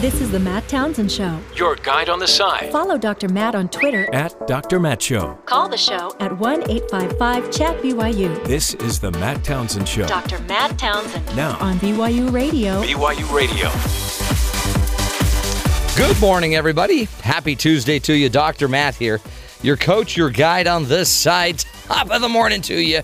This is the Matt Townsend Show. Your guide on the side. Follow Dr. Matt on Twitter. At Dr. Matt Show. Call the show at 1 855 Chat BYU. This is the Matt Townsend Show. Dr. Matt Townsend. Now on BYU Radio. BYU Radio. Good morning, everybody. Happy Tuesday to you. Dr. Matt here, your coach, your guide on this side. Top of the morning to you.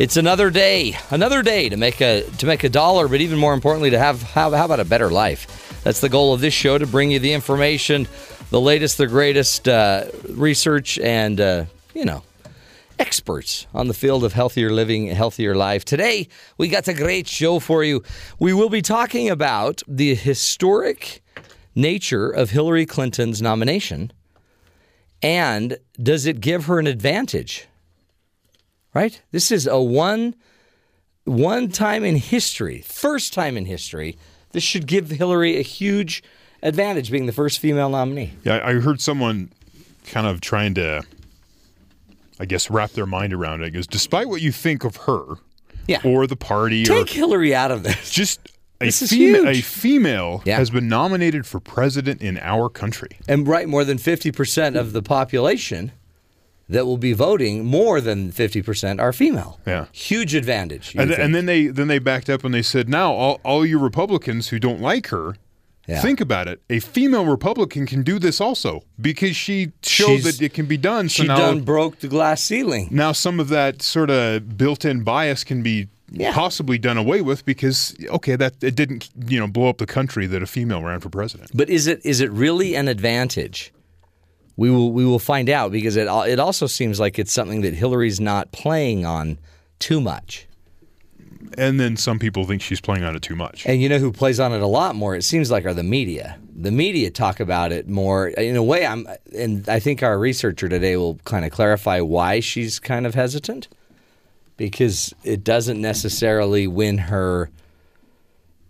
It's another day, another day to make a to make a dollar, but even more importantly, to have how, how about a better life? That's the goal of this show to bring you the information, the latest, the greatest uh, research, and uh, you know, experts on the field of healthier living, healthier life. Today, we got a great show for you. We will be talking about the historic nature of Hillary Clinton's nomination, and does it give her an advantage? right? This is a one one time in history, first time in history. This should give Hillary a huge advantage being the first female nominee. Yeah, I heard someone kind of trying to I guess wrap their mind around it. It goes, despite what you think of her yeah. or the party Take or Hillary out of this. Just a, this is fema- a female Yeah. has been nominated for president in our country. and right more than 50% of the population that will be voting, more than 50% are female. Yeah. Huge advantage. And, and then they then they backed up and they said, now all, all you Republicans who don't like her, Yeah. think about it. A female Republican can do this also because she showed She's- that it can be done. So she now, done broke the glass ceiling. now some of that sort of built-in bias can be Yeah. possibly done away with because okay, that it didn't you know blow up the country that a female ran for president. But is it is it really an advantage? We will we will find out because it it also seems like it's something that Hillary's not playing on too much. And then some people think she's playing on it too much. And you know who plays on it a lot more? It seems like are the media. The media talk about it more. In a way, I'm and I think our researcher today will kind of clarify why she's kind of hesitant because it doesn't necessarily win her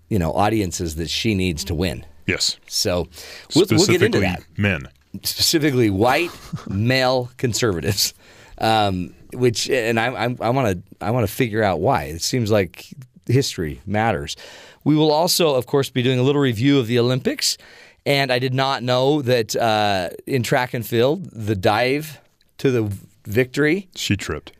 you know audiences that she needs to win. Yes, So we'll, we'll get into that. men. Specifically white male conservatives, um, which and I I want to I want to figure out why. It seems like history matters. We will also, of course, be doing a little review of the Olympics, and I did not know that uh, in track and field, the dive to the victory. She tripped.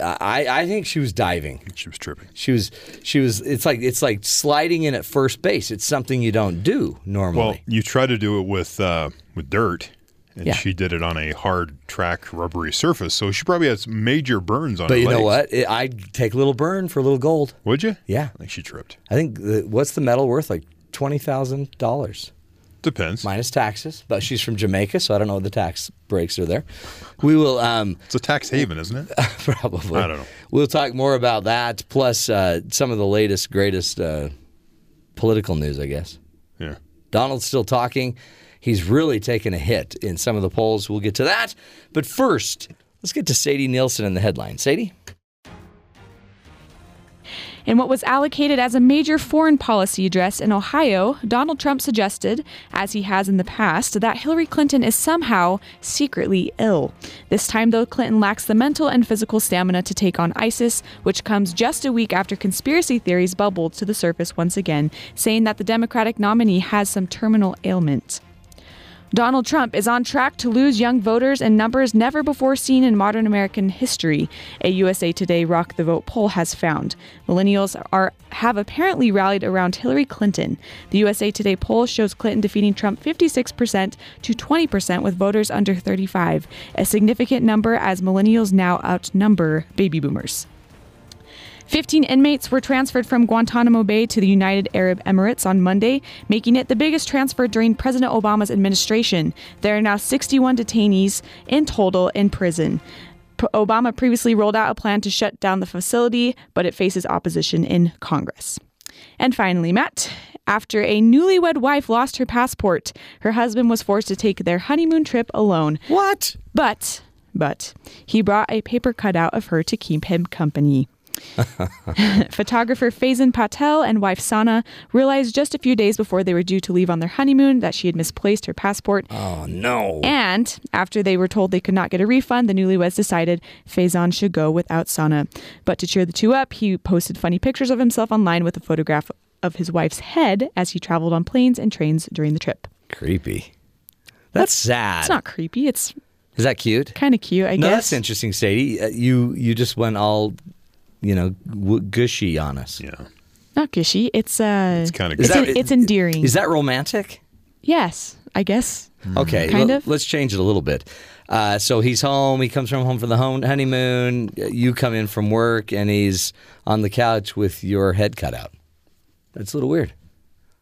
I, I think she was diving. She was tripping. She was she was. It's like it's like sliding in at first base. It's something you don't do normally. Well, you try to do it with uh, with dirt, and Yeah. she did it on a hard track, rubbery surface. So she probably has major burns on but her you know what? I'd take a little burn for a little gold. Would you? Yeah. I think she tripped. I think the, what's the medal worth? Like twenty thousand dollars Depends. minus taxes. But she's from Jamaica, so I don't know what the tax breaks are there. We will um, It's a tax haven, isn't it? probably. I don't know. We'll talk more about that, plus uh, some of the latest, greatest uh, political news. I guess yeah. Donald's still talking. He's really taken a hit in some of the polls. We'll get to that. But first, let's get to Sadie Nielsen in the headline. Sadie. In what was allocated as a major foreign policy address in Ohio, Donald Trump suggested, as he has in the past, that Hillary Clinton is somehow secretly ill. This time, though, Clinton lacks the mental and physical stamina to take on ISIS, which comes just a week after conspiracy theories bubbled to the surface once again, saying that the Democratic nominee has some terminal ailment. Donald Trump is on track to lose young voters in numbers never before seen in modern American history, a USA Today Rock the Vote poll has found. Millennials are have apparently rallied around Hillary Clinton. The USA Today poll shows Clinton defeating Trump 56% to 20% with voters under 35, a significant number as millennials now outnumber baby boomers. 15 inmates were transferred from Guantanamo Bay to the United Arab Emirates on Monday, making it the biggest transfer during President Obama's administration. There are now 61 detainees in total in prison. P- Obama previously rolled out a plan to shut down the facility, but it faces opposition in Congress. And finally, Matt, after a newlywed wife lost her passport, her husband was forced to take their honeymoon trip alone. What? But, but, he brought a paper cutout of her to keep him company. Photographer Faison Patel and wife Sana realized just a few days before they were due to leave on their honeymoon that she had misplaced her passport. Oh no. And after they were told they could not get a refund, the newlyweds decided Faison should go without Sana. But to cheer the two up, he posted funny pictures of himself online with a photograph of his wife's head as he traveled on planes and trains during the trip. Creepy. That's sad. It's not creepy. It's Is that cute? kind of cute, I no, guess. that's interesting, Sadie. Uh, you you just went all, you know, w- gushy on us. Yeah. Not gushy. It's uh, It's kinda it's, good. en- it's endearing. Is that romantic? yes, I guess. Okay, Kind l- of. Let's change it a little bit. Uh, so he's home. He comes from home for the home honeymoon. You come in from work, and he's on the couch with your head cut out. That's a little weird.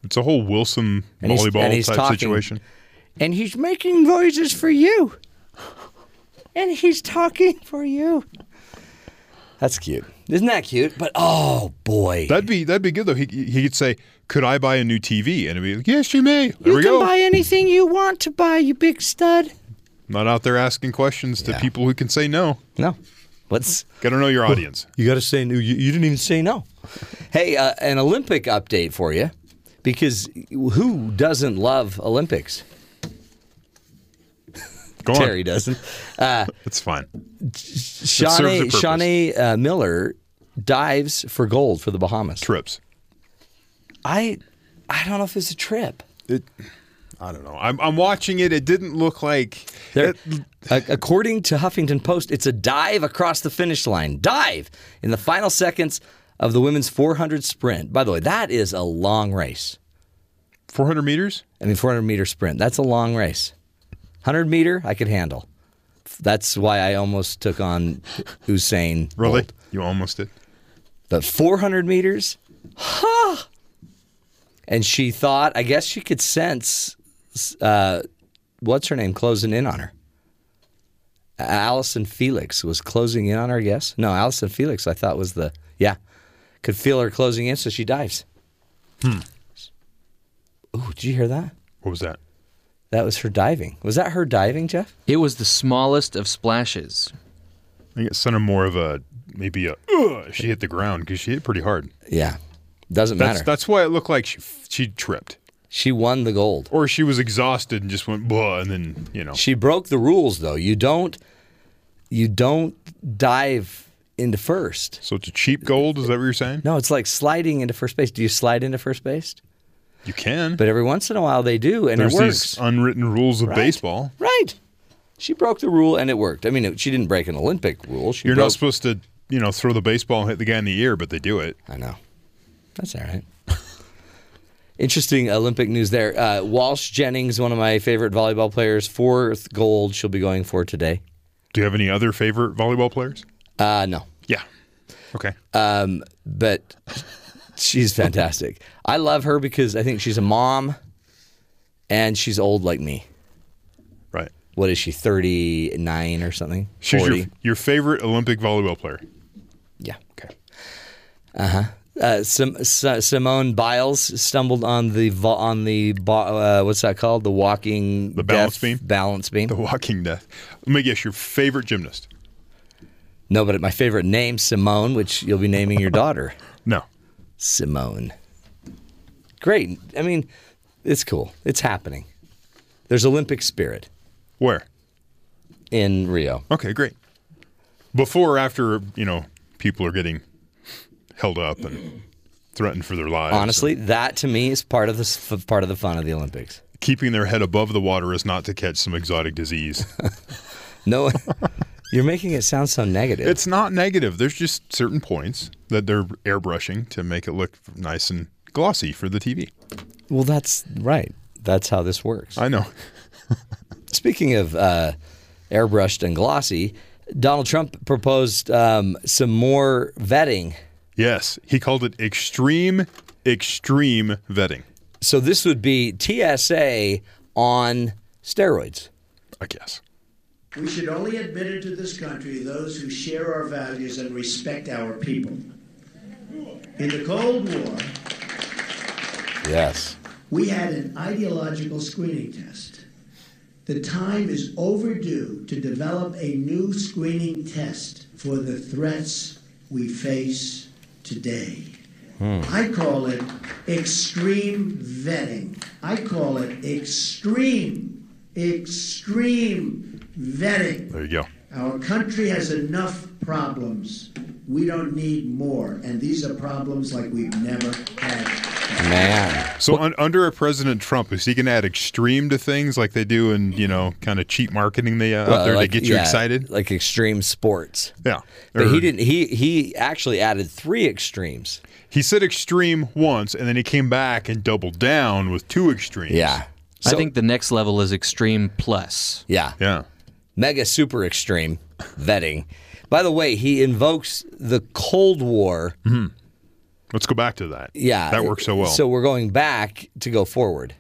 It's a whole Wilson And he's- volleyball and he's type talking- situation. And he's making noises for you. And he's talking for you. That's cute. Isn't that cute? But oh boy. That'd be that'd be good though. He he could say, "Could I buy a new TV?" And it'd be like, "Yes, you may." There you we can go. buy anything you want to buy, you big stud. Not out there asking questions to people who can say no. No. What's Got to know your audience. You got to say no. You, you didn't even say no. hey, uh, an Olympic update for you, because who doesn't love Olympics? Go Terry on. doesn't. Uh, It's fine. Shaunae, purpose. Shaunae uh, Miller dives for gold for the Bahamas. Trips. I, I don't know if it's a trip. It. I don't know. I'm I'm watching it. It didn't look like. There, it- according to Huffington Post, it's a dive across the finish line. Dive in the final seconds of the women's 400 sprint. By the way, that is a long race. 400 meters. I mean, 400 meter sprint. That's a long race. 100 meter, I could handle. That's why I almost took on Usain. Really? Bolt. You almost did. But 400 meters, ha! And she thought, I guess she could sense, uh, what's her name, closing in on her. Allyson Felix was closing in on her, I guess. No, Allyson Felix, I thought was the, yeah, could feel her closing in, so she dives. Hmm. Ooh, did you hear that? What was that? That was her diving. Was that her diving, Jeff? It was the smallest of splashes. I think it sounded more of a maybe a. Ugh, she hit the ground because she hit pretty hard. Yeah. Doesn't That's matter. that's why it looked like she she tripped she won the gold. or she was exhausted and just went blah and then you know. She broke the rules though. You don't you don't dive into first. So it's a cheap gold. Is that what you're saying? No, it's like sliding into first base. Do you slide into first base? You can. But every once in a while they do and There's it works. these unwritten rules of Right. baseball. Right. She broke the rule and it worked. I mean, it, she didn't break an Olympic rule. She You're broke, not supposed to, you know, throw the baseball and hit the guy in the ear, but they do it. I know. That's all right. Interesting Olympic news there. Uh, Walsh Jennings, one of my favorite volleyball players, fourth gold she'll be going for today. Do you have any other favorite volleyball players? Uh, no, Yeah. Okay. um, but she's fantastic. I love her because I think she's a mom, and she's old like me. right. What is she? Thirty nine or something? She's Forty? your, your favorite Olympic volleyball player. Yeah. Okay. Uh, Sim- S- Simone Biles stumbled on the vo- on the bo- uh, what's that called? The walking The balance death beam? Balance beam. The Walking Death. Let me guess, your favorite gymnast? no, but my favorite name, Simone, which you'll be naming your daughter, No. Simone. Great. I mean, it's cool. It's happening. There's Olympic spirit Where? in Rio. Okay, great. Before or after, you know, people are getting held up and threatened for their lives. Honestly, that to me is part of the s- part of the fun of the Olympics. Keeping their head above the water is not to catch some exotic disease. No, you're making it sound so negative. it's not negative. There's just certain points that they're airbrushing to make it look nice and glossy for the TV. well, that's right. That's how this works. I know. Speaking of uh, airbrushed and glossy, Donald Trump proposed um, some more vetting. Yes, he called it extreme, extreme vetting. So this would be TSA on steroids. I guess. We should only admit into this country those who share our values and respect our people. In the Cold War, Yes. we had an ideological screening test. The time is overdue to develop a new screening test for the threats we face today. Hmm. I call it extreme vetting. I call it extreme, extreme vetting. There you go. Our country has enough problems. We don't need more. And these are problems like we've never had Man. So un- under a President Trump, is he going to add extreme to things like they do in you know kind of cheap marketing they uh, out there like, to get you yeah, excited? Like extreme sports. Yeah, But Or- he didn't he he actually added three extremes. He said extreme once, and then he came back and doubled down with two extremes. Yeah. I think the next level is extreme plus. Yeah. Yeah. Mega super extreme vetting. By the way, he invokes the Cold War. Let's go back to that. Yeah. That works so well. So we're going back to go forward.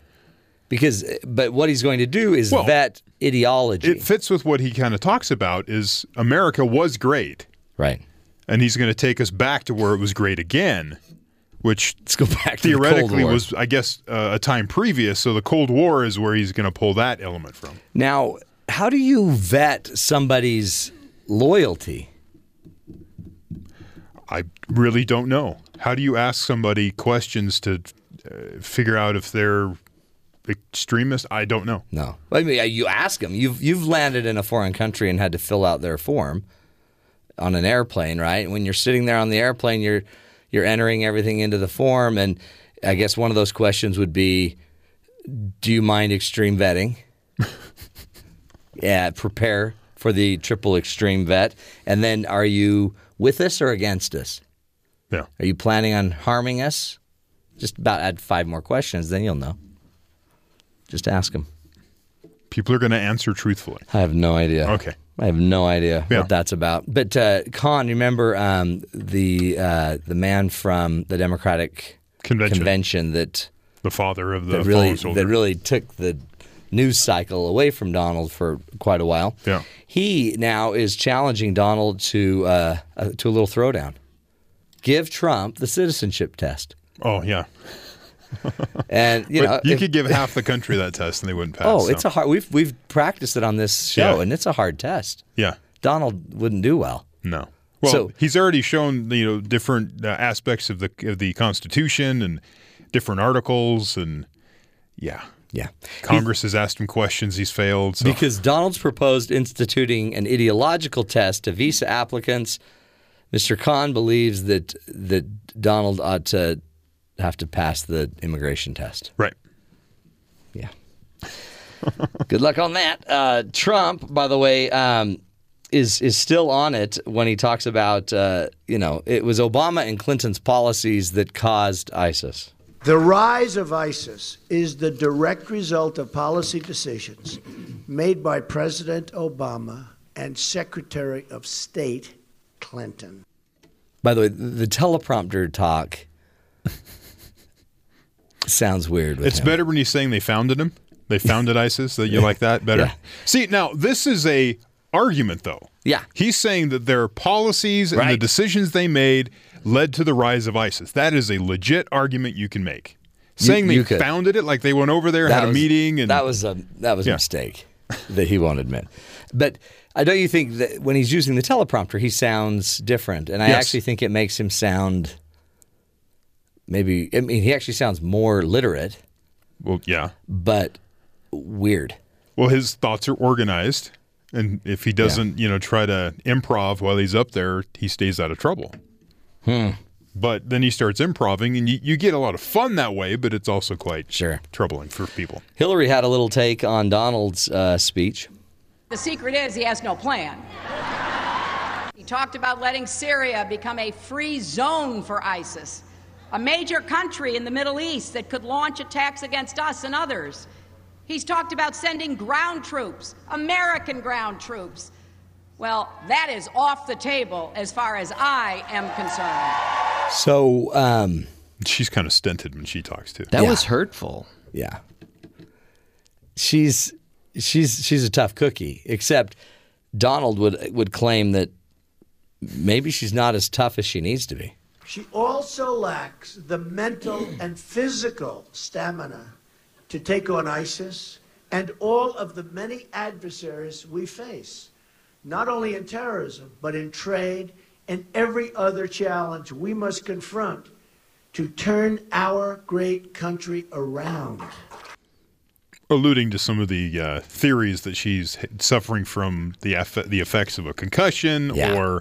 Because but what he's going to do is Well, vet ideology. it fits with what he kind of talks about is America was great, right. and he's going to take us back to where it was great again, which Let's go back to the Cold theoretically was, I guess, uh, a time previous. So the Cold War is where he's going to pull that element from. Now, how do you vet somebody's loyalty? I really don't know. How do you ask somebody questions to uh, figure out if they're extremist? I don't know. No. I mean, you ask them. You've you've landed in a foreign country and had to fill out their form on an airplane, right? When you're sitting there on the airplane, you're you're entering everything into the form, and I guess one of those questions would be, "Do you mind extreme vetting?" yeah, prepare for the triple extreme vet, and then are you with us or against us? Yeah. Are you planning on harming us? Just about add five more questions, then you'll know. Just ask them. People are going to answer truthfully. I have no idea. Okay. I have no idea Yeah. what that's about. But uh, Con, remember um, the uh, the man from the Democratic Convention. convention that The father of the that really that really took the news cycle away from Donald for quite a while. Yeah. He now is challenging Donald to uh, uh, to a little throwdown. Give Trump the citizenship test, oh yeah. and you know you if- could give half the country that test and they wouldn't pass. Oh, so. it's a hard. We've we've practiced it on this show, Yeah. and it's a hard test. yeah. Donald wouldn't do well. No. Well, So- he's already shown you know different uh, aspects of the of the Constitution and different articles and yeah. Yeah. Congress has asked him questions. He's failed. So. Because Donald's proposed instituting an ideological test to visa applicants. Mr. Khan believes that that Donald ought to have to pass the immigration test. right. Yeah. Good luck on that. Uh, Trump, by the way, um, is is still on it when he talks about uh, you know it was Obama and Clinton's policies that caused ISIS. The rise of ISIS is the direct result of policy decisions made by President Obama and Secretary of State Clinton. By the way, the teleprompter talk sounds weird. With It's him. better when he's saying they founded him. They founded ISIS. That you like that better. Yeah. See, now this is a argument though. Yeah. He's saying that their policies and the decisions they made led to the rise of ISIS. That is a legit argument you can make. Saying you they could. founded it, like they went over there, had a meeting, and that was a that was Yeah. a mistake that he won't admit. But I don't you think that when he's using the teleprompter, he sounds different, and I Yes. actually think it makes him sound maybe. I mean, he actually sounds more literate, well, yeah. but weird. Well, his thoughts are organized, and if he doesn't, you know, try to improv while he's up there, he stays out of trouble. Hmm. But then he starts improving, and you, you get a lot of fun that way, but it's also quite Sure. troubling for people. Hillary had a little take on Donald's uh, speech. The secret is he has no plan. He talked about letting Syria become a free zone for ISIS, a major country in the Middle East that could launch attacks against us and others. He's talked about sending ground troops, American ground troops. Well, that is off the table as far as I am concerned. So um, She's kind of stinted when she talks too. That Yeah. was hurtful. yeah, she's she's she's a tough cookie. Except Donald would would claim that maybe she's not as tough as she needs to be. She also lacks the mental and physical stamina to take on ISIS and all of the many adversaries we face, not only in terrorism, but in trade and every other challenge we must confront to turn our great country around. alluding to some of the uh, theories that she's suffering from the eff- the effects of a concussion Yeah. or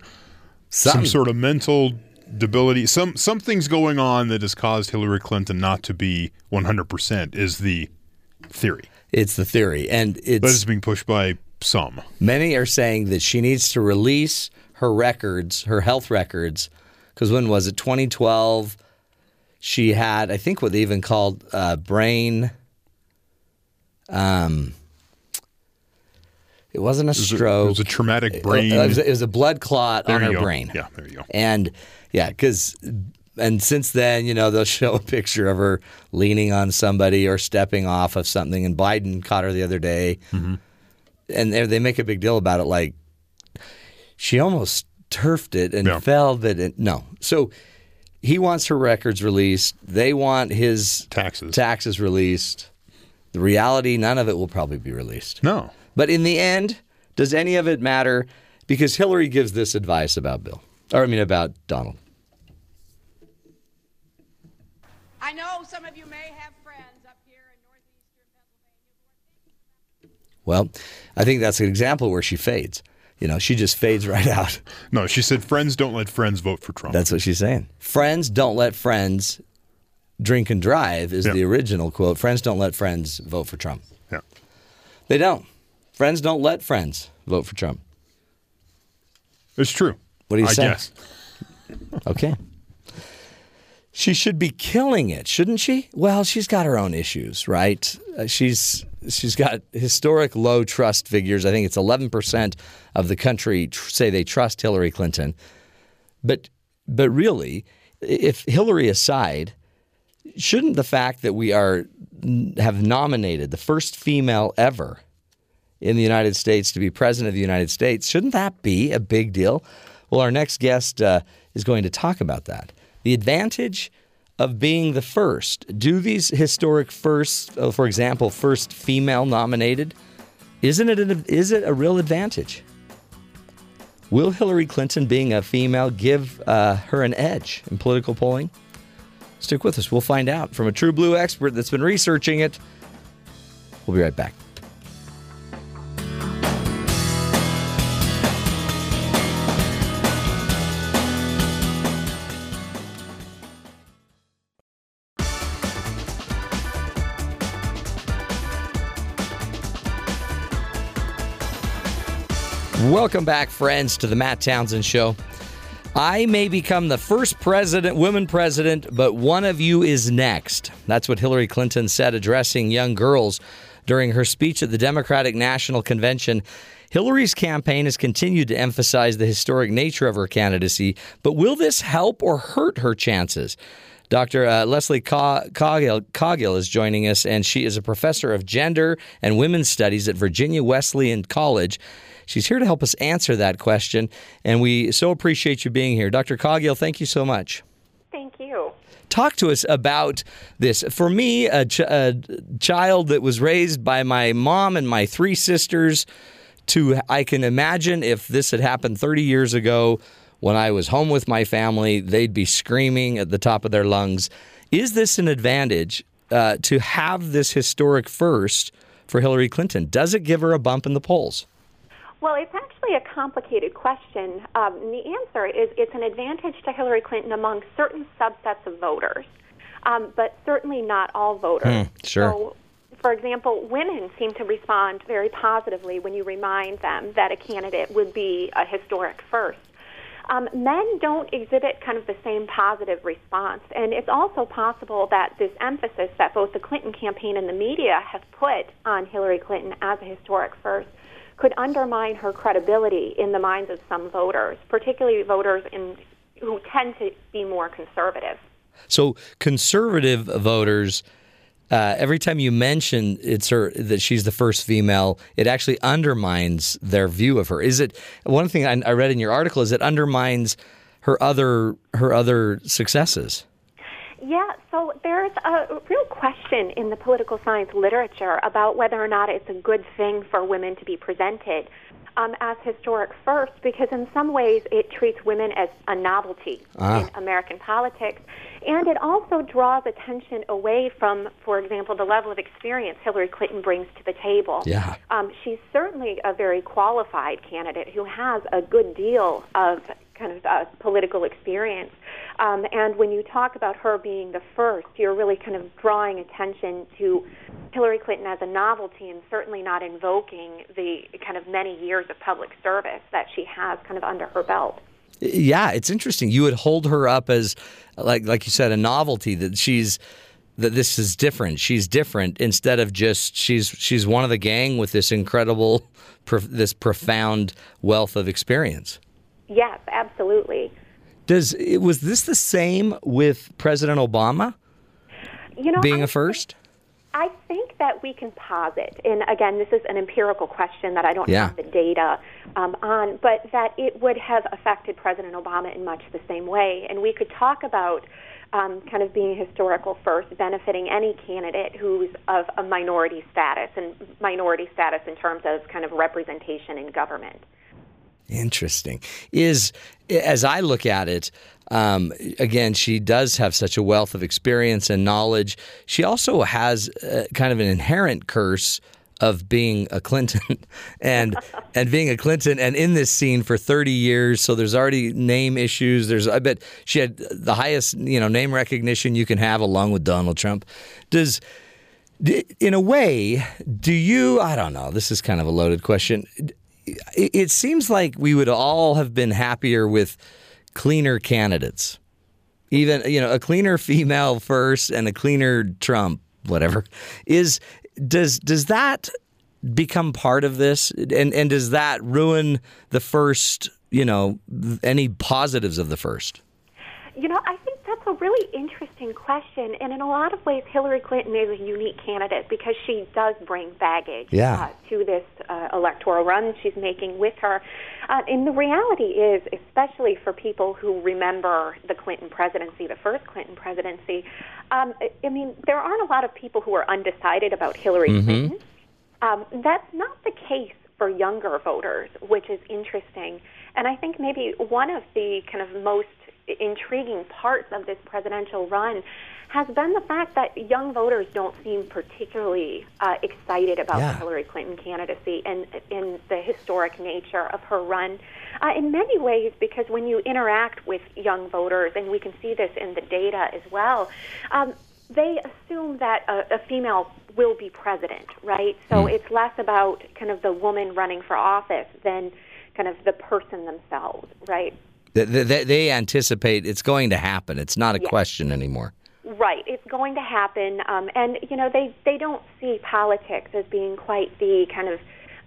Something- some sort of mental debility. Some something's going on that has caused Hillary Clinton not to be 100% is the theory. It's the theory, and But it's it's being pushed by some. many are saying that she needs to release her records, her health records, because when was it? 2012. She had, I think, what they even called uh, brain. Um, it wasn't a It was a, stroke. it was a traumatic brain. It was, it was a blood clot There on her go. brain. Yeah, there you go. And yeah, because and since then, you know, they'll show a picture of her leaning on somebody or stepping off of something. And Biden caught her the other day, Mm-hmm. And they they make a big deal about it, like she almost turfed it and Yeah. fell, but it, no. So he wants her records released. They want his Taxes. taxes released. The reality, none of it will probably be released. no. But in the end, does any of it matter? Because Hillary gives this advice about Bill, or I mean about Donald. I know some of you may have friends up here in northeastern Pennsylvania. Well, I think that's an example where she fades. You know, she just fades right out. No, she said friends don't let friends vote for Trump. That's what she's saying. Friends don't let friends drink and drive is Yeah. the original quote. Friends don't let friends vote for Trump. yeah. They don't. Friends don't let friends vote for Trump. It's true. What do you I say? guess. Okay. She should be killing it, shouldn't she? Well, she's got her own issues, right? Uh, she's she's got historic low trust figures. I think it's 11% of the country tr- say they trust Hillary Clinton. But but really, if Hillary aside, shouldn't the fact that we are have nominated the first female ever in the United States to be president of the United States, shouldn't that be a big deal? Well, our next guest uh, is going to talk about that. The advantage of being the first. Do these historic firsts, uh, for example, first female nominated, isn't it an, is it a real advantage? Will Hillary Clinton being a female give uh, her an edge in political polling? Stick with us. We'll find out from a true blue expert that's been researching it. We'll be right back. Welcome back, friends, to the Matt Townsend Show. I may become the first president, woman president, but one of you is next. That's what Hillary Clinton said addressing young girls during her speech at the Democratic National Convention. Hillary's campaign has continued to emphasize the historic nature of her candidacy, but will this help or hurt her chances? Dr. Uh, Leslie Caughell, Caughell is joining us, and she is a professor of gender and women's studies at Virginia Wesleyan College. She's here to help us answer that question, and we so appreciate you being here. Dr. Caughell, thank you so much. Thank you. Talk to us about this. For me, a, ch- a child that was raised by my mom and my three sisters, to I can imagine if this had happened 30 years ago when I was home with my family, they'd be screaming at the top of their lungs. Is this an advantage uh, to have this historic first for Hillary Clinton? Does it give her a bump in the polls? Well, it's actually a complicated question. Um, and the answer is it's an advantage to Hillary Clinton among certain subsets of voters, um, but certainly not all voters. sure. So, for example, women seem to respond very positively when you remind them that a candidate would be a historic first. Um, men don't exhibit kind of the same positive response. And it's also possible that this emphasis that both the Clinton campaign and the media have put on Hillary Clinton as a historic first could undermine her credibility in the minds of some voters, particularly voters in, who tend to be more conservative. So conservative voters, uh, every time you mention it's her that she's the first female, it actually undermines their view of her. Is it one thing I, I read in your article is it undermines her other her other successes? Yeah, so there's a real question in the political science literature about whether or not it's a good thing for women to be presented um, as historic first, because in some ways it treats women as a novelty Ah. in American politics. And it also draws attention away from, for example, the level of experience Hillary Clinton brings to the table. Yeah. Um, she's certainly a very qualified candidate who has a good deal of kind of uh, political experience. Um, and when you talk about her being the first, you're really kind of drawing attention to Hillary Clinton as a novelty and certainly not invoking the kind of many years of public service that she has kind of under her belt. Yeah, it's interesting. You would hold her up as, like, like you said, a novelty that she's that this is different. She's different instead of just she's she's one of the gang with this incredible, this profound wealth of experience. Yes, absolutely. Does was this the same with President Obama? You know, being I a first. I think that we can posit, and again, this is an empirical question that I don't Yeah. have the data um, on, but that it would have affected President Obama in much the same way. And we could talk about um, kind of being historical first, benefiting any candidate who's of a minority status, and minority status in terms of kind of representation in government. Interesting. Is as I look at it, um, again, she does have such a wealth of experience and knowledge. She also has uh, kind of an inherent curse of being a Clinton and and being a Clinton and in this scene for 30 years so there's already name issues there's I bet she had the highest you know name recognition you can have along with Donald Trump does in a way do you I don't know this is kind of a loaded question it, seems like we would all have been happier with cleaner candidates. Even you know a cleaner female first and a cleaner Trump, whatever. Is does does that become part of this, and and does that ruin the first? You know, any positives of the first? You know, I really interesting question, and in a lot of ways, Hillary Clinton is a unique candidate because she does bring baggage Yeah. uh, to this uh, electoral run she's making with her. Uh, and the reality is, especially for people who remember the Clinton presidency, the first Clinton presidency, um, I- I mean, there aren't a lot of people who are undecided about Hillary Clinton. Um, that's not the case for younger voters, which is interesting. And I think maybe one of the kind of most intriguing parts of this presidential run has been the fact that young voters don't seem particularly uh, excited about Yeah. the Hillary Clinton candidacy and in the historic nature of her run. Uh, in many ways, because when you interact with young voters, and we can see this in the data as well, um, they assume that a, a female will be president, right? So it's less about kind of the woman running for office than kind of the person themselves, right? They, they, they anticipate it's going to happen. It's not a Yeah. question anymore. Right, it's going to happen, um, and you know they they don't see politics as being quite the kind of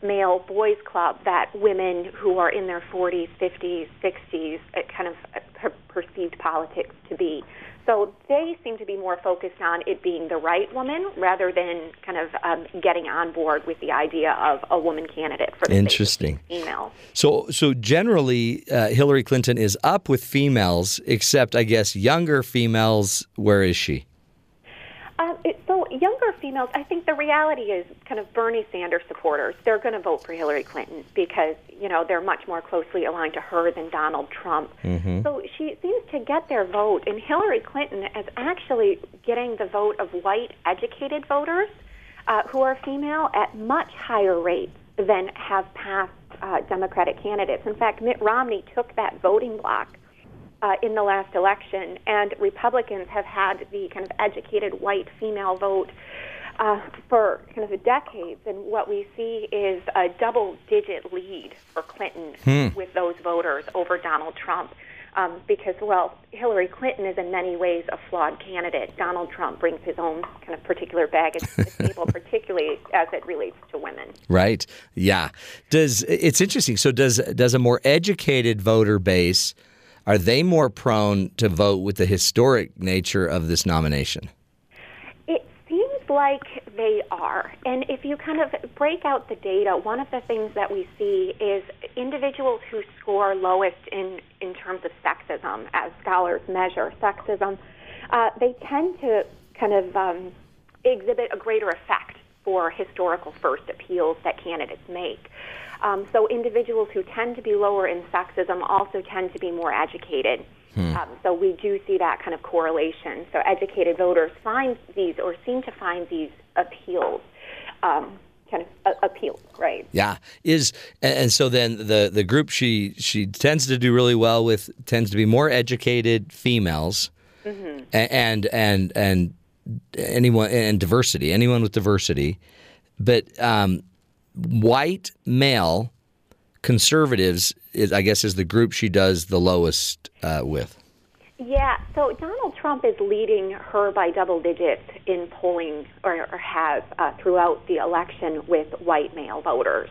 male boys club that women who are in their 40s, 50s, 60s uh, kind of uh, per- perceived politics to be. So they seem to be more focused on it being the right woman rather than kind of um, getting on board with the idea of a woman candidate for the Interesting. female. So, so generally, uh, Hillary Clinton is up with females, except I guess younger females. Where is she? Uh, it, females, I think the reality is kind of Bernie Sanders supporters. They're going to vote for Hillary Clinton because you know they're much more closely aligned to her than Donald Trump. So she seems to get their vote, and Hillary Clinton is actually getting the vote of white educated voters uh, who are female at much higher rates than have past uh, Democratic candidates. In fact, Mitt Romney took that voting block uh, in the last election, and Republicans have had the kind of educated white female vote uh, for kind of decades. And what we see is a double digit lead for Clinton with those voters over Donald Trump. Um, because, well, Hillary Clinton is in many ways a flawed candidate. Donald Trump brings his own kind of particular baggage to the table, particularly as it relates to women. Right. Yeah. Does it's interesting. So does does a more educated voter base are they more prone to vote with the historic nature of this nomination? Like they are. And if you kind of break out the data, one of the things that we see is individuals who score lowest in, in terms of sexism, as scholars measure sexism, uh, they tend to kind of um, exhibit a greater effect for historical first appeals that candidates make. Um, so individuals who tend to be lower in sexism also tend to be more educated. Um, so we do see that kind of correlation. So educated voters find these or seem to find these appeals um, kind of a- appeals, right? Yeah, is and and so then the the group she she tends to do really well with tends to be more educated females, Mm-hmm. and and and anyone and diversity, anyone with diversity, but um, white male conservatives is I guess is the group she does the lowest uh, with. Yeah, so Donald Trump is leading her by double digits in polling, or, or has uh, throughout the election with white male voters.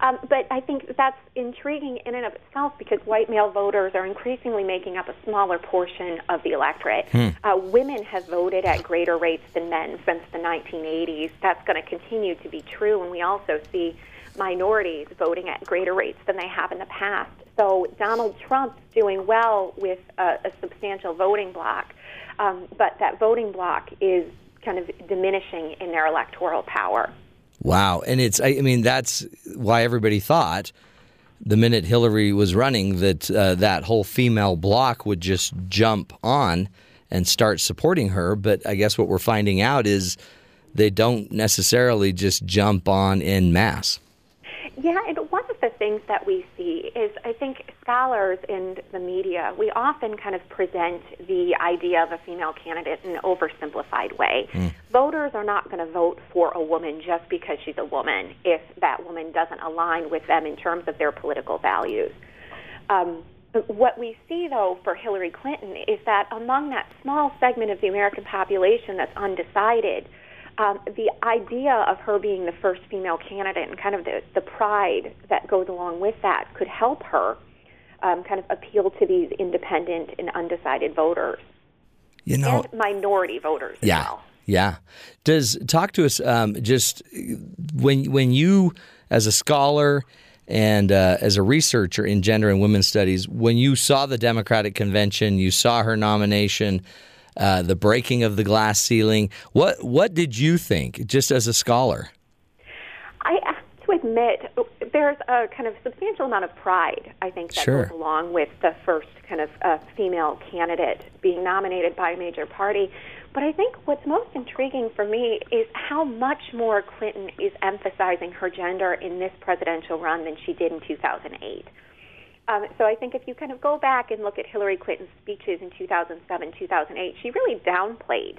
Um, but I think that's intriguing in and of itself because white male voters are increasingly making up a smaller portion of the electorate. Uh, women have voted at greater rates than men since the 1980s. That's going to continue to be true, and we also see minorities voting at greater rates than they have in the past. So Donald Trump's doing well with a, a substantial voting bloc, um, but that voting bloc is kind of diminishing in their electoral power. Wow, and it's I, mean that's why everybody thought the minute Hillary was running that uh, that whole female bloc would just jump on and start supporting her. But I guess what we're finding out is they don't necessarily just jump on in mass. Yeah, and one of the things that we see is I think scholars in the media, we often kind of present the idea of a female candidate in an oversimplified way. Voters are not going to vote for a woman just because she's a woman if that woman doesn't align with them in terms of their political values. Um, what we see, though, for Hillary Clinton is that among that small segment of the American population that's undecided, um, the idea of her being the first female candidate and kind of the, the pride that goes along with that could help her um, kind of appeal to these independent and undecided voters You know, and minority voters as yeah, well. yeah. Does talk to us um, just when when you as a scholar and uh, as a researcher in gender and women's studies, when you saw the Democratic convention, you saw her nomination. Uh, the breaking of the glass ceiling. What what did you think, just as a scholar? I have to admit, there's a kind of substantial amount of pride, I think, that Sure. goes along with the first kind of uh, female candidate being nominated by a major party. But I think what's most intriguing for me is how much more Clinton is emphasizing her gender in this presidential run than she did in 2008. Um, so I think if you kind of go back and look at Hillary Clinton's speeches in 2007, 2008, she really downplayed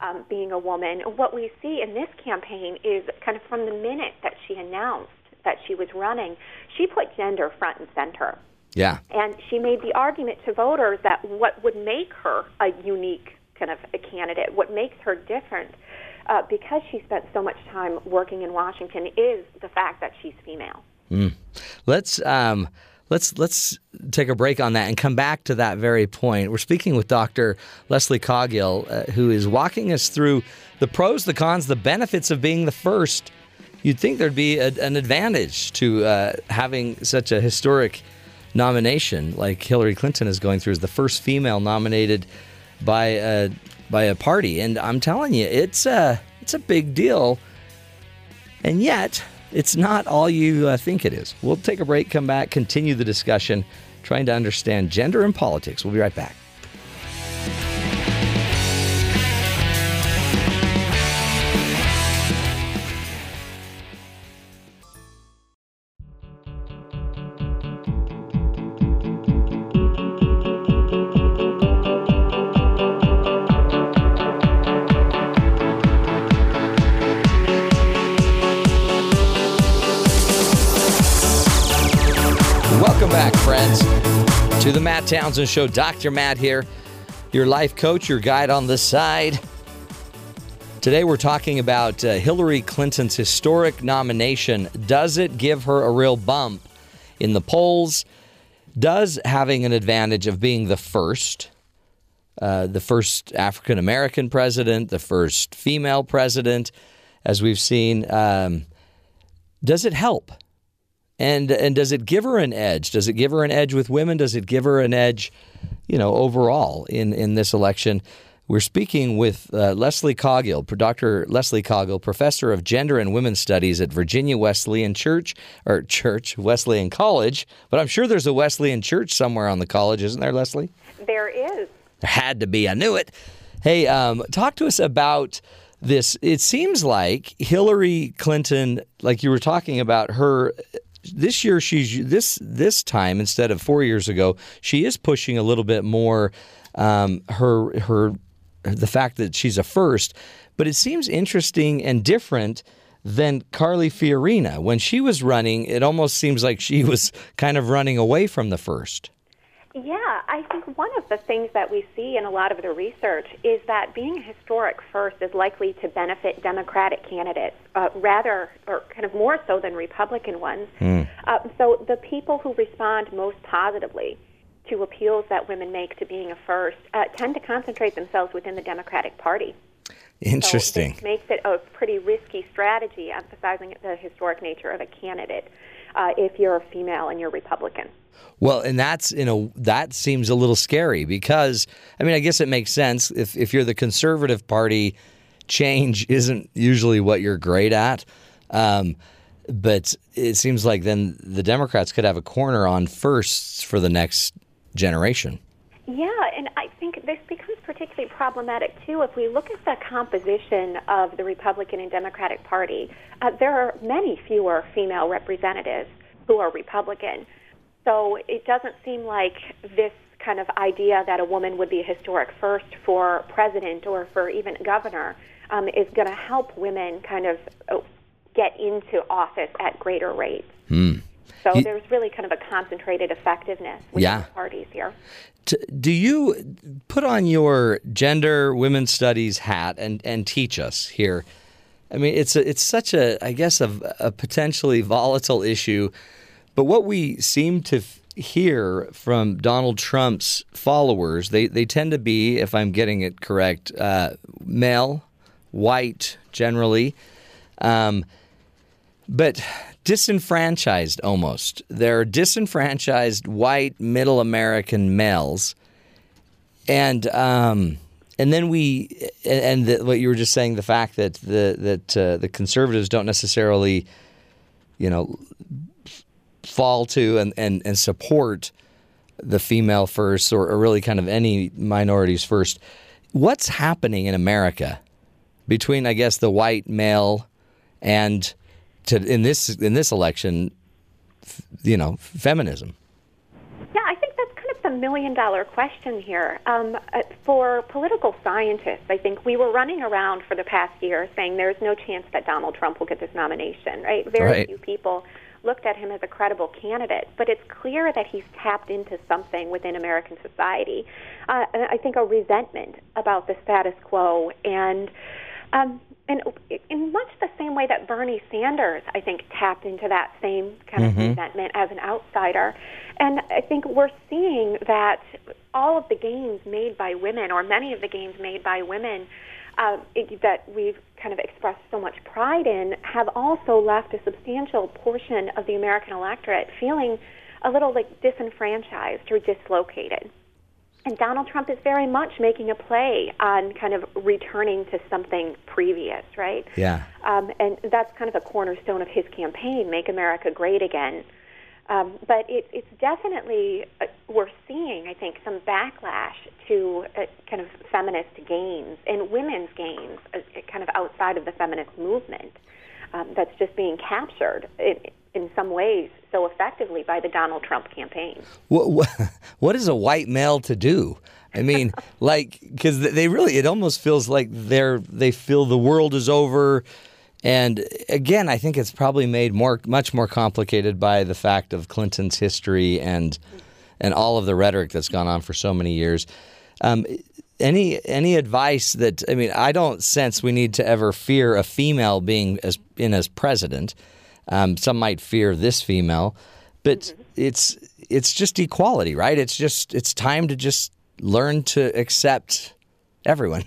um, being a woman. What we see in this campaign is kind of from the minute that she announced that she was running, she put gender front and center. Yeah, And she made the argument to voters that what would make her a unique kind of a candidate, what makes her different, uh, because she spent so much time working in Washington, is the fact that she's female. let's um, let's let's take a break on that and come back to that very point. We're speaking with Dr. Leslie Caughell, uh, who is walking us through the pros, the cons, the benefits of being the first. You'd think there'd be a, an advantage to uh, having such a historic nomination like Hillary Clinton is going through as the first female nominated by a by a party, and I'm telling you, it's a it's a big deal. And yet, it's not all you uh, think it is. We'll take a break, come back, continue the discussion, trying to understand gender and politics. We'll be right back. Townsend Show. Dr. Matt here, your life coach, your guide on the side. Today, we're talking about uh, Hillary Clinton's historic nomination. Does it give her a real bump in the polls? Does having an advantage of being the first, uh, the first African American president, the first female president, as we've seen, um, does it help? And and does it give her an edge? Does it give her an edge with women? Does it give her an edge, you know, overall in in this election? We're speaking with uh, Leslie Caughell, Dr. Leslie Caughell, professor of gender and women's studies at Virginia Wesleyan Church or Church Wesleyan College. But I'm sure there's a Wesleyan Church somewhere on the college, isn't there, Leslie? There is. There had to be. I knew it. Hey, um, talk to us about this. It seems like Hillary Clinton, like you were talking about her this year she's this this time instead of four years ago she is pushing a little bit more um, her her the fact that she's a first. But it seems interesting and different than Carly Fiorina. When she was running it almost seems like she was kind of running away from the first Yeah, I think one of the things that we see in a lot of the research is that being a historic first is likely to benefit Democratic candidates uh, rather, or kind of more so than Republican ones. Uh, so the people who respond most positively to appeals that women make to being a first uh, tend to concentrate themselves within the Democratic Party. interesting So makes it a pretty risky strategy, emphasizing the historic nature of a candidate uh, if you're a female and you're Republican. Well, and that's you know that seems a little scary because I mean I guess it makes sense if if you're the conservative party, change isn't usually what you're great at, um, but it seems like then the Democrats could have a corner on firsts for the next generation. Yeah, and I think this particularly problematic too if we look at the composition of the Republican and Democratic Party. Uh, there are many fewer female representatives who are Republican. So it doesn't seem like this kind of idea that a woman would be a historic first for president or for even governor um, is going to help women kind of uh, get into office at greater rates. So You- there's really kind of a concentrated effectiveness within Yeah. the parties here. Do you put on your gender women's studies hat and, and teach us here? I mean, it's a, it's such a I guess a, a potentially volatile issue, but what we seem to f- hear from Donald Trump's followers, they they tend to be, if I'm getting it correct, uh, male, white generally. Um, but disenfranchised almost. They're disenfranchised white middle American males, and um, and then we and the, what you were just saying the fact that the that uh, the conservatives don't necessarily, you know, fall to and and, and support the female first or, or really kind of any minorities first. What's happening in America between I guess the white male and to in this in this election, you know, feminism. Yeah, I think that's kind of the million dollar question here. Um, uh, for political scientists, I think we were running around for the past year saying there's no chance that Donald Trump will get this nomination, right? Very Right. few people looked at him as a credible candidate, but it's clear that he's tapped into something within American society. Uh, I think a resentment about the status quo and um, and in much the same way that Bernie Sanders, I think, tapped into that same kind of resentment as an outsider. And I think we're seeing that all of the gains made by women, or many of the gains made by women, uh, it, that we've kind of expressed so much pride in, have also left a substantial portion of the American electorate feeling a little like disenfranchised or dislocated. And Donald Trump is very much making a play on kind of returning to something previous, right? Yeah. Um, and that's kind of a cornerstone of his campaign, Make America Great Again. Um, but it, it's definitely, uh, we're seeing, I think, some backlash to uh, kind of feminist gains and women's gains, uh, kind of outside of the feminist movement, um, that's just being captured in, in some ways so effectively by the Donald Trump campaign. What, what, what is a white male to do? I mean, like, because they really, it almost feels like they're, they feel the world is over. And again, I think it's probably made more, much more complicated by the fact of Clinton's history and, and all of the rhetoric that's gone on for so many years. Um, any any advice that I mean, I don't sense we need to ever fear a female being as in as president. Um, some might fear this female, but it's it's just equality, right? It's just it's time to just learn to accept everyone.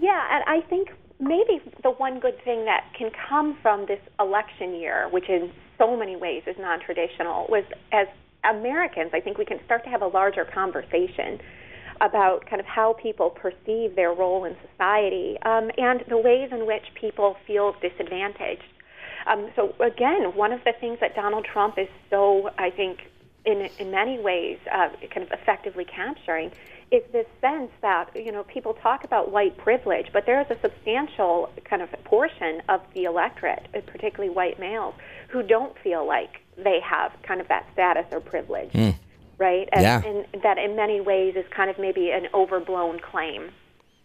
Yeah, and I think maybe the one good thing that can come from this election year, which in so many ways is non traditional, was as Americans, I think we can start to have a larger conversation about kind of how people perceive their role in society um, and the ways in which people feel disadvantaged. Um, so, again, one of the things that Donald Trump is so, I think, in, in many ways, uh, kind of effectively capturing is this sense that you know people talk about white privilege, but there is a substantial kind of portion of the electorate, uh, particularly white males, who don't feel like they have kind of that status or privilege, right? And, Yeah. and that in many ways is kind of maybe an overblown claim.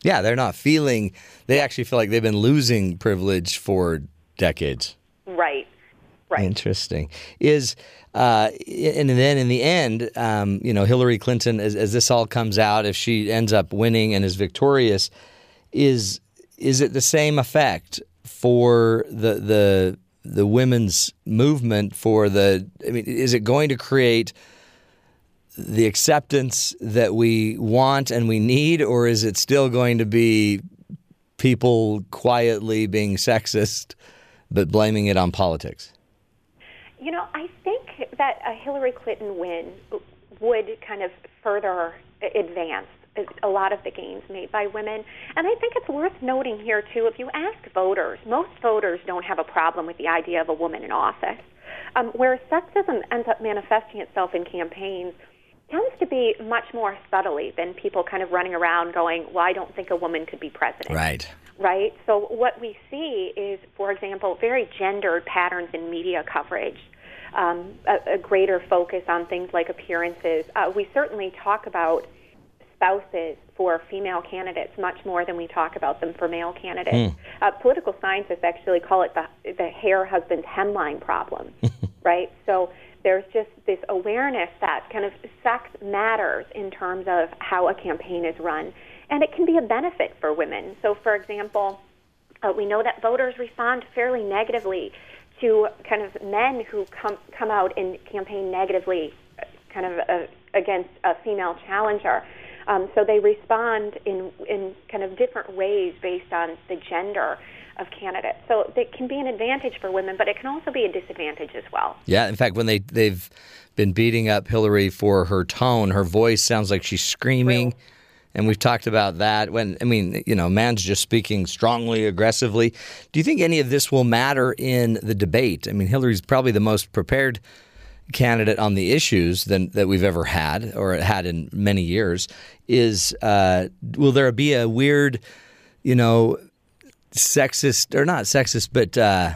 Yeah, they're not feeling. They actually feel like they've been losing privilege for decades. Right. Right. Interesting. Is uh, and then in the end, um, you know, Hillary Clinton, as, as this all comes out, if she ends up winning and is victorious, is is it the same effect for the the the women's movement? For the, I mean, is it going to create the acceptance that we want and we need, or is it still going to be people quietly being sexist but blaming it on politics? You know, I think that a Hillary Clinton win would kind of further advance a lot of the gains made by women. And I think it's worth noting here, too, if you ask voters, most voters don't have a problem with the idea of a woman in office. Um, where sexism ends up manifesting itself in campaigns tends to be much more subtly than people kind of running around going, well, I don't think a woman could be president Right. right? So what we see is, for example, very gendered patterns in media coverage, um, a, a greater focus on things like appearances. Uh, we certainly talk about spouses for female candidates much more than we talk about them for male candidates. Uh, political scientists actually call it the, the hair husband hemline problem, right? So there's just this awareness that kind of sex matters in terms of how a campaign is run, and it can be a benefit for women. So, for example, uh, we know that voters respond fairly negatively to kind of men who come come out and campaign negatively, kind of uh, against a female challenger. Um, so they respond in in kind of different ways based on the gender of candidates. So it can be an advantage for women, but it can also be a disadvantage as well. Yeah, in fact, when they they've been beating up Hillary for her tone, her voice sounds like she's screaming, and we've talked about that. When I mean, you know, man's just speaking strongly, aggressively. Do you think any of this will matter in the debate? I mean, Hillary's probably the most prepared candidate on the issues than that we've ever had or had in many years. Is uh, will there be a weird, you know, sexist or not sexist, but uh,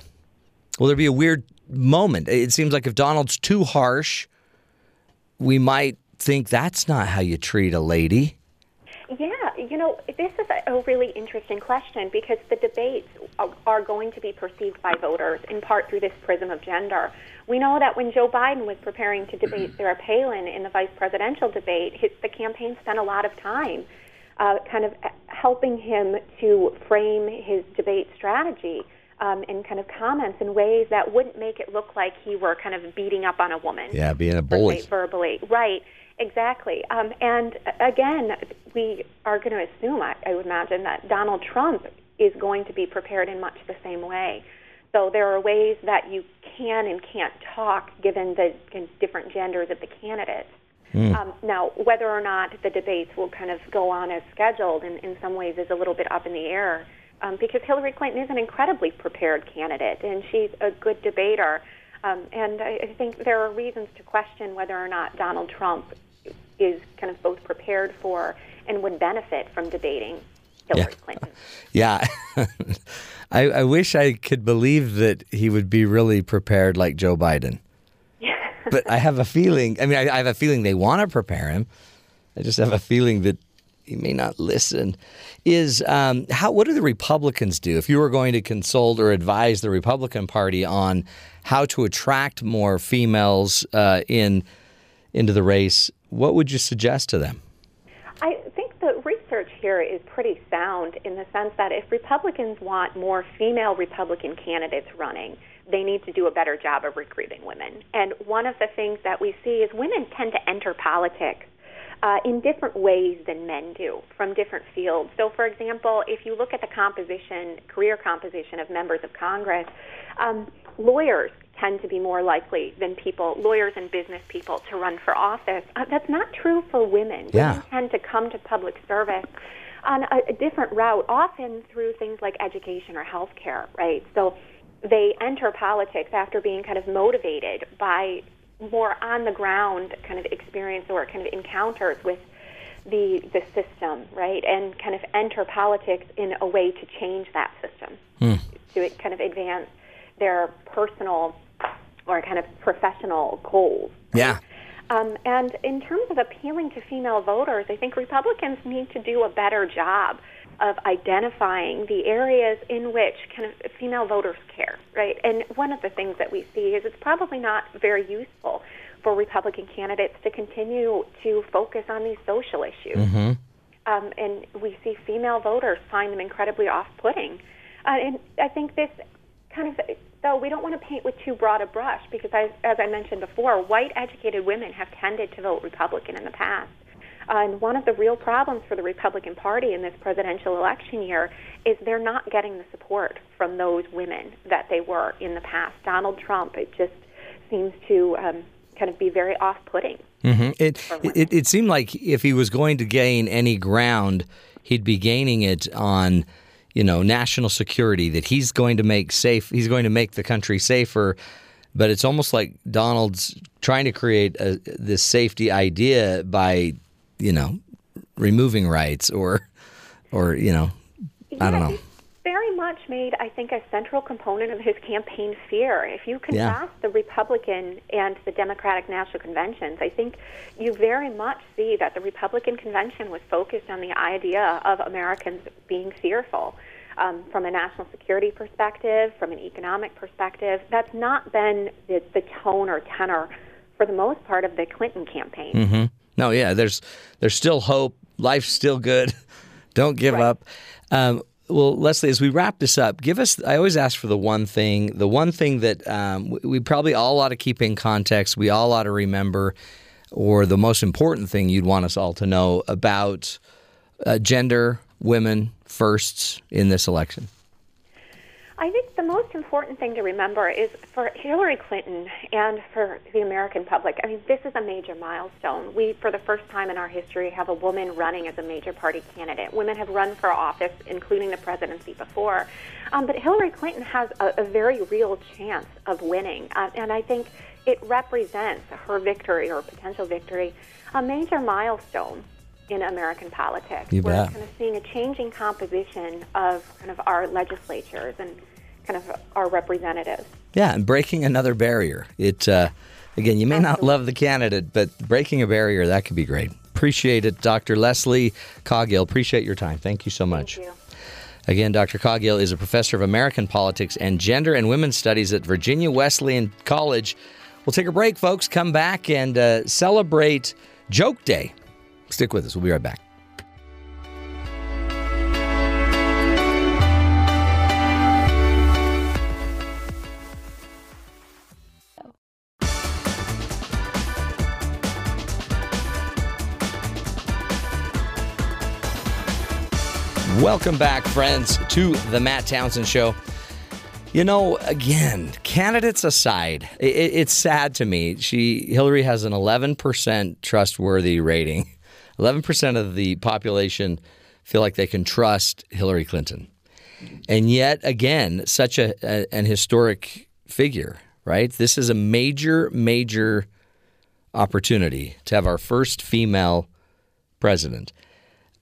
will there be a weird moment? It seems like if Donald's too harsh, we might think that's not how you treat a lady. Yeah, you know, this is a, really interesting question because the debates are, are going to be perceived by voters in part through this prism of gender. We know that when Joe Biden was preparing to debate Sarah Palin in the vice presidential debate, his, the campaign spent a lot of time uh, kind of helping him to frame his debate strategy um, and kind of comments in ways that wouldn't make it look like he were kind of beating up on a woman Yeah, being a bully. verbally. Right, exactly. Um, and uh, again, we are going to assume, I, I would imagine, that Donald Trump is going to be prepared in much the same way. So there are ways that you can and can't talk given the different genders of the candidates. Um, now, whether or not the debates will kind of go on as scheduled in, in some ways is a little bit up in the air um, because Hillary Clinton is an incredibly prepared candidate and she's a good debater. Um, and I, I think there are reasons to question whether or not Donald Trump is kind of both prepared for and would benefit from debating Hillary Clinton. Yeah. I, I wish I could believe that he would be really prepared like Joe Biden. But I have a feeling, I mean, I, I have a feeling they want to prepare him. I just have a feeling that he may not listen. Is um, how? What do the Republicans do if you were going to consult or advise the Republican Party on how to attract more females uh, in into the race? What would you suggest to them? I think the research here is pretty sound in the sense that if Republicans want more female Republican candidates running, they need to do a better job of recruiting women. And one of the things that we see is women tend to enter politics uh, in different ways than men do from different fields. So, for example, if you look at the composition, career composition of members of Congress, um, lawyers tend to be more likely than people, lawyers and business people, to run for office. Uh, that's not true for women. Yeah. Women tend to come to public service on a, a different route, often through things like education or healthcare, right? So they enter politics after being kind of motivated by more on the ground kind of experience or kind of encounters with the the system, right, and kind of enter politics in a way to change that system, to kind of advance their personal or kind of professional goals. Yeah. Um, and in terms of appealing to female voters, I think Republicans need to do a better job of identifying the areas in which kind of female voters care, right? And one of the things that we see is it's probably not very useful for Republican candidates to continue to focus on these social issues. Um, and we see female voters find them incredibly off-putting. Uh, and I think this kind of, though, we don't want to paint with too broad a brush because, I, as I mentioned before, white educated women have tended to vote Republican in the past. Uh, and one of the real problems for the Republican Party in this presidential election year is they're not getting the support from those women that they were in the past. Donald Trump, it just seems to um, kind of be very off putting. hmm It, it it seemed like if he was going to gain any ground, he'd be gaining it on, you know, national security. That he's going to make safe. He's going to make the country safer. But it's almost like Donald's trying to create a, this safety idea by, you know, removing rights or, or you know, I don't know. Very much made, I think, a central component of his campaign fear. If you Yeah. contrast the Republican and the Democratic national conventions, I think you very much see that the Republican convention was focused on the idea of Americans being fearful. Um, from a national security perspective, from an economic perspective, that's not been the, the tone or tenor for the most part of the Clinton campaign. hmm No, yeah, there's there's still hope. Life's still good. Don't give up. Um, well, Leslie, as we wrap this up, give us. I always ask for the one thing, the one thing that um, we, probably all ought to keep in context. We all ought to remember, or the most important thing you'd want us all to know about uh, gender, women firsts in this election. I think the most important thing to remember is for Hillary Clinton and for the American public. I mean, this is a major milestone. We, for the first time in our history, have a woman running as a major party candidate. Women have run for office, including the presidency before. Um, but Hillary Clinton has a, a very real chance of winning. Uh, and I think it represents her victory or potential victory, a major milestone in American politics. You We're bet. kind of seeing a changing composition of kind of our legislatures and kind of our representatives. Yeah, and breaking another barrier. It uh, again, you may not love the candidate, but breaking a barrier that could be great. Appreciate it, Dr. Leslie Caughell. Appreciate your time. Thank you so much. Thank you. Again, Dr. Caughell is a professor of American politics and gender and women's studies at Virginia Wesleyan College. We'll take a break, folks. Come back and uh, celebrate Joke Day. Stick with us. We'll be right back. Welcome back, friends, to the Matt Townsend Show. You know, again, candidates aside, i i- it's sad to me. She Hillary has an 11% trustworthy rating. 11% of the population feel like they can trust Hillary Clinton. And yet, again, such a, a an historic figure, right? This is a major, major opportunity to have our first female president.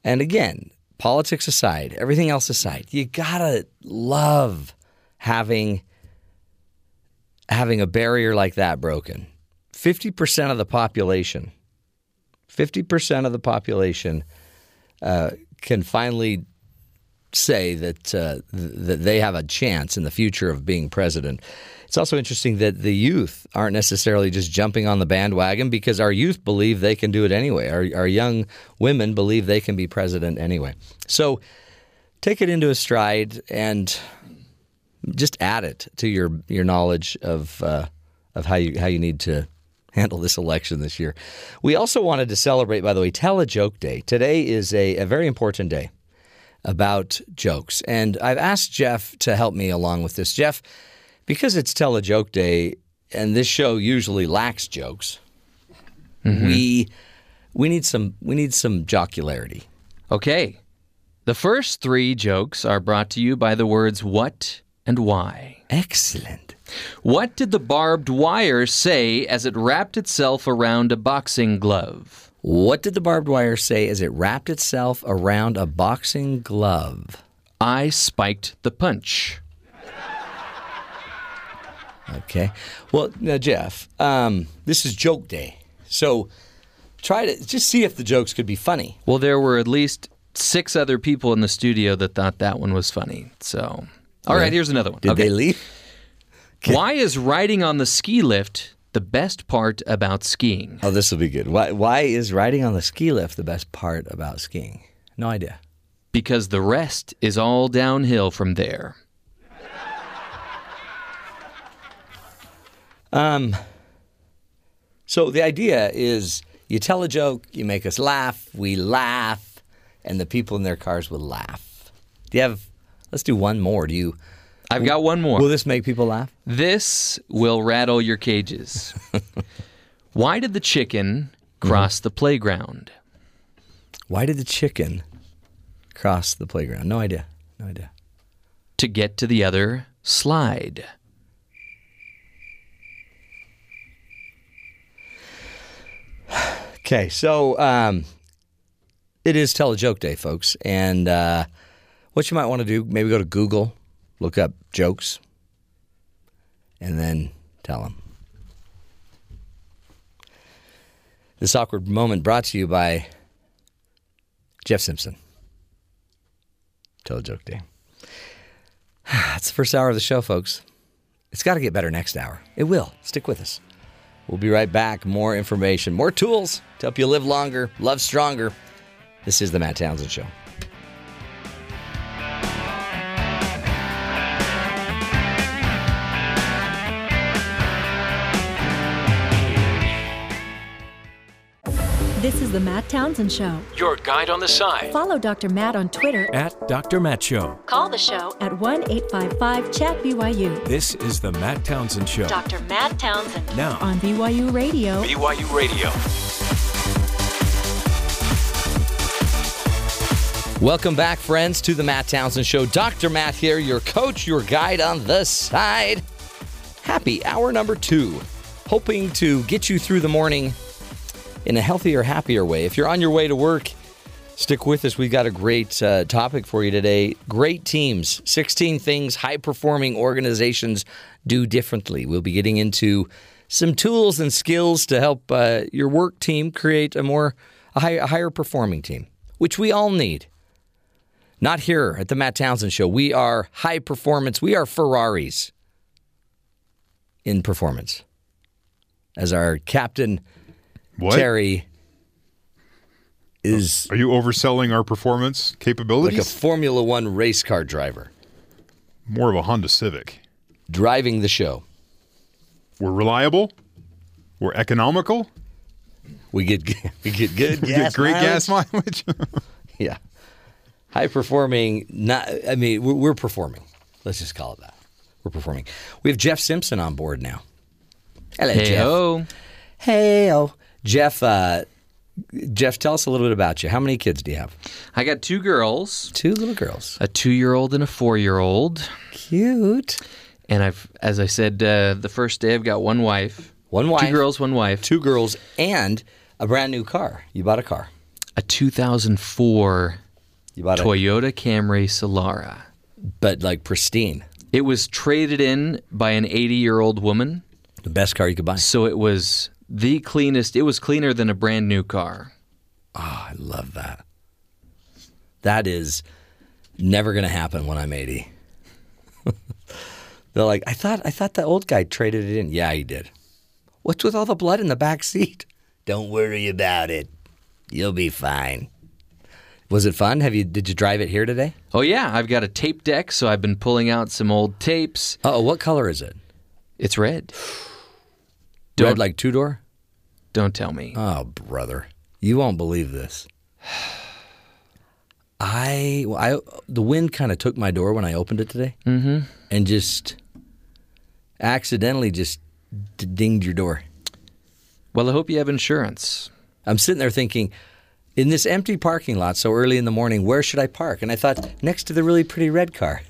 And again, politics aside, everything else aside, you gotta love having having a barrier like that broken. Fifty percent of the population, fifty percent of the population uh, can finally say that uh, th- that they have a chance in the future of being president. It's also interesting that the youth aren't necessarily just jumping on the bandwagon because our youth believe they can do it anyway. Our, our young women believe they can be president anyway. So take it into a stride and just add it to your your knowledge of uh, of how you how you need to handle this election this year. We also wanted to celebrate, by the way, Tell a Joke Day. Today is a, a very important day about jokes. And I've asked Jeff to help me along with this. Jeff, because it's Tell a Joke Day and this show usually lacks jokes, mm-hmm. we we need some we need some jocularity. Okay. The first three jokes are brought to you by the words what and why. Excellent. What did the barbed wire say as it wrapped itself around a boxing glove? What did the barbed wire say as it wrapped itself around a boxing glove? I spiked the punch. Okay. Well, now, Jeff, um, this is joke day. So try to just see if the jokes could be funny. Well, there were at least six other people in the studio that thought that one was funny. So, all right, here's another one. Did Okay. they leave? Why is riding on the ski lift the best part about skiing? Oh, this will be good. Why, why is riding on the ski lift the best part about skiing? No idea. Because the rest is all downhill from there. Um, so the idea is you tell a joke, you make us laugh, we laugh, and the people in their cars will laugh. Do you have? Let's do one more. Do you? I've got one more. Will this make people laugh? This will rattle your cages. Why did the chicken cross the playground? Why did the chicken cross the playground? No idea. No idea. To get to the other slide. Okay, so um, it is tell a joke day, folks, and uh, what you might want to do, maybe go to Google, look up jokes, and then tell them. This awkward moment brought to you by Jeff Simpson. Tell a joke day. It's the first hour of the show, folks. It's got to get better next hour. It will. Stick with us. We'll be right back. More information, more tools to help you live longer, love stronger. This is the Matt Townsend Show. This is the Matt Townsend Show. Your guide on the side. Follow Dr. Matt on Twitter. At Dr. Matt Show. Call the show at 1 855 Chat BYU. This is the Matt Townsend Show. Dr. Matt Townsend. Now, On BYU Radio. BYU Radio. Welcome back, friends, to the Matt Townsend Show. Dr. Matt here, your coach, your guide on the side. Happy hour number two. Hoping to get you through the morning in a healthier, happier way. If you're on your way to work, stick with us. We've got a great uh, topic for you today. Great teams, 16 things high performing organizations do differently. We'll be getting into some tools and skills to help uh, your work team create a more a a higher performing team, which we all need. Not here at the Matt Townsend Show. We are high performance. We are Ferraris in performance. As our captain, What? Terry, is Are you overselling our performance capabilities? like a? Formula One race car driver More of a Honda Civic. driving the show. We're reliable. We're economical. We get we get good We gas get great mileage. gas mileage. Yeah, high performing. Not. I mean, we're, we're performing. Let's just call it that. We're performing. We have Jeff Simpson on board now. Hello, Jeff. Hey-o. Hey, oh, Jeff. Uh, Jeff, tell us a little bit about you. How many kids do you have? I got two girls, Two little girls. a two year old and a four year old. Cute. And I've, as I said uh, the first day, I've got one wife. One wife. Two girls, one wife. Two girls, and a brand new car. You bought a car. A 2004 You bought a, Toyota Camry Solara. but like pristine. It was traded in by an 80 year old woman. The best car you could buy. So it was the cleanest. It was cleaner than a brand new car. Oh, I love that. That is never going to happen when I'm 80. They're like, I thought, I thought the old guy traded it in. Yeah, he did. What's with all the blood in the back seat? Don't worry about it. You'll be fine. Was it fun? Have you? Did you drive it here today? Oh, yeah. I've got a tape deck, so I've been pulling out some old tapes. Uh oh, what color is it? It's red. Red Don't- like two door? Don't tell me. Oh, brother, you won't believe this. I, well, I the wind kind of took my door when I opened it today, mm-hmm. and just accidentally just d- dinged your door. Well, I hope you have insurance. I'm sitting there thinking, in this empty parking lot so early in the morning, where should I park? And I thought next to the really pretty red car.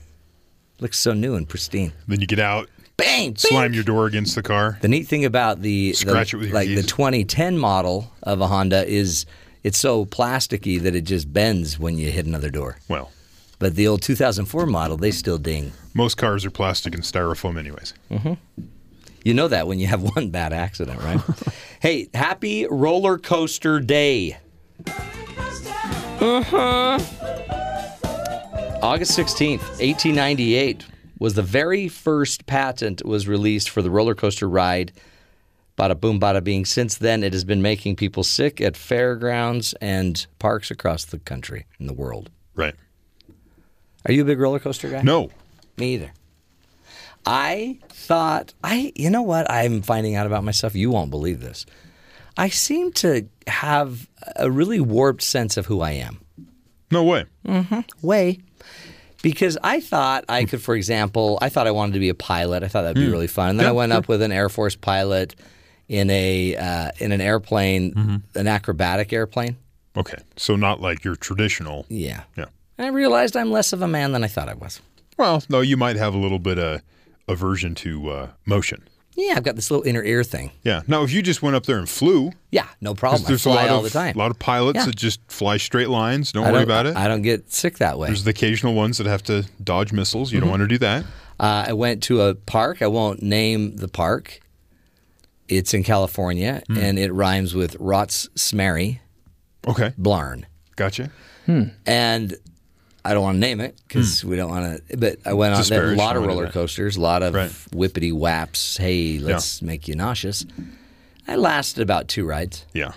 Looks so new and pristine. then you get out, bang, Slam your door against the car. The neat thing about the, the- it with your like the 2010 model of a Honda is it's so plasticky that it just bends when you hit another door. Well, But the old 2004 model, they still ding. most cars are plastic and styrofoam, anyways. You know that when you have one bad accident, right? hey, happy roller coaster day. Uh-huh. August 16th, 1898 was the very first patent was released for the roller coaster ride. Bada boom, bada bing. Since then, it has been making people sick at fairgrounds and parks across the country and the world. Right. Are you a big roller coaster guy? No. Me either. I thought I you know what I'm finding out about myself, you won't believe this. I seem to have a really warped sense of who I am. No way. Mhm. Way. Because I thought I could, for example, I thought I wanted to be a pilot. I thought that'd be really fun. And then Yeah, I went sure. up with an Air Force pilot in a uh, in an airplane, an acrobatic airplane. Okay. So not like your traditional. Yeah. Yeah. And I realized I'm less of a man than I thought I was. Well, no, you might have a little bit of aversion to uh, motion. Yeah, I've got this little inner ear thing. Yeah. Now, if you just went up there and flew, Yeah, no problem. I there's a lot all of the time. a lot of pilots Yeah. that just fly straight lines. Don't worry don't- about it. I don't get sick that way. There's the occasional ones that have to dodge missiles. You don't want to do that. Uh, I went to a park. I won't name the park. It's in California, Hmm. and it rhymes with Rots Smerry Okay. Blarn. Gotcha. And I don't want to name it because hmm. we don't want to. But I went on a lot of roller coasters, a lot of Right. whippity whaps. Hey, let's make you nauseous. I lasted about two rides. Yeah.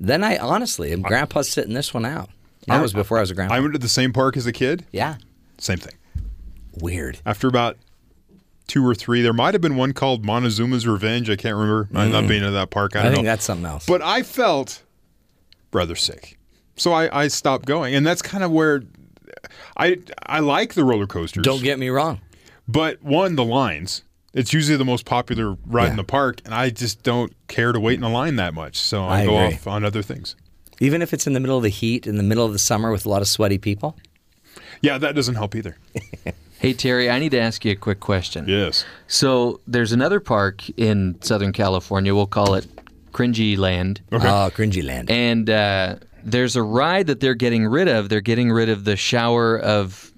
Then I honestly, am Grandpa's sitting this one out. That I- was before I was a grandpa. I went to the same park as a kid. yeah, Same thing. weird. After about two or three, there might have been one called Montezuma's Revenge. I can't remember. I'm mm. not being to that park. I I, don't think know. that's something else. But I felt rather sick. So I, I stopped going. And that's kind of where I I like the roller coasters. don't get me wrong. But one, the lines. It's usually the most popular ride in the park, and I just don't care to wait in a line that much. So I, I go agree. off on other things. Even if it's in the middle of the heat, in the middle of the summer with a lot of sweaty people. Yeah, that doesn't help either. Hey, Terry, I need to ask you a quick question. Yes. So there's another park in Southern California. We'll call it Cringy Land. Oh, cringy land. And uh, there's a ride that they're getting rid of. They're getting rid of the shower of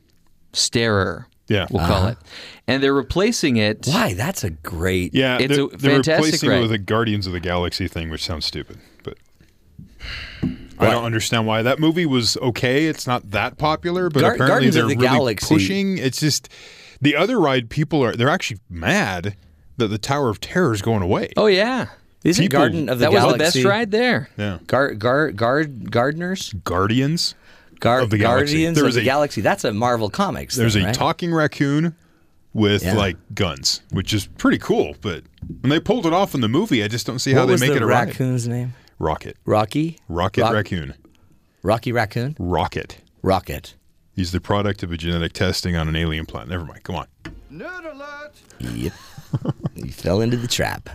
starer. Yeah. We'll call uh-huh. it. And they're replacing it. Why? That's a great. Yeah, It's they're, a they're fantastic replacing ride. it with a Guardians of the Galaxy thing, which sounds stupid, but I don't understand why. That movie was okay. It's not that popular, but Gar- apparently Guardians of they're the really Galaxy- pushing. It's just the other ride. People are they're actually mad that the Tower of Terror is going away. Oh, yeah. Isn't People- Garden of the That was the best ride there. Yeah, Gar, gar, guard, gardeners? Guardians. Gar, Of the Galaxy. Guardians There of was the a- Galaxy. That's a Marvel Comics. There's thing, a right? talking raccoon with Yeah. like guns, which is pretty cool. But when they pulled it off in the movie, I just don't see how What they make the it a ride. raccoon's name? Rocket, Rocky? Rocket Rock- raccoon, Rocky Raccoon? Rocket. Rocket. He's the product of a genetic testing on an alien planet. Never mind. Come on. Yep. you fell into the trap.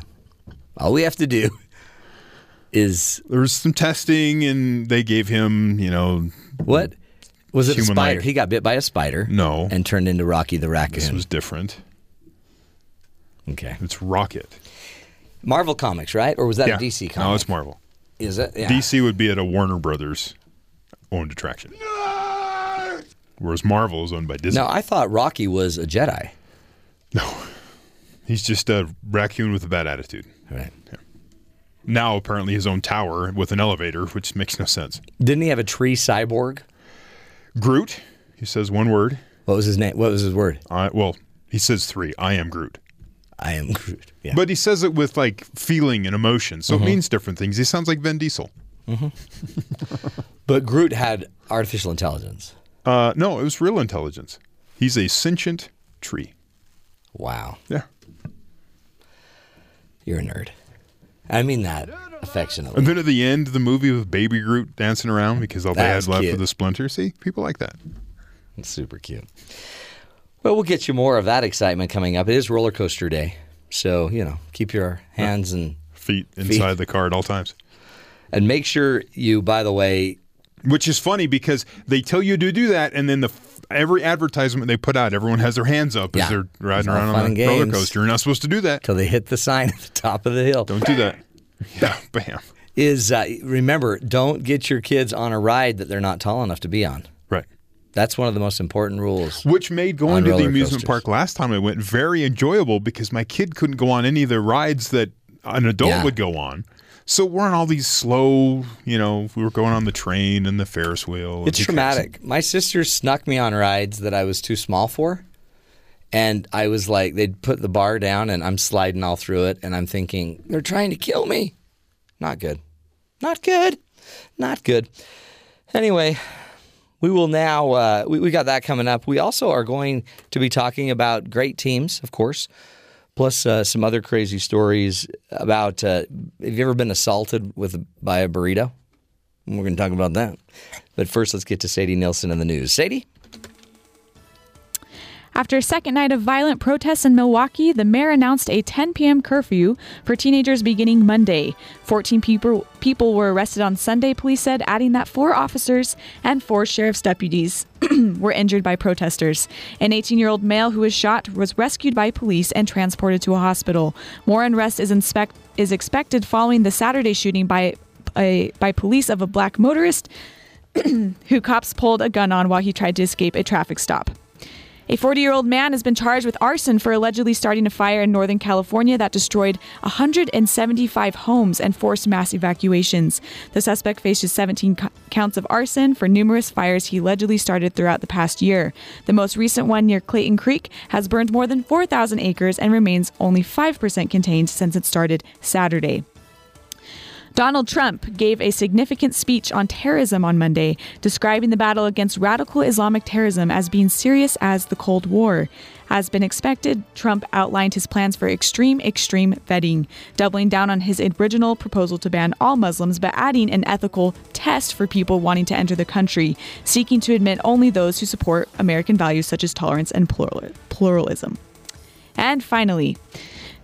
All we have to do is There was some testing, and they gave him, you know, what? Was it a spider? He got bit by a spider. No. And turned into Rocky the Raccoon. this Raccoon. was different. okay. It's Rocket. Marvel Comics, right? Or was that yeah. a DC comic? No, it's Marvel. Is it? Yeah. DC would be at a Warner Brothers owned attraction. Whereas Marvel is owned by Disney. No, I thought Rocky was a Jedi. No. He's just a raccoon with a bad attitude. Right. Now, apparently, his own tower with an elevator, which makes no sense. Didn't he have a tree cyborg? Groot, he says one word. What was his name? What was his word? I, well, he says three. I am Groot. I am Groot. Yeah. But he says it with like feeling and emotion, so it means different things. He sounds like Vin Diesel. But Groot had artificial intelligence. Uh, no, it was real intelligence. He's a sentient tree. Wow. Yeah. You're a nerd. I mean that affectionately. And then at the end of the movie with Baby Groot dancing around because all they had left cute. were the splinter. See, people like that. It's super cute. Well, we'll get you more of that excitement coming up. It is roller coaster day. So, you know, keep your hands and Feet inside the car at all times. and make sure you by the way, Which is funny because they tell you to do that, and then the every advertisement they put out, everyone has their hands up Yeah. as they're riding around on the roller coaster. You're not supposed to do that. Till they hit the sign at the top of the hill. Don't do that. Yeah, bam. Is uh, remember, don't get your kids on a ride that they're not tall enough to be on. Right. That's one of the most important rules. Which made going to the amusement coasters. park last time I went very enjoyable because my kid couldn't go on any of the rides that an adult Yeah. would go on. So we're on all these slow, you know, we were going on the train and the Ferris wheel. It's traumatic. My sister snuck me on rides that I was too small for. And I was like, they'd put the bar down and I'm sliding all through it. And I'm thinking, they're trying to kill me. Not good. Not good. Not good. Anyway, we will now, uh, we, we got that coming up. We also are going to be talking about great teams, of course, plus uh, some other crazy stories about uh, have you ever been assaulted with by a burrito? We're going to talk about that. But first, let's get to Sadie Nilsson in the news. Sadie? After a second night of violent protests in Milwaukee, the mayor announced a 10 p.m. curfew for teenagers beginning Monday. 14 people, people were arrested on Sunday, police said, adding that four officers and four sheriff's deputies were injured by protesters. An 18 year old male who was shot was rescued by police and transported to a hospital. More unrest is, inspect, is expected following the Saturday shooting by, a, by police of a black motorist who cops pulled a gun on while he tried to escape a traffic stop. A 40 year old man has been charged with arson for allegedly starting a fire in Northern California that destroyed 175 homes and forced mass evacuations. The suspect faces 17 co- counts of arson for numerous fires he allegedly started throughout the past year. The most recent one near Clayton Creek has burned more than 4,000 acres and remains only 5% contained since it started Saturday. Donald Trump gave a significant speech on terrorism on Monday, describing the battle against radical Islamic terrorism as being serious as the Cold War. As been expected, Trump outlined his plans for extreme, extreme vetting, doubling down on his original proposal to ban all Muslims, but adding an ethical test for people wanting to enter the country, seeking to admit only those who support American values such as tolerance and plural- pluralism. And finally,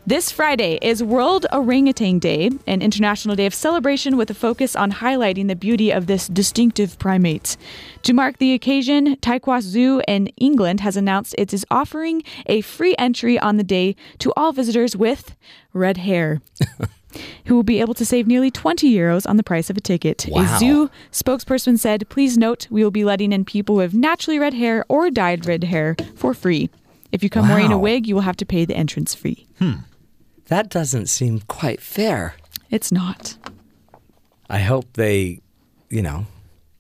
this Friday is World Orangutan Day, an international day of celebration with a focus on highlighting the beauty of this distinctive primate. To mark the occasion, Twycross Zoo in England has announced it is offering a free entry on the day to all visitors with red hair. Who will be able to save nearly 20 euros on the price of a ticket. Wow. A zoo spokesperson said, Please note, we will be letting in people who have naturally red hair or dyed red hair for free. If you come wearing a wig, you will have to pay the entrance fee. Hmm. That doesn't seem quite fair. It's not. I hope they, you know,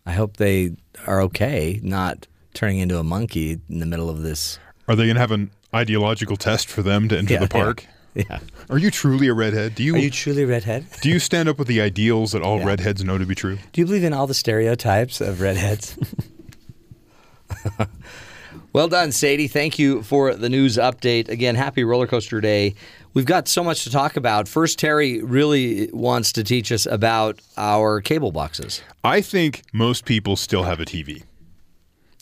I hope they are okay not turning into a monkey in the middle of this. Are they going to have an ideological test for them to enter Yeah, the park? Yeah. yeah. Are you truly a redhead? Do you, Are you truly redhead? do you stand up with the ideals that all Yeah. redheads know to be true? Do you believe in all the stereotypes of redheads? well done, Sadie. Thank you for the news update. Again, happy roller coaster day. We've got so much to talk about. First, Terry really wants to teach us about our cable boxes. I think most people still have a TV.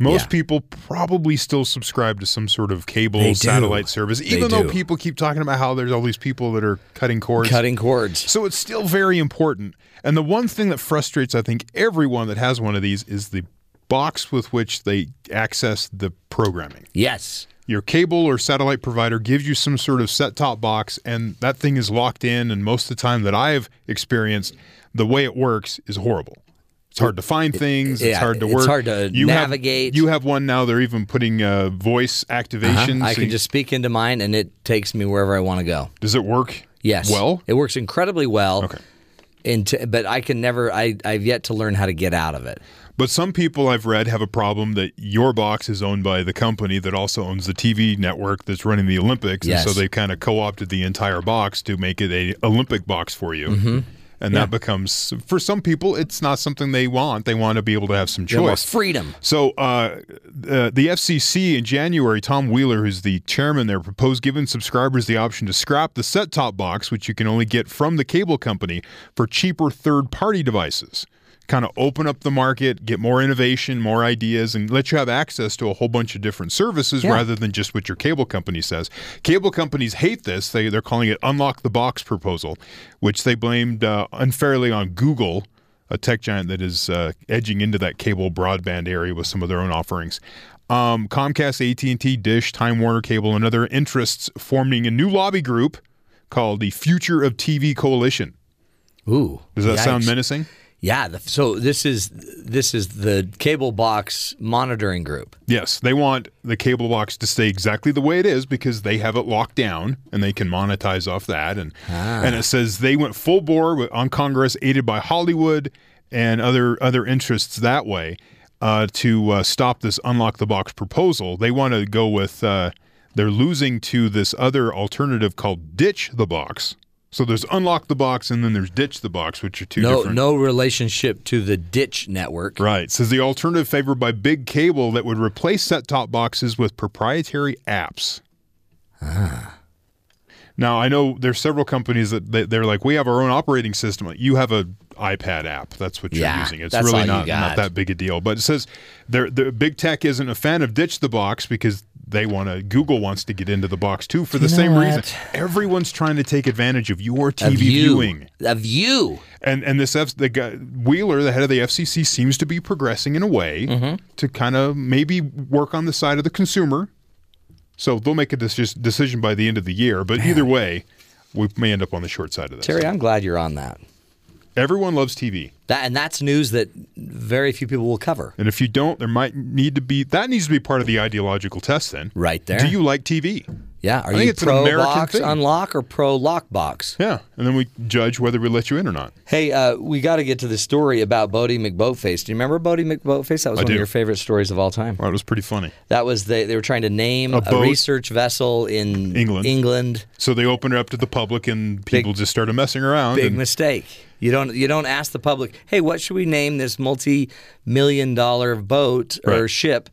Most Yeah. people probably still subscribe to some sort of cable They do. satellite service, even though people keep talking about how there's all these people that are cutting cords. Cutting cords. So it's still very important. And the one thing that frustrates, I think, everyone that has one of these is the box with which they access the programming. Yes. Your cable or satellite provider gives you some sort of set top box, and that thing is locked in. And most of the time that I've experienced, the way it works is horrible. It's hard to find things. yeah, it's hard to work. it's hard to have- navigate. you have one now. They're even putting uh, voice activation. Uh-huh. I so can you- just speak into mine and it takes me wherever I want to go. Does it work? Yes. Well, it works incredibly well. Okay. Into, but I can never. I I've yet to learn how to get out of it. But some people I've read have a problem that your box is owned by the company that also owns the TV network that's running the Olympics, Yes. and so they kind of co-opted the entire box to make it a Olympic box for you. Mm-hmm. And that becomes for some people, it's not something they want. They want to be able to have some You have more choice. freedom. So uh, uh, the FCC in January, Tom Wheeler, who's the chairman there, proposed giving subscribers the option to scrap the set-top box, which you can only get from the cable company, for cheaper third-party devices. Kind of open up the market, get more innovation, more ideas, and let you have access to a whole bunch of different services Yeah. rather than just what your cable company says. Cable companies hate this. They, they're calling it unlock the box proposal, which they blamed uh, unfairly on Google a tech giant that is uh, edging into that cable broadband area with some of their own offerings. Um, Comcast, AT&T, Dish, Time Warner Cable, and other interests forming a new lobby group called the Future of TV Coalition. Ooh, Does that sound menacing? Yeah. The, so this is this is the cable box monitoring group. Yes, they want the cable box to stay exactly the way it is because they have it locked down and they can monetize off that. And and it says they went full bore on Congress, aided by Hollywood and other other interests that way, uh, to uh, stop this unlock the box proposal. They want to go with. Uh, they're losing to this other alternative called ditch the box. So there's unlock the box and then there's ditch the box, which are two No different. no relationship to the Dish network. Right. Says the alternative favored by big cable that would replace set top boxes with proprietary apps. Ah. Now I know there's several companies that they- they're like, we have our own operating system. You have a iPad app. That's what you're Yeah, using. It's really not, not that big a deal. But it says the big tech isn't a fan of ditch the box because they want to. Google wants to get into the box too for the same reason. Everyone's trying to take advantage of your TV Of you. viewing. Of you. And and this F, the guy Wheeler, the head of the FCC, seems to be progressing in a way Mm-hmm. to kind of maybe work on the side of the consumer. So they'll make a decision by the end of the year. But either way, we may end up on the short side of this. Terry, I'm glad you're on that. Everyone loves TV, That and that's news that very few people will cover. and if you don't, there might need to be that needs to be part of the ideological test. Then, Right there. Do you like TV? Yeah. Are I think you it's an pro American box thing. unlock or pro lock box? Yeah, and then we judge whether we let you in or not. Hey, uh, we got to get to the story about Boaty McBoatface. Do you remember Boaty McBoatface? That was I one do. of your favorite stories of all time. Well, it was pretty funny. That was they, they were trying to name A a, research vessel in England. England. So they opened it up to the public, and people just started messing around. Big and- mistake. You don't you don't ask the public, hey, what should we name this multi-million dollar boat or Right. ship?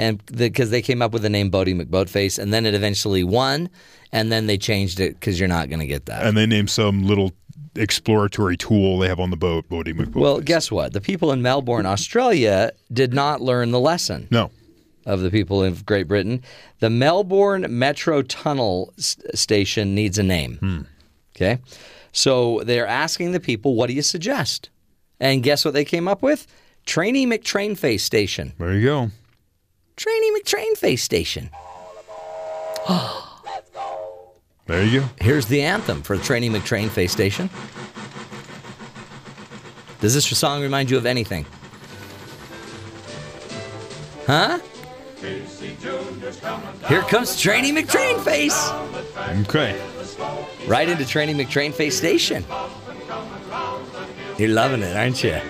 And because they came up with the name Boaty McBoatface, and then it eventually won, and then they changed it because you're not going to get that. and they named some little exploratory tool they have on the boat, Boaty McBoat. well, guess what? The people in Melbourne, Australia, did not learn the lesson. no, of the people of Great Britain. The Melbourne Metro Tunnel s- station needs a name. Hmm. Okay. So they're asking the people, what do you suggest? And guess what they came up with? Trainy McTrainface Station. there you go. Trainy McTrainface Station. There you go. Here's the anthem for Trainy McTrainface Station. Does this song remind you of anything? Huh? Here comes Trainy McTrainface. Okay. right into Trainy McTrainface Station. You're loving it, aren't you?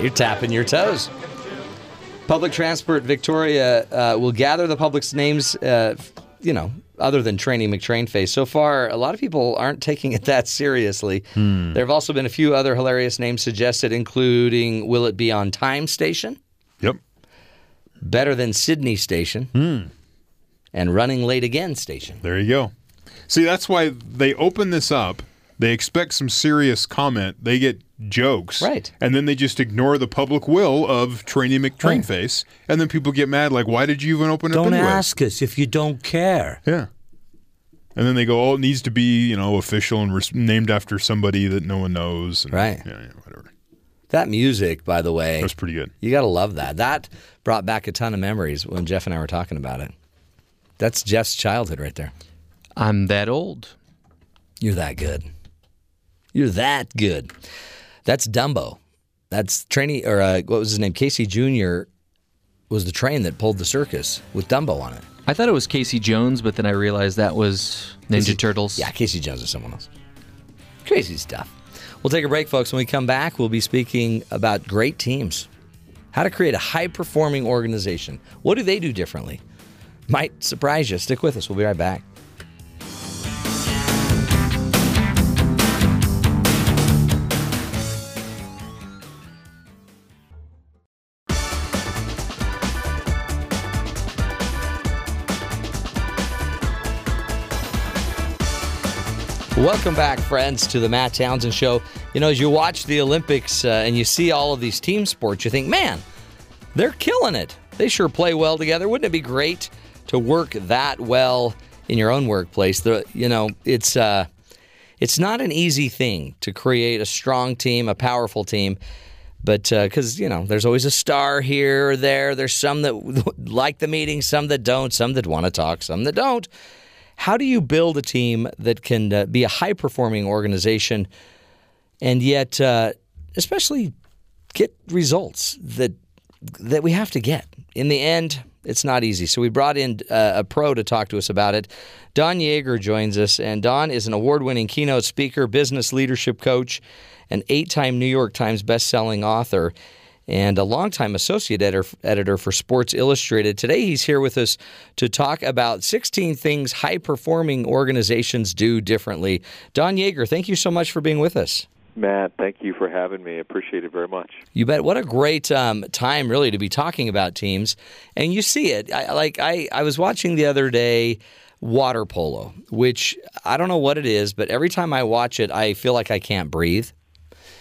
You're tapping your toes. Public Transport Victoria uh, will gather the public's names, uh, you know, other than Trainy McTrainface. So far, a lot of people aren't taking it that seriously. There have also been a few other hilarious names suggested, including Will It Be on Time Station, Yep. Better Than Sydney Station, Hmm. and Running Late Again Station. There you go. See, that's why they open this up. They expect some serious comment. They get jokes. Right. And then they just ignore the public will of Trainy McTrainface. And then people get mad, like, why did you even open it up Don't anyway? ask us if you don't care. Yeah. And then they go, oh, it needs to be, you know, official and res- named after somebody that no one knows. And, Right. Yeah, yeah, whatever. That music, by the way, was pretty good. You got to love that. That brought back a ton of memories when Jeff and I were talking about it. That's Jeff's childhood right there. I'm that old. You're that good. You're that good. That's Dumbo. That's trainee, or uh, what was his name? Casey Jr. was the train that pulled the circus with Dumbo on it. I thought it was Casey Jones, but then I realized that was Ninja Casey- Turtles. Yeah, Casey Jones is someone else. Crazy stuff. We'll take a break, folks. When we come back, we'll be speaking about great teams. How to create a high performing organization. What do they do differently? Might surprise you. Stick with us. We'll be right back. Welcome back, friends, to the Matt Townsend Show. You know, as you watch the Olympics uh, and you see all of these team sports, you think, man, they're killing it. They sure play well together. Wouldn't it be great to work that well in your own workplace? The, you know, it's uh, it's not an easy thing to create a strong team, a powerful team. but because you know, there's always a star here or there. There's some that like the meeting, some that don't, some that want to talk, some that don't. How do you build a team that can uh, be a high performing organization and yet, uh, especially get results that that we have to get? In the end, it's not easy. So we brought in uh, a pro to talk to us about it. Don Yaeger joins us, and Don is an award-winning keynote speaker, business leadership coach, an eight-time New York Times best-selling author, and a longtime associate editor, editor for Sports Illustrated. Today he's here with us to talk about 16 things high-performing organizations do differently. Don Yaeger, thank you so much for being with us. Matt, thank you for having me. I appreciate it very much. You bet. What a great um, time, really, to be talking about teams. And you see it. I, like I, I was watching the other day water polo, which I don't know what it is, but every time I watch it, I feel like I can't breathe.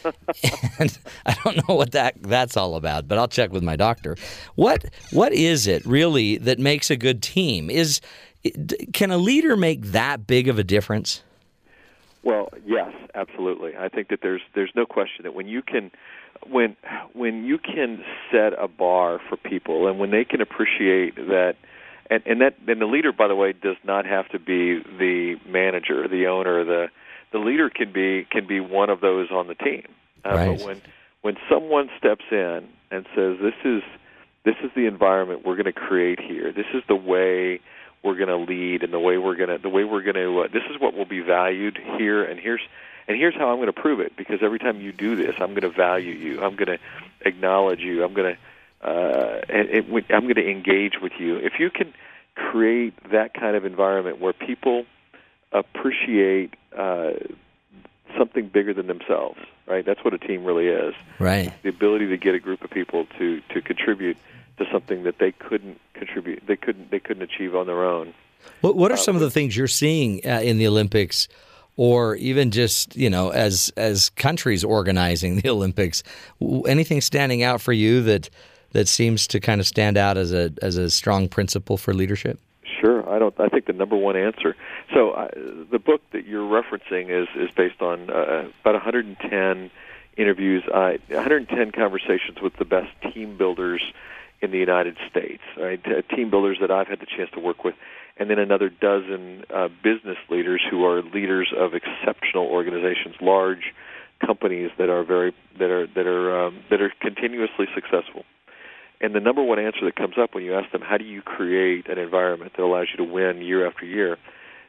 and I don't know what that that's all about, but I'll check with my doctor. What what is it really that makes a good team? Is can a leader make that big of a difference? Well, yes, absolutely. I think that there's there's no question that when you can when when you can set a bar for people and when they can appreciate that and, and that and the leader by the way does not have to be the manager, the owner, the the leader can be can be one of those on the team. Uh, right. But when when someone steps in and says this is this is the environment we're going to create here. This is the way we're going to lead and the way we're going to the way we're going to uh, this is what will be valued here and here's and here's how I'm going to prove it because every time you do this I'm going to value you I'm going to acknowledge you I'm going to uh, it, it, I'm going to engage with you if you can create that kind of environment where people appreciate uh, something bigger than themselves right? That's what a team really is. Right. The ability to get a group of people to to contribute to something that they couldn't contribute they couldn't they couldn't achieve on their own. What, what are some of the things you're seeing uh, in the olympics or even just you know as as countries organizing the olympics? Anything standing out for you that that seems to kind of stand out as a as a strong principle for leadership? Sure, I don't. I think the number one answer. So uh, the book that you're referencing is is based on uh, about 110 interviews, uh, 110 conversations with the best team builders in the United States, right? Uh, team builders that I've had the chance to work with, and then another dozen uh, business leaders who are leaders of exceptional organizations, large companies that are very that are that are um, that are continuously successful. And the number one answer that comes up when you ask them, how do you create an environment that allows you to win year after year?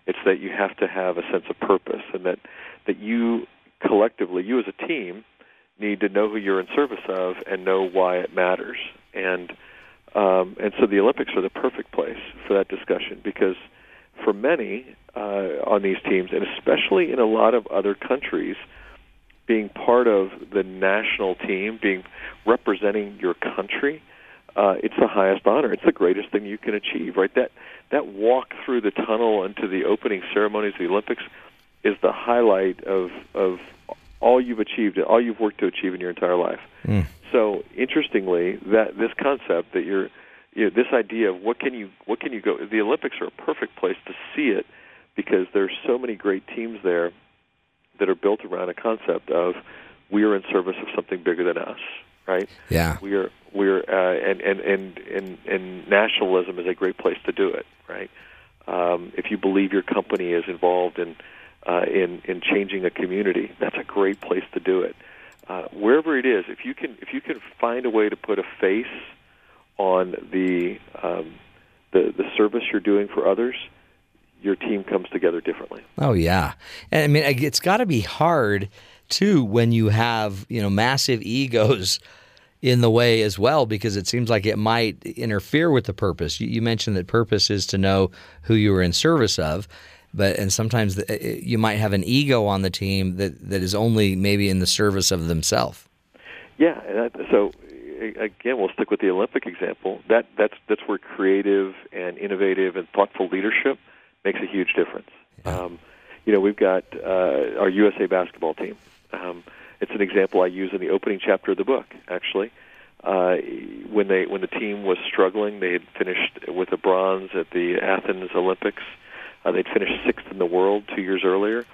It's that you have to have a sense of purpose, and that that you collectively, you as a team, need to know who you're in service of and know why it matters. And um, and so the Olympics are the perfect place for that discussion because for many uh, on these teams, and especially in a lot of other countries, being part of the national team, being representing your country, uh, it's the highest honor. It's the greatest thing you can achieve, right? That that walk through the tunnel into the opening ceremonies of the Olympics is the highlight of of all you've achieved, all you've worked to achieve in your entire life. Mm. So, interestingly, that this concept that you're, you know, this idea of what can you what can you go? The Olympics are a perfect place to see it because there's so many great teams there that are built around a concept of we are in service of something bigger than us, right? Yeah. We are we're uh, and, and and and and nationalism is a great place to do it, right? Um, if you believe your company is involved in uh, in in changing a community, that's a great place to do it. Uh, wherever it is, if you can if you can find a way to put a face on the um, the the service you're doing for others, your team comes together differently. Oh yeah, and I mean it's got to be hard too when you have you know massive egos in the way as well because it seems like it might interfere with the purpose. You, you mentioned that purpose is to know who you are in service of, but and sometimes the, you might have an ego on the team that, that is only maybe in the service of themselves. Yeah, and that, so again, we'll stick with the Olympic example. That that's that's where creative and innovative and thoughtful leadership makes a huge difference. Yeah. Um, you know, we've got uh, our USA basketball team. Um, it's an example I use in the opening chapter of the book. Actually, uh, when they when the team was struggling, they had finished with a bronze at the Athens Olympics. Uh, they'd finished sixth in the world two years earlier.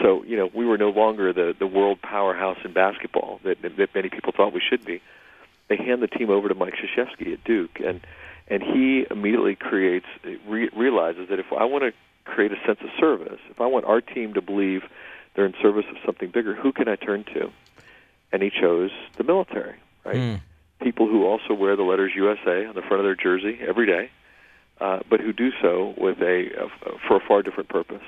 so you know we were no longer the the world powerhouse in basketball that that many people thought we should be. They hand the team over to Mike Krzyzewski at Duke, and and he immediately creates re- realizes that if I want to create a sense of service, if I want our team to believe they're in service of something bigger, who can I turn to? And he chose the military, right? Mm. People who also wear the letters USA on the front of their jersey every day, uh, but who do so with a, a for a far different purpose.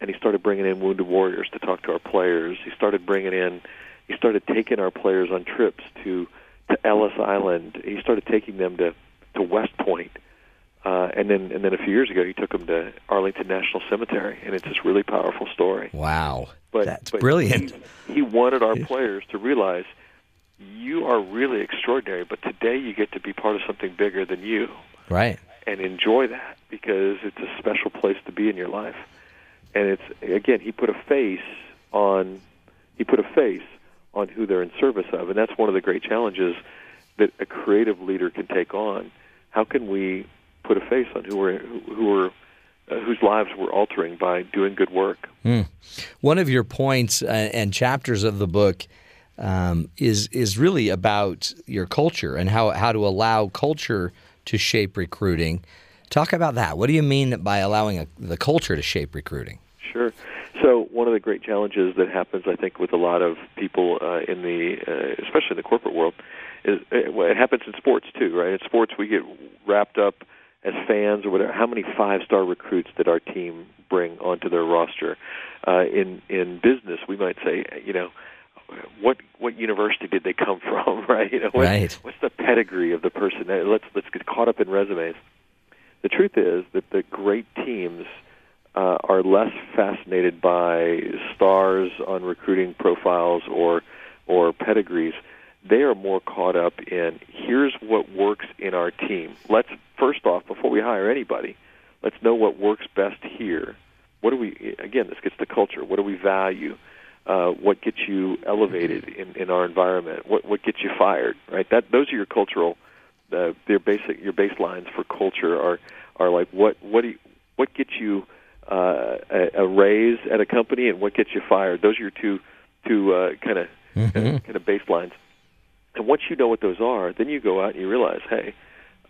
And he started bringing in wounded warriors to talk to our players. He started bringing in, he started taking our players on trips to to Ellis Island. He started taking them to to West Point, uh, and then and then a few years ago he took them to Arlington National Cemetery, and it's this really powerful story. Wow, But that's but brilliant. He, he wanted our players to realize you are really extraordinary, but today you get to be part of something bigger than you, Right. and enjoy that because it's a special place to be in your life. And it's again, he put a face on he put a face on who they're in service of, and that's one of the great challenges that a creative leader can take on. How can we put a face on who we're who are uh, whose lives we're altering by doing good work? Mm. One of your points uh, and chapters of the book um, is is really about your culture and how how to allow culture to shape recruiting. Talk about that. What do you mean by allowing a, the culture to shape recruiting? Sure. So one of the great challenges that happens, I think, with a lot of people uh, in the, uh, especially in the corporate world, is uh, well, it happens in sports too, right? In sports, we get wrapped up as fans or whatever. How many five-star recruits did our team bring onto their roster? Uh, in in business, we might say, you know, what what university did they come from, right? You know, what, Right. what's the pedigree of the person? Uh, Let's let's get caught up in resumes. The truth is that the great teams uh, are less fascinated by stars on recruiting profiles or or pedigrees. They are more caught up in here's what works in our team. Let's first off, before we hire anybody, let's know what works best here. What do we again? This gets to culture. What do we value? Uh, what gets you elevated in, in our environment? What what gets you fired? Right. That those are your cultural. Uh, their basic your baselines for culture are are like what what do you, what gets you uh, a, a raise at a company and what gets you fired. Those are your two two uh, kind of Mhm. kind of baselines. And once you know what those are, then you go out and you realize, hey,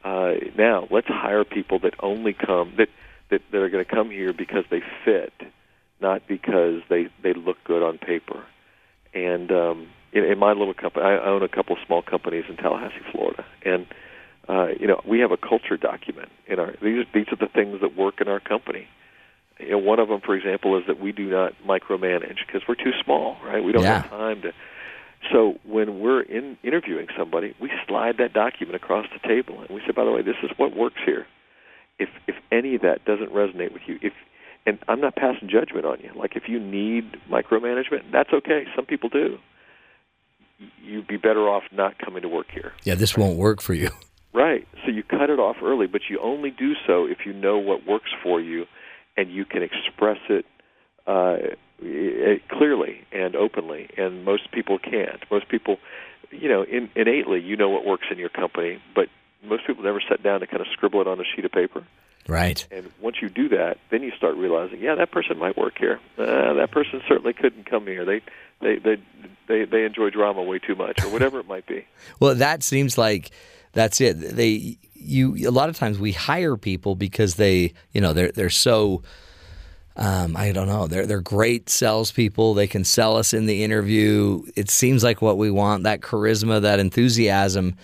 uh, now let's hire people that only come that that, that are going to come here because they fit, not because they they look good on paper. And um, in, in my little company, I own a couple small companies in Tallahassee, Florida, and uh, you know we have a culture document in our these these are the things that work in our company. You know, one of them, for example, is that we do not micromanage because we're too small, right? We don't Yeah. have time to. So when we're in interviewing somebody, we slide that document across the table and we say, by the way, this is what works here. If if any of that doesn't resonate with you, if and I'm not passing judgment on you. Like if you need micromanagement, that's okay. Some people do. You'd be better off not coming to work here. Yeah, this won't work for you. Right. So you cut it off early, but you only do so if you know what works for you and you can express it uh, clearly and openly. And most people can't. Most people, you know, in, innately, you know what works in your company, but most people never sit down to kind of scribble it on a sheet of paper. Right. And once you do that, then you start realizing, yeah, that person might work here. Uh, that person certainly couldn't come here. They, they, they, they, they enjoy drama way too much, or whatever it might be. Well, that seems like that's it. They you a lot of times we hire people because they you know they're they're so um, I don't know they're they're great salespeople. They can sell us in the interview. It seems like what we want that charisma, that enthusiasm,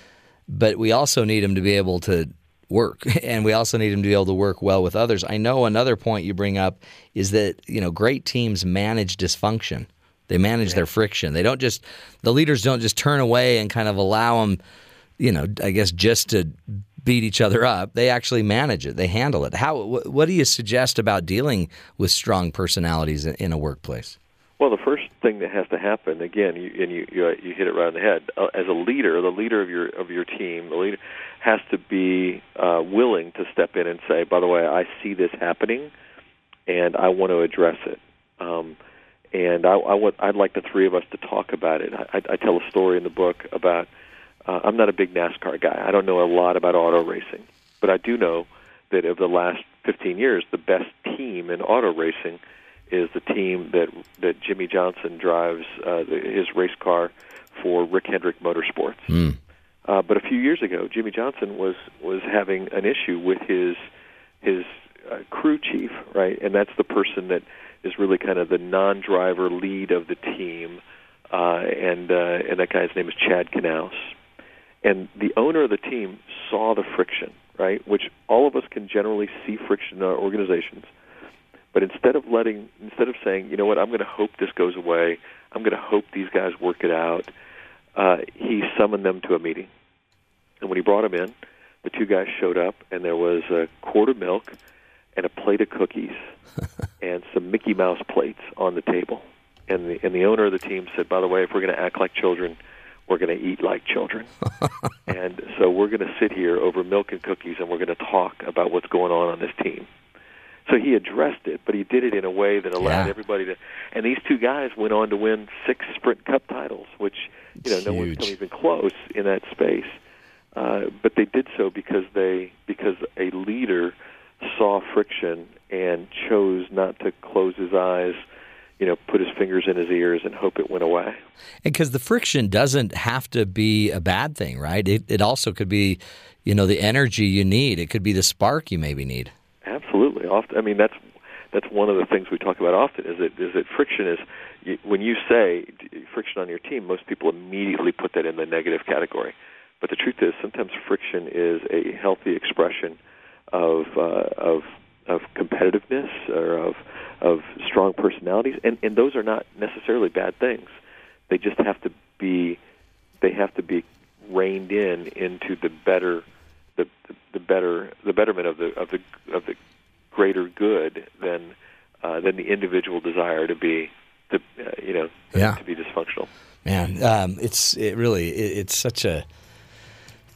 but we also need them to be able to work and we also need them to be able to work well with others. I know another point you bring up is that you know great teams manage dysfunction. They manage their friction. They don't just the leaders don't just turn away and kind of allow them, you know, I guess just to beat each other up. They actually manage it. They handle it. How wh- what do you suggest about dealing with strong personalities in, in a workplace? Well, the first thing that has to happen, again, you, and you, you you hit it right on the head. Uh, as a leader, the leader of your of your team, the leader has to be uh, willing to step in and say, "By the way, I see this happening, and I want to address it." Um, and I, I want I'd like the three of us to talk about it. I, I tell a story in the book about. Uh, I'm not a big NASCAR guy. I don't know a lot about auto racing, but I do know that over the last 15 years, the best team in auto racing is the team that that Jimmie Johnson drives uh, the- his race car for Rick Hendrick Motorsports. Mm. Uh, but a few years ago, Jimmie Johnson was was having an issue with his his uh, crew chief, right? And that's the person that is really kind of the non-driver lead of the team, uh, and uh, and that guy's name is Chad Knaus. And the owner of the team saw the friction, right? Which all of us can generally see friction in our organizations. But instead of letting, instead of saying, you know what, I'm going to hope this goes away. I'm going to hope these guys work it out. Uh, he summoned them to a meeting, and when he brought them in, the two guys showed up, and there was a quart of milk and a plate of cookies and some Mickey Mouse plates on the table. And the and the owner of the team said, by the way, if we're going to act like children, we're going to eat like children. and so we're going to sit here over milk and cookies, and we're going to talk about what's going on on this team. So he addressed it, but he did it in a way that allowed Yeah. everybody to. And these two guys went on to win six Sprint Cup titles, which you know no one's come even close in that space. Uh, but they did so because they because a leader saw friction and chose not to close his eyes, you know, put his fingers in his ears and hope it went away. because the friction doesn't have to be a bad thing, right? It, it also could be, you know, the energy you need. It could be the spark you maybe need. Absolutely. Often, I mean, that's that's one of the things we talk about often. Is that is that friction is you, when you say friction on your team, most people immediately put that in the negative category. But the truth is, sometimes friction is a healthy expression of uh, of of competitiveness or of of strong personalities, and and those are not necessarily bad things. They just have to be they have to be reined in into the better the the, better the betterment of the of the of the greater good than uh, than the individual desire to be to uh, you know Yeah. to be dysfunctional. Man, um, it's it really it, it's such a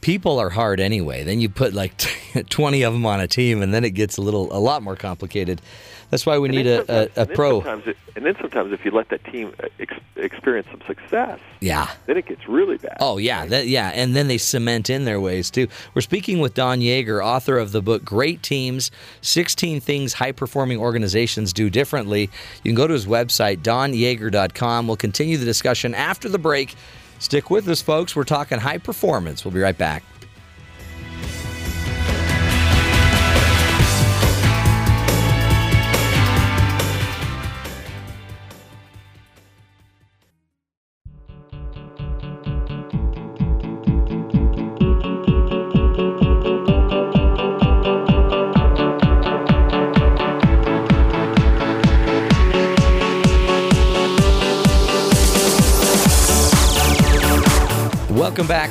people are hard anyway. Then you put like twenty of them on a team, and then it gets a little a lot more complicated. That's why we And need a, a, a and then pro. Sometimes it, and then sometimes if you let that team uh, ex- experience some success, Yeah. then it gets really bad. Oh yeah, that, yeah, and then they cement in their ways too. We're speaking with Don Yaeger, author of the book "Great Teams: 16 Things High Performing Organizations Do Differently." You can go to his website donyaeger.com. We'll continue the discussion after the break. Stick with us, folks. We're talking high performance. We'll be right back.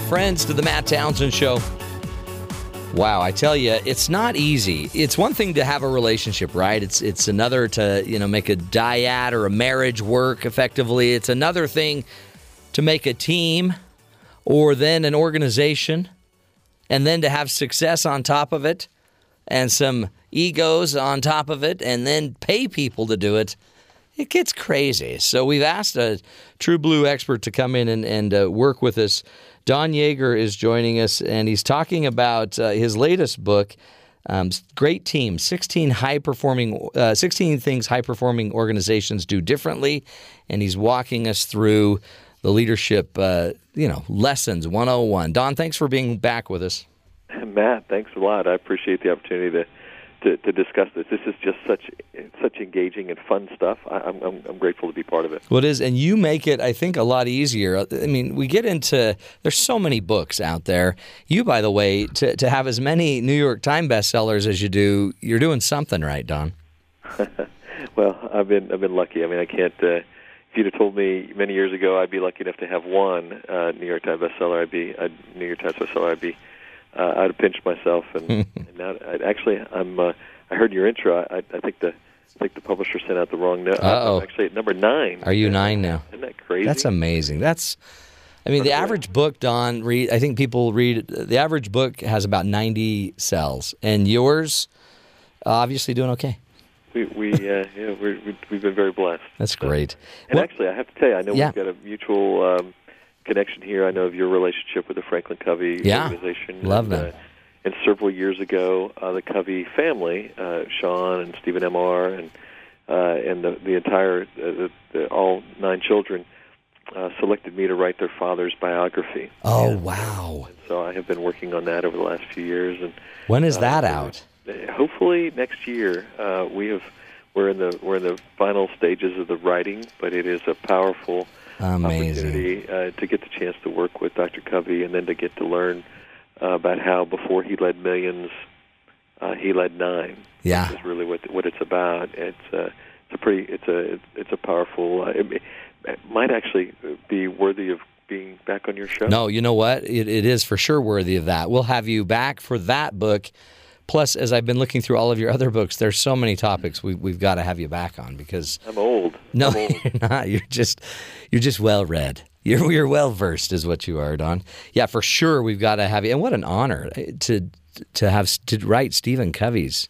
Friends, to the Matt Townsend Show. Wow, I tell you, it's not easy. It's one thing to have a relationship, right? It's it's another to you know make a dyad or a marriage work effectively. It's another thing to make a team or then an organization, and then to have success on top of it, and some egos on top of it, and then pay people to do it it gets crazy. So we've asked a true blue expert to come in and, and uh, work with us. Don Yaeger is joining us, and he's talking about uh, his latest book, um, "Great Team: 16 High Performing, uh, 16 Things High Performing Organizations Do Differently," and he's walking us through the leadership, uh, you know, lessons 101. Don, thanks for being back with us. Matt, thanks a lot. I appreciate the opportunity to, to, to discuss this. This is just such such engaging and fun stuff. I, I'm, I'm I'm grateful to be part of it. Well, it is, and you make it, I think, a lot easier. I mean, we get into there's so many books out there. You, by the way, to to have as many New York Times bestsellers as you do, you're doing something right, Don. Well, I've been I've been lucky. I mean, I can't. Uh, if you'd have told me many years ago I'd be lucky enough to have one uh, New York Times bestseller, I'd be I'd, New York Times bestseller. I'd be uh, I'd have pinched myself. And, and now, I'd, actually, I'm. Uh, I heard your intro. I, I think the I think the publisher sent out the wrong note. Uh-oh. Actually at number nine. Are you nine now? Isn't that crazy? That's amazing. That's, I mean, the average book, Don, read. I think people read. The average book has about 90 cells, and yours, obviously, doing okay. we we uh, yeah we're, we we've been very blessed. That's great. And Well- actually, I have to tell you, I know Yeah. we've got a mutual um, connection here. I know of your relationship with the Franklin Covey Yeah. organization. Love and, them. Uh, and several years ago, uh, the Covey family, uh, Sean and Stephen M.R. and uh, and the the entire uh, the, the, all nine children uh, selected me to write their father's biography. Oh wow! And so I have been working on that over the last few years. And when is uh, that out? Hopefully next year. Uh, we have we're in the we're in the final stages of the writing, but it is a powerful Amazing. opportunity uh, to get the chance to work with Dr. Covey and then to get to learn uh, about how before he led millions, uh, he led nine. Yeah, is really what what it's about. It's uh, it's a pretty it's a it's a powerful. Uh, it, it might actually be worthy of being back on your show. No, you know what? It, it is for sure worthy of that. We'll have you back for that book. Plus, as I've been looking through all of your other books, there's so many topics we, we've got to have you back on because I'm old. No, I'm old. you're not. You're just you're just well read. You're you're well versed, is what you are, Don. Yeah, for sure. We've got to have you, and what an honor to to have to write Stephen Covey's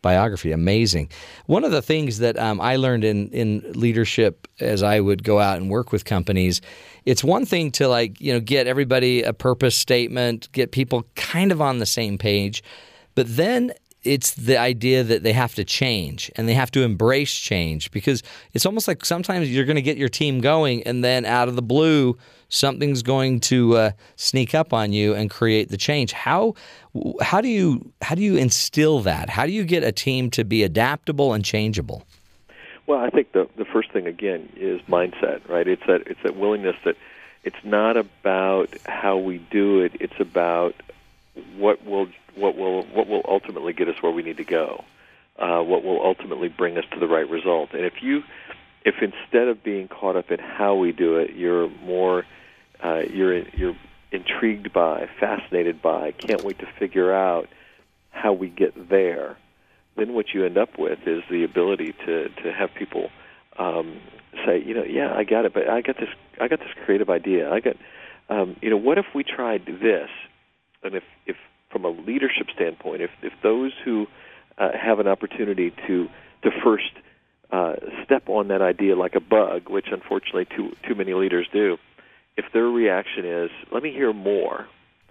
biography. Amazing. One of the things that um, I learned in in leadership as I would go out and work with companies, it's one thing to like you know get everybody a purpose statement, get people kind of on the same page, but then it's the idea that they have to change and they have to embrace change because it's almost like sometimes you're going to get your team going and then out of the blue something's going to uh, sneak up on you and create the change. How how do you how do you instill that? How do you get a team to be adaptable and changeable? Well i think the the first thing again is mindset right? It's that it's that willingness that it's not about how we do it. It's about what will what will what will ultimately get us where we need to go, uh, what will ultimately bring us to the right result. And if you if instead of being caught up in how we do it, you're more uh, you're you're intrigued by, fascinated by, can't wait to figure out how we get there, then what you end up with is the ability to to have people um, say, you know, yeah, I got it, but I got this I got this creative idea. I got um, you know, what if we tried this? And if if from a leadership standpoint, if if those who uh, have an opportunity to to first uh, step on that idea like a bug, which unfortunately too too many leaders do, if their reaction is "Let me hear more,"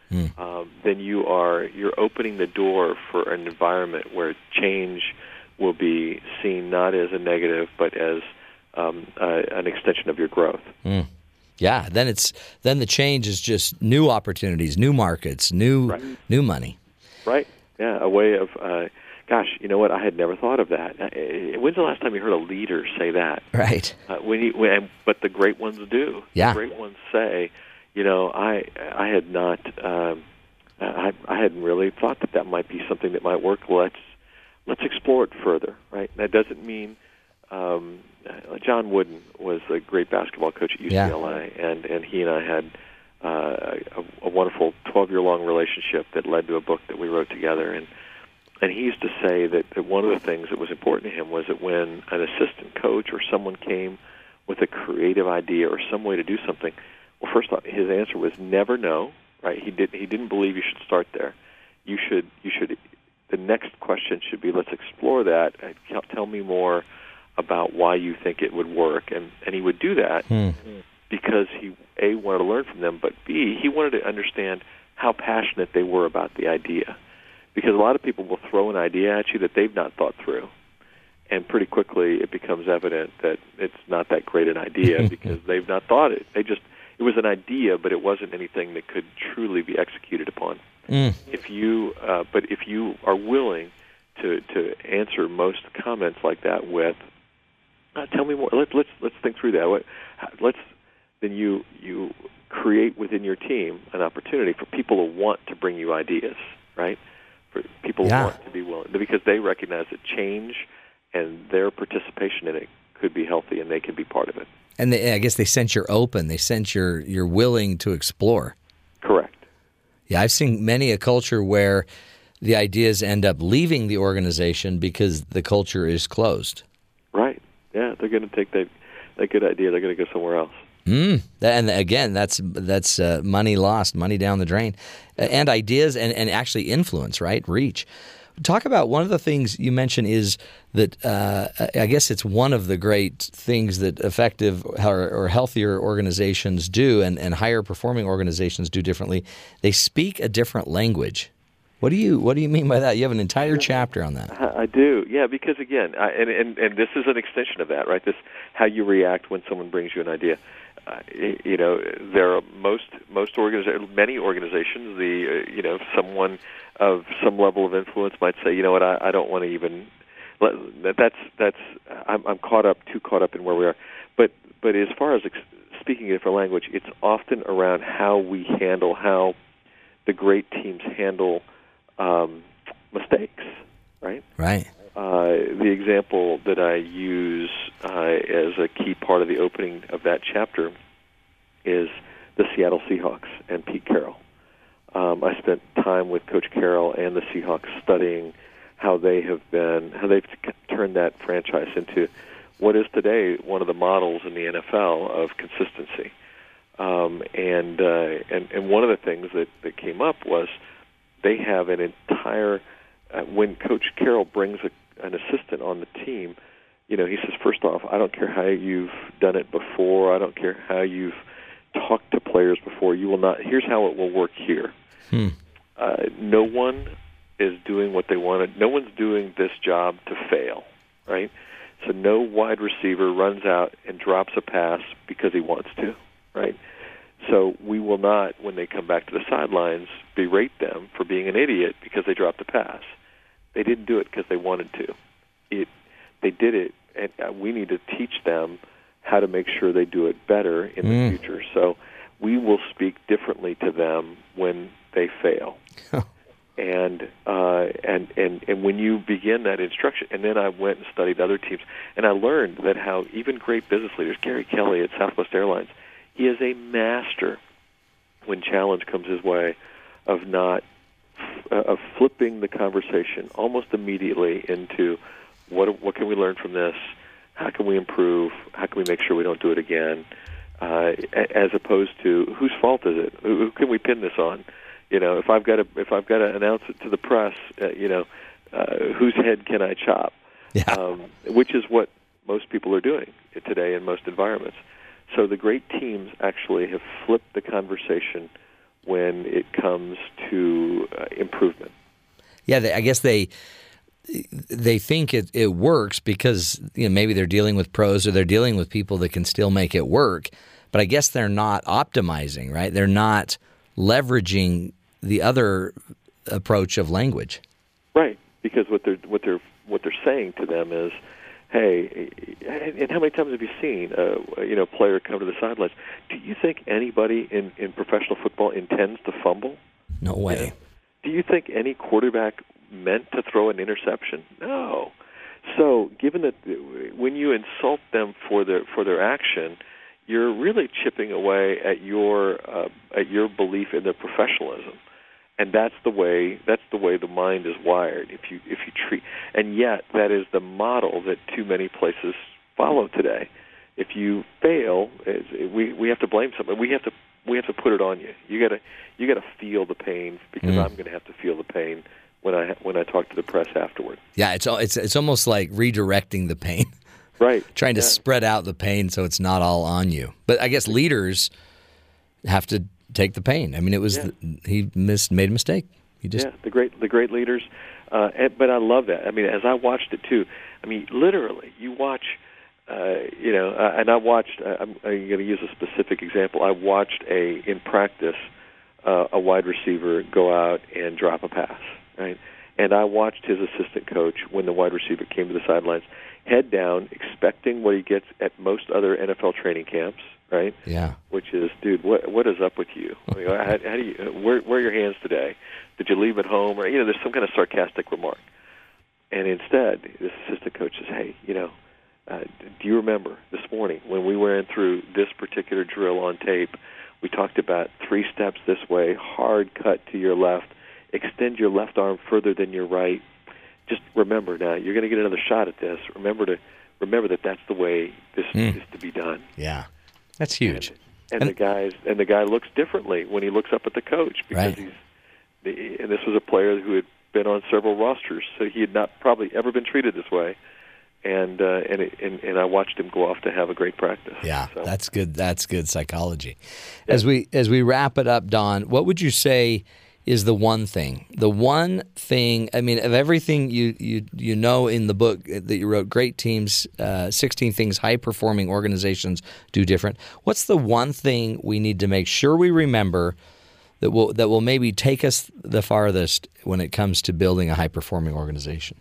mm. um, then you are you're opening the door for an environment where change will be seen not as a negative but as um, uh, an extension of your growth. Mm. Yeah, then it's then the change is just new opportunities, new markets, new right. new money. Right. Yeah, a way of. Uh, gosh, you know what? I had never thought of that. Uh, when's the last time you heard a leader say that? Right. Uh, when you, when, but the great ones do. Yeah. The great ones say, you know, I I had not, um, I I hadn't really thought that that might be something that might work. Let's let's explore it further. Right. That doesn't mean. Um, uh, John Wooden was a great basketball coach at UCLA, yeah. and and he and I had uh, a, a wonderful 12 year long relationship that led to a book that we wrote together. And and he used to say that, that one of the things that was important to him was that when an assistant coach or someone came with a creative idea or some way to do something, well, first off, his answer was never no. Right? He did. He didn't believe you should start there. You should. You should. The next question should be, let's explore that. Tell me more about why you think it would work, and and he would do that hmm. because he a wanted to learn from them, but b he wanted to understand how passionate they were about the idea, because a lot of people will throw an idea at you that they've not thought through, and pretty quickly it becomes evident that it's not that great an idea because they've not thought it. They just it was an idea, but it wasn't anything that could truly be executed upon. Mm. If you, uh, but if you are willing to to answer most comments like that with uh, tell me more. Let's let's let's think through that. What, let's then you you create within your team an opportunity for people to want to bring you ideas, right? For people yeah. want to be willing because they recognize that change and their participation in it could be healthy and they can be part of it. And they, I guess they sense you're open. They sense you're you're willing to explore. Correct. Yeah, I've seen many a culture where the ideas end up leaving the organization because the culture is closed. Yeah, they're going to take that that good idea. They're going to go somewhere else. Mm. And again, that's that's uh, money lost, money down the drain, and ideas and, and actually influence, right? Reach. Talk about one of the things you mentioned is that uh, I guess it's one of the great things that effective or, or healthier organizations do, and, and higher performing organizations do differently. They speak a different language. What do you What do you mean by that? You have an entire chapter on that. I do, yeah, because again, I, and, and and this is an extension of that, right? This how you react when someone brings you an idea. Uh, you know, there are most most organizations, many organizations. The uh, you know, someone of some level of influence might say, you know what, I, I don't want to even. let- that- That's that's I'm, I'm caught up too caught up in where we are. But but as far as ex- speaking a different language, it's often around how we handle how the great teams handle um, mistakes, right? Right. Uh, the example that I use uh, as a key part of the opening of that chapter is the Seattle Seahawks and Pete Carroll. Um, I spent time with Coach Carroll and the Seahawks studying how they have been, how they've turned that franchise into what is today one of the models in the NFL of consistency. Um, and, uh, and and one of the things that, that came up was they have an entire uh, when Coach Carroll brings a, an assistant on the team, you know, he says first off, I don't care how you've done it before, I don't care how you've talked to players before. You will not. Here's how it will work here. Hmm. Uh, no one is doing what they wanted. No one's doing this job to fail, right? So no wide receiver runs out and drops a pass because he wants to, right? So we will not, when they come back to the sidelines, berate them for being an idiot because they dropped a pass. They didn't do it because they wanted to. It, they did it, and uh, we need to teach them how to make sure they do it better in Mm. the future. So we will speak differently to them when they fail. and uh, and and and when you begin that instruction, and then I went and studied other teams, and I learned that how even great business leaders, Gary Kelly at Southwest Airlines, he is a master when challenge comes his way of not uh, of flipping the conversation almost immediately into what what can we learn from this? How can we improve? How can we make sure we don't do it again? Uh, as opposed to whose fault is it? Who, who can we pin this on? You know, if I've got to if I've got to announce it to the press, uh, you know, uh, whose head can I chop? Yeah. Um, which is what most people are doing today in most environments. So the great teams actually have flipped the conversation when it comes to uh, improvement. Yeah, they, I guess they they think it, it works because you know maybe they're dealing with pros or they're dealing with people that can still make it work. But I guess they're not optimizing, right? They're not leveraging the other approach of language. Right, because what they're what they're what they're saying to them is, "Hey, and how many times have you seen a you know player come to the sidelines? Do you think anybody in in professional football intends to fumble? No way. Do you think any quarterback meant to throw an interception? No. So, given that when you insult them for their for their action, you're really chipping away at your uh, at your belief in their professionalism, and that's the way that's the way the mind is wired. If you if you treat, and yet that is the model that too many places follow today. If you fail, we we have to blame someone. We have to we have to put it on you. You gotta you gotta feel the pain because Mm. I'm going to have to feel the pain when I when I talk to the press afterward. Yeah, it's it's it's almost like redirecting the pain, Right. trying to Yeah. spread out the pain so it's not all on you. But I guess leaders have to take the pain. I mean, it was Yeah. he missed made a mistake. He just yeah, the great the great leaders. Uh, and, but I love that. I mean, as I watched it too. I mean, literally, you watch. Uh, you know, uh, and I watched. Uh, I'm, I'm going to use a specific example. I watched a in practice uh, a wide receiver go out and drop a pass, right? And I watched his assistant coach when the wide receiver came to the sidelines, head down, expecting what he gets at most other NFL training camps, right? yeah. which is, dude, what what is up with you? I mean, how, how do you where where are your hands today? Did you leave at home? Or you know, there's some kind of sarcastic remark. And instead, this assistant coach says, "Hey, you know, uh, do you remember this morning when we went through this particular drill on tape? We talked about three steps this way, hard cut to your left, extend your left arm further than your right. Just remember now, you're going to get another shot at this. Remember to remember that that's the way this Hmm. is to be done." Yeah. That's huge. and, And- the guys and the guy looks differently when he looks up at the coach because Right. he's the, and this was a player who had been on several rosters, so he had not probably ever been treated this way. And uh, and, it, and and I watched him go off to have a great practice. Yeah, So- that's good. That's good psychology. As we as we wrap it up, Don, what would you say is the one thing. The one thing. I mean, of everything you you you know in the book that you wrote, great teams, uh, sixteen things high performing organizations do different. What's the one thing we need to make sure we remember that will that will maybe take us the farthest when it comes to building a high performing organization?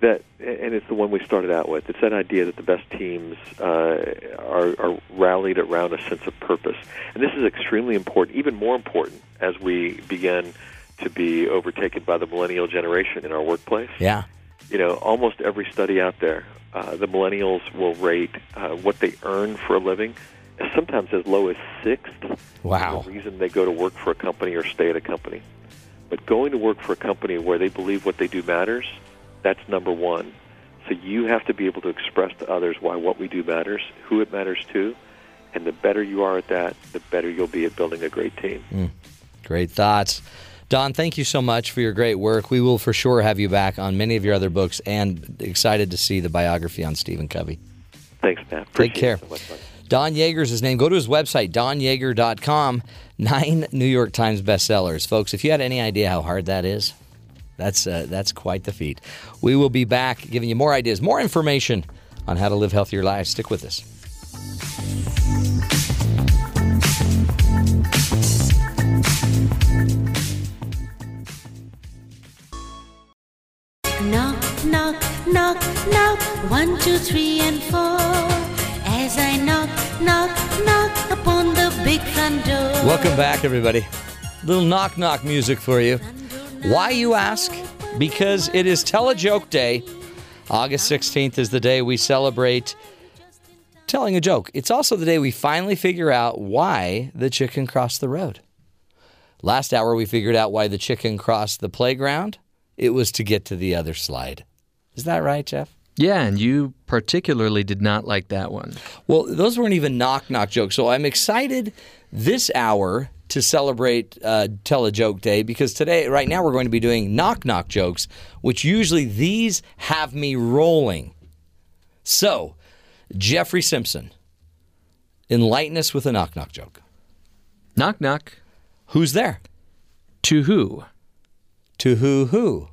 That and it's the one we started out with. It's that idea that the best teams uh, are, are rallied around a sense of purpose, and this is extremely important, even more important as we begin to be overtaken by the millennial generation in our workplace. Yeah, you know, almost every study out there, uh, the millennials will rate uh, what they earn for a living as sometimes as low as sixth. Wow. The reason they go to work for a company or stay at a company, but going to work for a company where they believe what they do matters that's number one. So you have to be able to express to others why what we do matters, who it matters to, and the better you are at that, the better you'll be at building a great team. Mm, great thoughts. Don, thank you so much for your great work. We will for sure have you back on many of your other books and excited to see the biography on Stephen Covey. Thanks, Matt. Appreciate Take care. So much, Don Yaeger's his name. Go to his website, donyaeger.com. Nine New York Times bestsellers. Folks, if you had any idea how hard that is, that's uh, that's quite the feat. We will be back giving you more ideas, more information on how to live healthier lives. Stick with us. Knock, knock, knock, knock. One, two, three, and four. As I knock, knock, knock upon the big front door. Welcome back, everybody. Little knock knock music for you. Why, you ask? Because it is Tell a Joke Day. August 16th is the day we celebrate telling a joke. It's also the day we finally figure out why the chicken crossed the road. Last hour, we figured out why the chicken crossed the playground. It was to get to the other slide. Is that right, Jeff? Yeah, and you particularly did not like that one. Well, those weren't even knock knock jokes. So I'm excited this hour to celebrate uh, Tell a Joke Day because today, right now, we're going to be doing knock knock jokes, which usually these have me rolling. So, Jeffrey Simpson, enlighten us with a knock knock joke. Knock knock. Who's there? To who? To who who?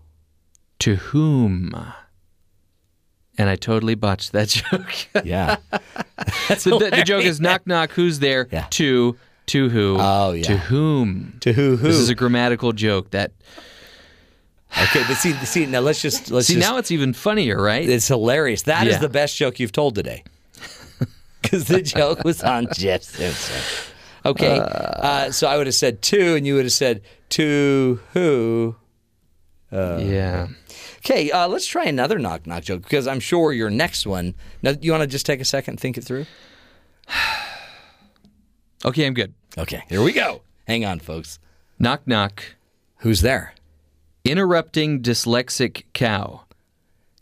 To whom? And I totally botched that joke. yeah. so the, the, joke is knock knock. Who's there? Yeah. To to who? Oh yeah. To whom? To who who? This is a grammatical joke that. Okay, but see, see now let's just let's see just, now it's even funnier, right? It's hilarious. That is Yeah. the best joke you've told today. Because the joke was on Jeff Simpson. Okay, uh, so I would have said two, and you would have said to who? Uh, yeah. Okay, uh, let's try another knock knock joke because I'm sure your next one. Now, you want to just take a second and think it through? Okay, I'm good. Okay, here we go. Hang on, folks. Knock knock. Who's there? Interrupting dyslexic cow.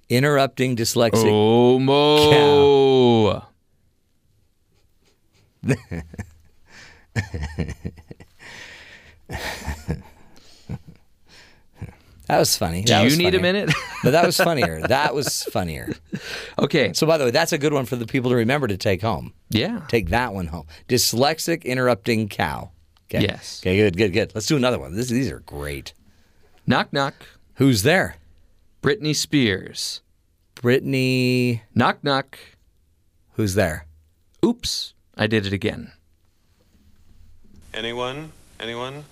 Interrupting dyslexic. Oh mo. That was funny. Do That you was need a minute? but that was funnier. That was funnier. Okay. So, by the way, that's a good one for the people to remember to take home. Yeah. Take that one home. Dyslexic interrupting cow. Okay. Yes. Okay, good, good, good. Let's do another one. This, these are great. Knock knock. Who's there? Britney Spears. Brittany. Knock knock. Who's there? Oops, I did it again. Anyone? Anyone?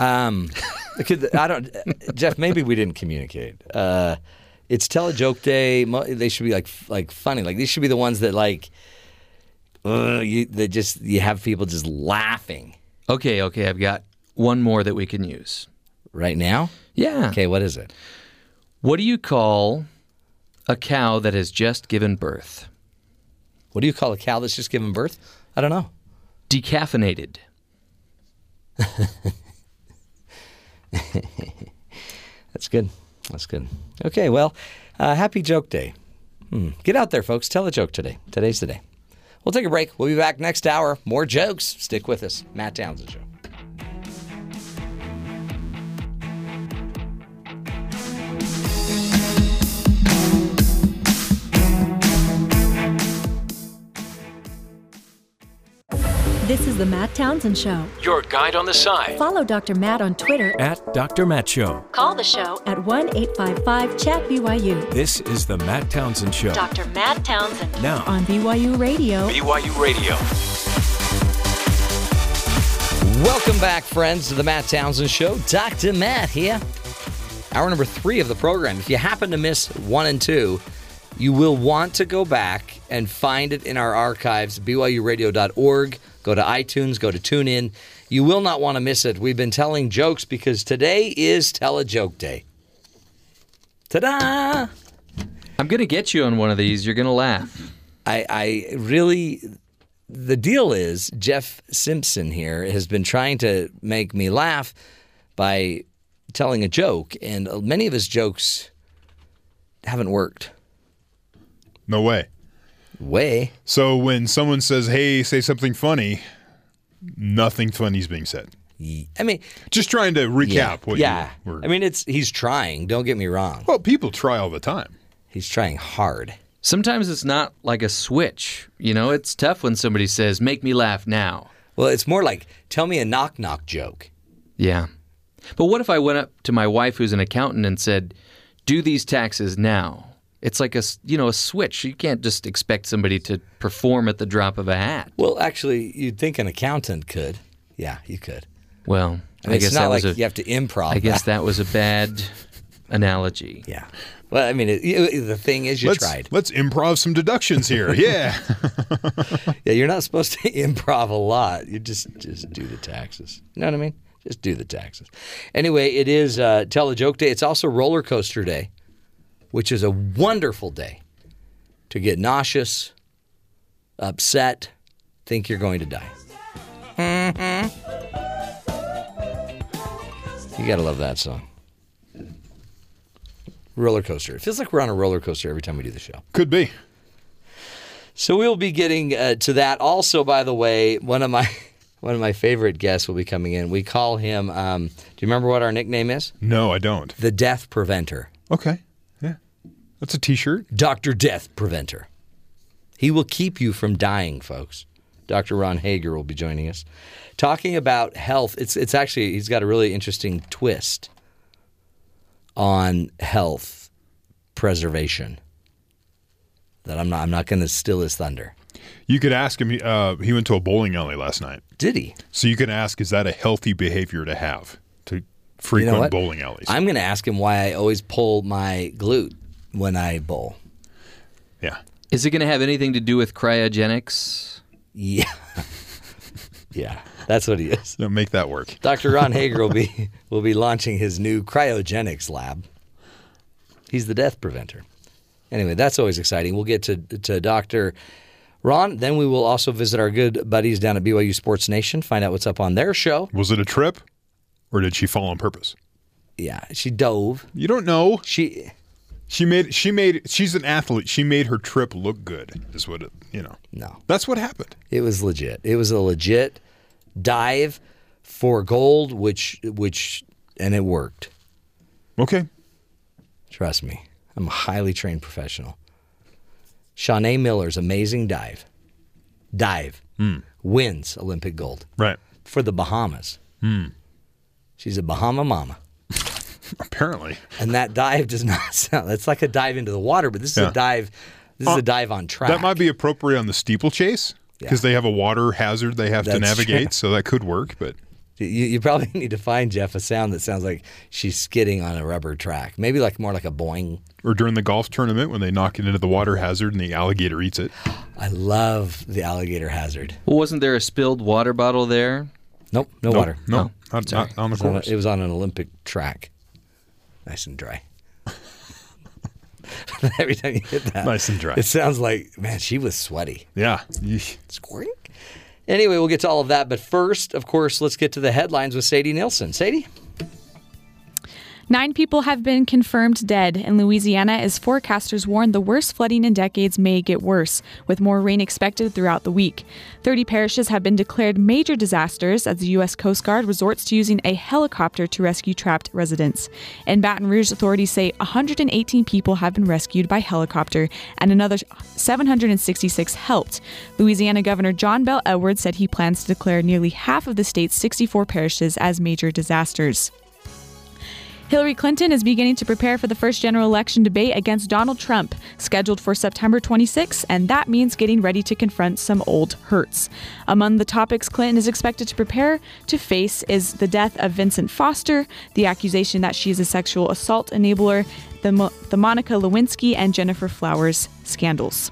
Um, could- I don't, Jeff. Maybe we didn't communicate. Uh, it's tell a joke day. They should be like like funny. Like these should be the ones that like, uh, you that just you have people just laughing Okay, okay, I've got one more that we can use. right now. Yeah. Okay, what is it? What do you call a cow that has just given birth? What do you call a cow that's just given birth? I don't know. Decaffeinated. That's good. That's good. Okay, well, uh, happy joke day. Hmm. Get out there, folks. Tell a joke today. Today's the day. We'll take a break. We'll be back next hour. More jokes. Stick with us. Matt Townsend Show. Matt Townsend Show. Your guide on the side. Follow Dr. Matt on Twitter. At Dr. Matt Show. Call the show at 1 855 Chat BYU. This is the Matt Townsend Show. Dr. Matt Townsend. Now On BYU Radio. BYU Radio. Welcome back, friends, to the Matt Townsend Show. Dr. Matt here. Hour number three of the program. If you happen to miss one and two, you will want to go back and find it in our archives, BYURadio.org. Go to iTunes, go to TuneIn. You will not want to miss it. We've been telling jokes because today is Tell a Joke Day. Ta da! I'm going to get you on one of these. You're going to laugh. I, I really the deal is Jeff Simpson here has been trying to make me laugh by telling a joke, and many of his jokes haven't worked. No way. Way. So when someone says, "Hey, say something funny," nothing funny is being said. I mean, just trying to recap yeah, what yeah. you were. I mean, it's he's trying. Don't get me wrong. Well, people try all the time. He's trying hard. Sometimes it's not like a switch. You know, it's tough when somebody says, "Make me laugh now." Well, it's more like, "Tell me a knock knock joke." Yeah. But what if I went up to my wife who's an accountant and said, "Do these taxes now?" It's like a, s- you know, a switch. You can't just expect somebody to perform at the drop of a hat. Well, actually, you'd think an accountant could. Yeah, you could. Well, I mean, it's guess not that like was a, you have to improv. I guess that. that was a bad analogy. Yeah. Well, I mean, it, you- the thing is, you let's, tried. Let's improv some deductions here. Yeah. Yeah, you're not supposed to improv a lot. You just just do the taxes. You know what I mean? Just do the taxes. Anyway, it is uh, Tell a Joke Day. It's also Roller Coaster Day, which is a wonderful day to get nauseous, upset, think you're going to die. You gotta love that song. Roller coaster. It feels like we're on a roller coaster every time we do the show. Could be. So we'll be getting uh, to that. Also, by the way, one of my one of my favorite guests will be coming in. We call him. Um, do you remember what our nickname is? No, I don't. The Death Preventer. Okay. That's a T-shirt. Doctor Death Preventer. He will keep you from dying, folks. Dr. Ron Hager will be joining us, talking about health. It's it's actually he's got a really interesting twist on health preservation. That I'm not I'm not going to steal his thunder. You could ask him. Uh, he went to a bowling alley last night. Did he? So you can ask, is that a healthy behavior to have to You frequent know bowling alleys? I'm going to ask him why I always pull my glute when I bowl. yeah. Is it going to have anything to do with cryogenics? Yeah. yeah, that's what he is. No, make that work. Dr. Ron Hager will be will be launching his new cryogenics lab. He's the death preventer. Anyway, that's always exciting. We'll get to to Dr. Ron. Then we will also visit our good buddies down at BYU Sports Nation, find out what's up on their show. Was it a trip, or did she fall on purpose? Yeah, she dove. You don't know. She She made. She made. She's an athlete. She made her trip look good. Is what it. You know. no. That's what happened. It was legit. It was a legit dive for gold, which which and it worked. Okay. Trust me, I'm a highly trained professional. Shaunae Miller's amazing dive, dive mm. wins Olympic gold Right. for the Bahamas. She's a Bahama mama, Apparently. and that dive does not sound. It's like a dive into the water, but this is Yeah. a dive. This is a uh, dive on track. That might be appropriate on the steeplechase because Yeah. they have a water hazard they have to navigate. true. So that could work. But You, you probably need to find Jeff a sound that sounds like she's skidding on a rubber track. Maybe like more like a boing. or during the golf tournament when they knock it into the water hazard and the alligator eats it. I love the alligator hazard. Well, wasn't there a spilled water bottle there? Nope, no Nope, water. No, Oh, not, not on the It was on, a, course. it was on an Olympic track. Nice and dry. Every time you hit that, Nice and dry. It sounds like, man, she was sweaty. yeah. Squirting. Anyway, we'll get to all of that. But first, of course, let's get to the headlines with Sadie Nielsen. Sadie? Nine people have been confirmed dead in Louisiana as forecasters warn the worst flooding in decades may get worse, with more rain expected throughout the week. 30 parishes have been declared major disasters as the U.S. Coast Guard resorts to using a helicopter to rescue trapped residents. In Baton Rouge, authorities say 118 people have been rescued by helicopter and another 766 helped. Louisiana Governor John Bell Edwards said he plans to declare nearly half of the state's 64 parishes as major disasters. Hillary Clinton is beginning to prepare for the first general election debate against Donald Trump, scheduled for September 26, and that means getting ready to confront some old hurts. Among the topics Clinton is expected to prepare to face is the death of Vincent Foster, the accusation that she is a sexual assault enabler, the, Mo- the Monica Lewinsky and Gennifer Flowers scandals.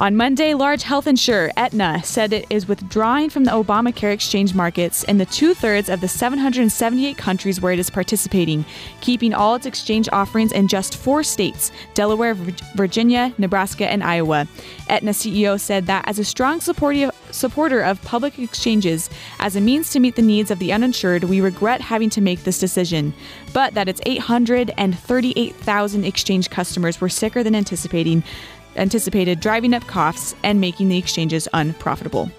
On Monday, large health insurer Aetna said it is withdrawing from the Obamacare exchange markets in the two thirds of the 778 countries where it is participating, keeping all its exchange offerings in just four states Delaware, Virginia, Nebraska, and Iowa. Aetna CEO said that as a strong supporter of public exchanges as a means to meet the needs of the uninsured, we regret having to make this decision, but that its 838,000 exchange customers were sicker than anticipating anticipated driving up costs and making the exchanges unprofitable.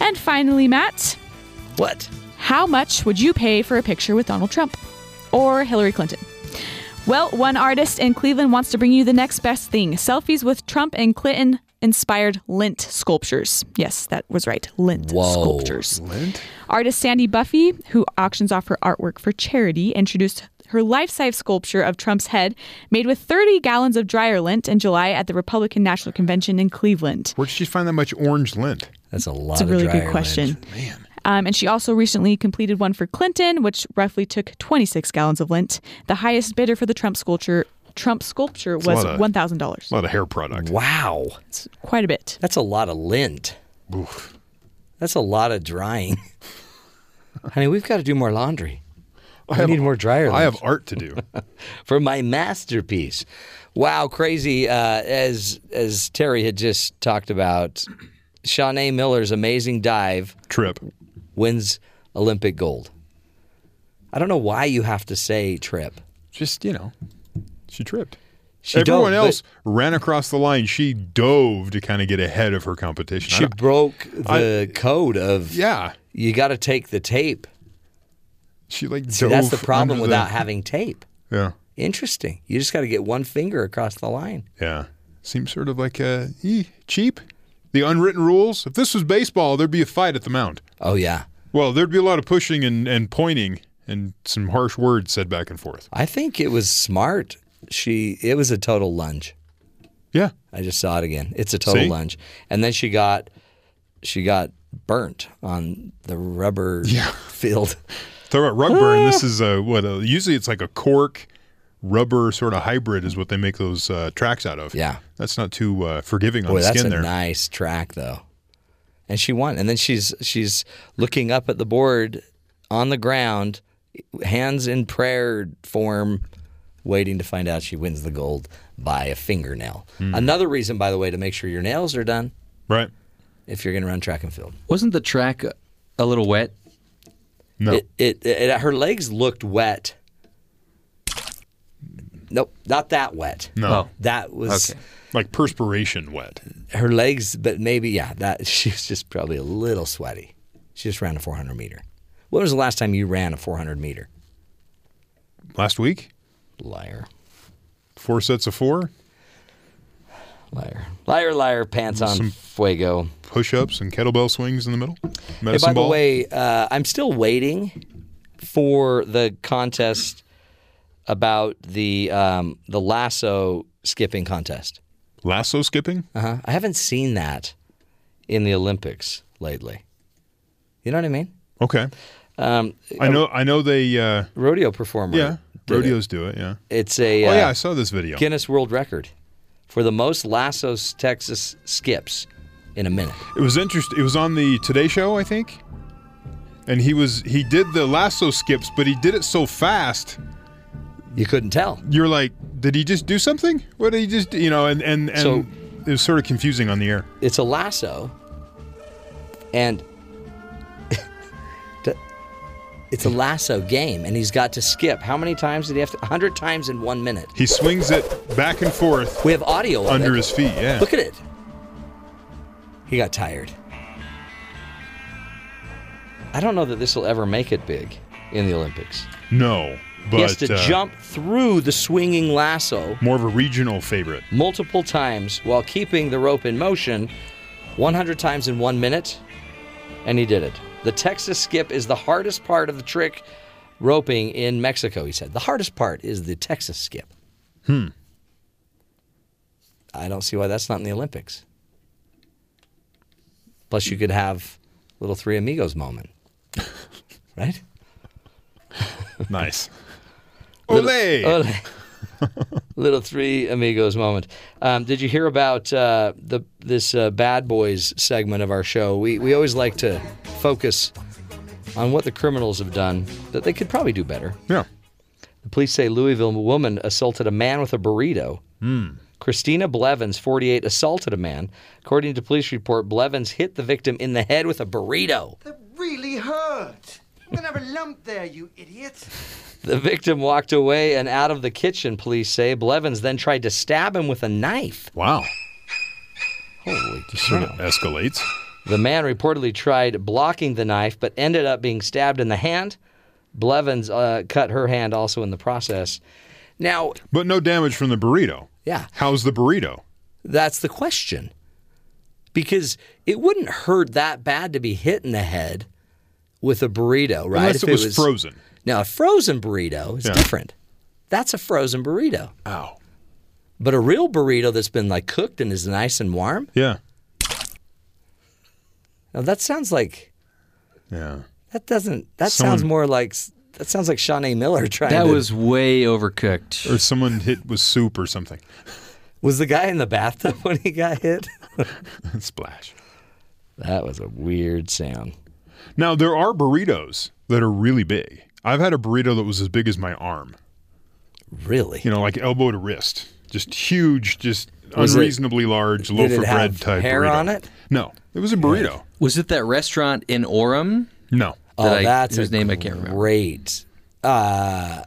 And finally, Matt, What? how much would you pay for a picture with Donald Trump or Hillary Clinton? Well, one artist in Cleveland wants to bring you the next best thing selfies with Trump and Clinton inspired lint sculptures. Yes, that was right. Lint Whoa. sculptures. Lint? Artist Sandy Buffy, who auctions off her artwork for charity, introduced her life size sculpture of Trump's head made with 30 gallons of dryer lint in July at the Republican National Convention in Cleveland. Where did she find that much orange lint? That's a lot It's a really good question. lint. Man. Um, and she also recently completed one for Clinton, which roughly took 26 gallons of lint. The highest bidder for the Trump sculpture Trump sculpture a was one thousand dollars. A lot of hair product. Wow. It's quite a bit. That's a lot of lint. Oof. That's a lot of drying. Honey, we've got to do more laundry. I have- need more dryer lint. I have art to do. for my masterpiece. Wow, crazy! Uh, as as Terry had just talked about, Shaunae Miller's amazing dive Trip. wins Olympic gold. I don't know why you have to say trip. Just, you know, she tripped. She Everyone else ran across the line. She dove to kind of get ahead of her competition. She broke the code of yeah. you got to take the tape. She like See, that's the problem without the- having tape. Yeah. Interesting. You just got to get one finger across the line. Yeah. Seems sort of like uh, eh, cheap. The unwritten rules. If this was baseball, there'd be a fight at the mound. Oh yeah. Well, there'd be a lot of pushing and, and pointing and some harsh words said back and forth. I think it was smart. She it was a total lunge. Yeah. I just saw it again. It's a total See? lunge. And then she got she got burnt on the rubber Yeah. field. Talk about rug burn. This is a what? A, usually it's like a cork rubber sort of hybrid is what they make those uh, tracks out of. Yeah. That's not too uh, forgiving on Boy, the that's a skin there. nice track though. And she won. And then she's she's looking up at the board on the ground, hands in prayer form, waiting to find out she wins the gold by a fingernail. Hmm. Another reason, by the way, to make sure your nails are done Right. if you're going to run track and field. Wasn't the track a- a little wet? No. It, it, it her legs looked wet. Nope, not that wet. no. Oh. That was Okay. Like perspiration wet. her legs, but maybe yeah. That she was just probably a little sweaty. She just ran a 400 meter. When was the last time you ran a 400 meter? Last week, Liar, four sets of four, liar, liar, liar. Pants on Some- fuego. push ups and kettlebell swings in the middle. Hey, Medicine by the way, uh, I'm still waiting for the contest about the um, the lasso skipping contest. lasso skipping. Uh-huh. I haven't seen that in the Olympics lately. You know what I mean? Okay. Um, I know. I know they. Uh, rodeo performer. yeah. did it. Rodeos do it. Yeah. It's a oh uh, yeah, I saw this video. Guinness World Record for the most lassos Texas skips in a minute. It was interesting. It was on the Today Show, I think. And he was he did the lasso skips, but he did it so fast. You couldn't tell. You're like, did he just do something? What did he just, do? you know? And and and So- it was sort of confusing on the air. It's a lasso, and It's a lasso game, and he's got to skip. How many times did he have to? 100 times in one minute. He swings it back and forth We have audio under his feet. Yeah. Look at it. He got tired. I don't know that this will ever make it big in the Olympics. No, but he has to uh, jump through the swinging lasso More of a regional favorite. multiple times while keeping the rope in motion 100 times in one minute, and he did it. The Texas skip is the hardest part of the trick roping in Mexico, he said. The hardest part is the Texas skip. Hmm. I don't see why that's not in the Olympics. Plus, you could have little Three Amigos moment, right? Nice. Little- Ole! Ole. little Three Amigos moment. Um, did you hear about uh, the this uh, Bad Boys segment of our show? We we always like to focus on what the criminals have done that they could probably do better. Yeah. The police say Louisville woman assaulted a man with a burrito. Hmm. Christina Blevins, 48, assaulted a man. According to police report, Blevins hit the victim in the head with a burrito. That really hurt. I'm gonna have a lump there, you idiot. The victim walked away and out of the kitchen, police say. Blevins then tried to stab him with a knife. Wow. Holy This Sort of escalates. The man reportedly tried blocking the knife, but ended up being stabbed in the hand. Blevins uh, cut her hand also in the process. Now, But no damage from the burrito. Yeah. How's the burrito? that's the question. Because it wouldn't hurt that bad to be hit in the head with a burrito, right? Unless If it was frozen. Now, a frozen burrito is Yeah. different. That's a frozen burrito. Ow. But a real burrito that's been like cooked and is nice and warm. Yeah. Now that sounds like Yeah. that doesn't. That Someone- sounds more like that sounds like Shaunae Miller trying. That to, was way overcooked. Or someone hit with soup or something. was the guy in the bathtub when he got hit. Splash. That was a weird sound. Now there are burritos that are really big. I've had a burrito that was as big as my arm. Really? You know, like elbow to wrist. Just huge, just Was it- unreasonably large loaf of bread type hair burrito. on it? No, it was a burrito. Was it that restaurant in Orem? No. Oh, That I- that's whose a name I can't remember. Great. Uh,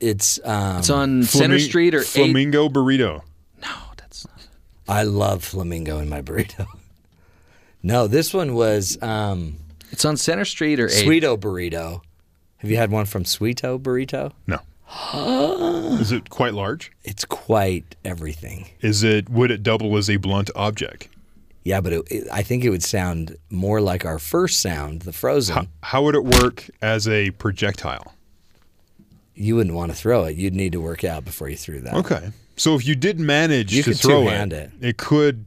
it's um, It's on Center Street or 8th. Flamingo burrito. No, that's not. I love flamingo in my burrito. no, this one was um, It's on Center Street or 8th. Sweeto burrito. Have you had one from Sweeto burrito? No. Is it quite large? It's quite everything. Is it would it double as a blunt object? Yeah, but it, it, I think it would sound more like our first sound, the frozen. How, how would it work as a projectile? You wouldn't want to throw it. You'd need to work out before you threw that. Okay. So if you did manage You to could throw it, it. it could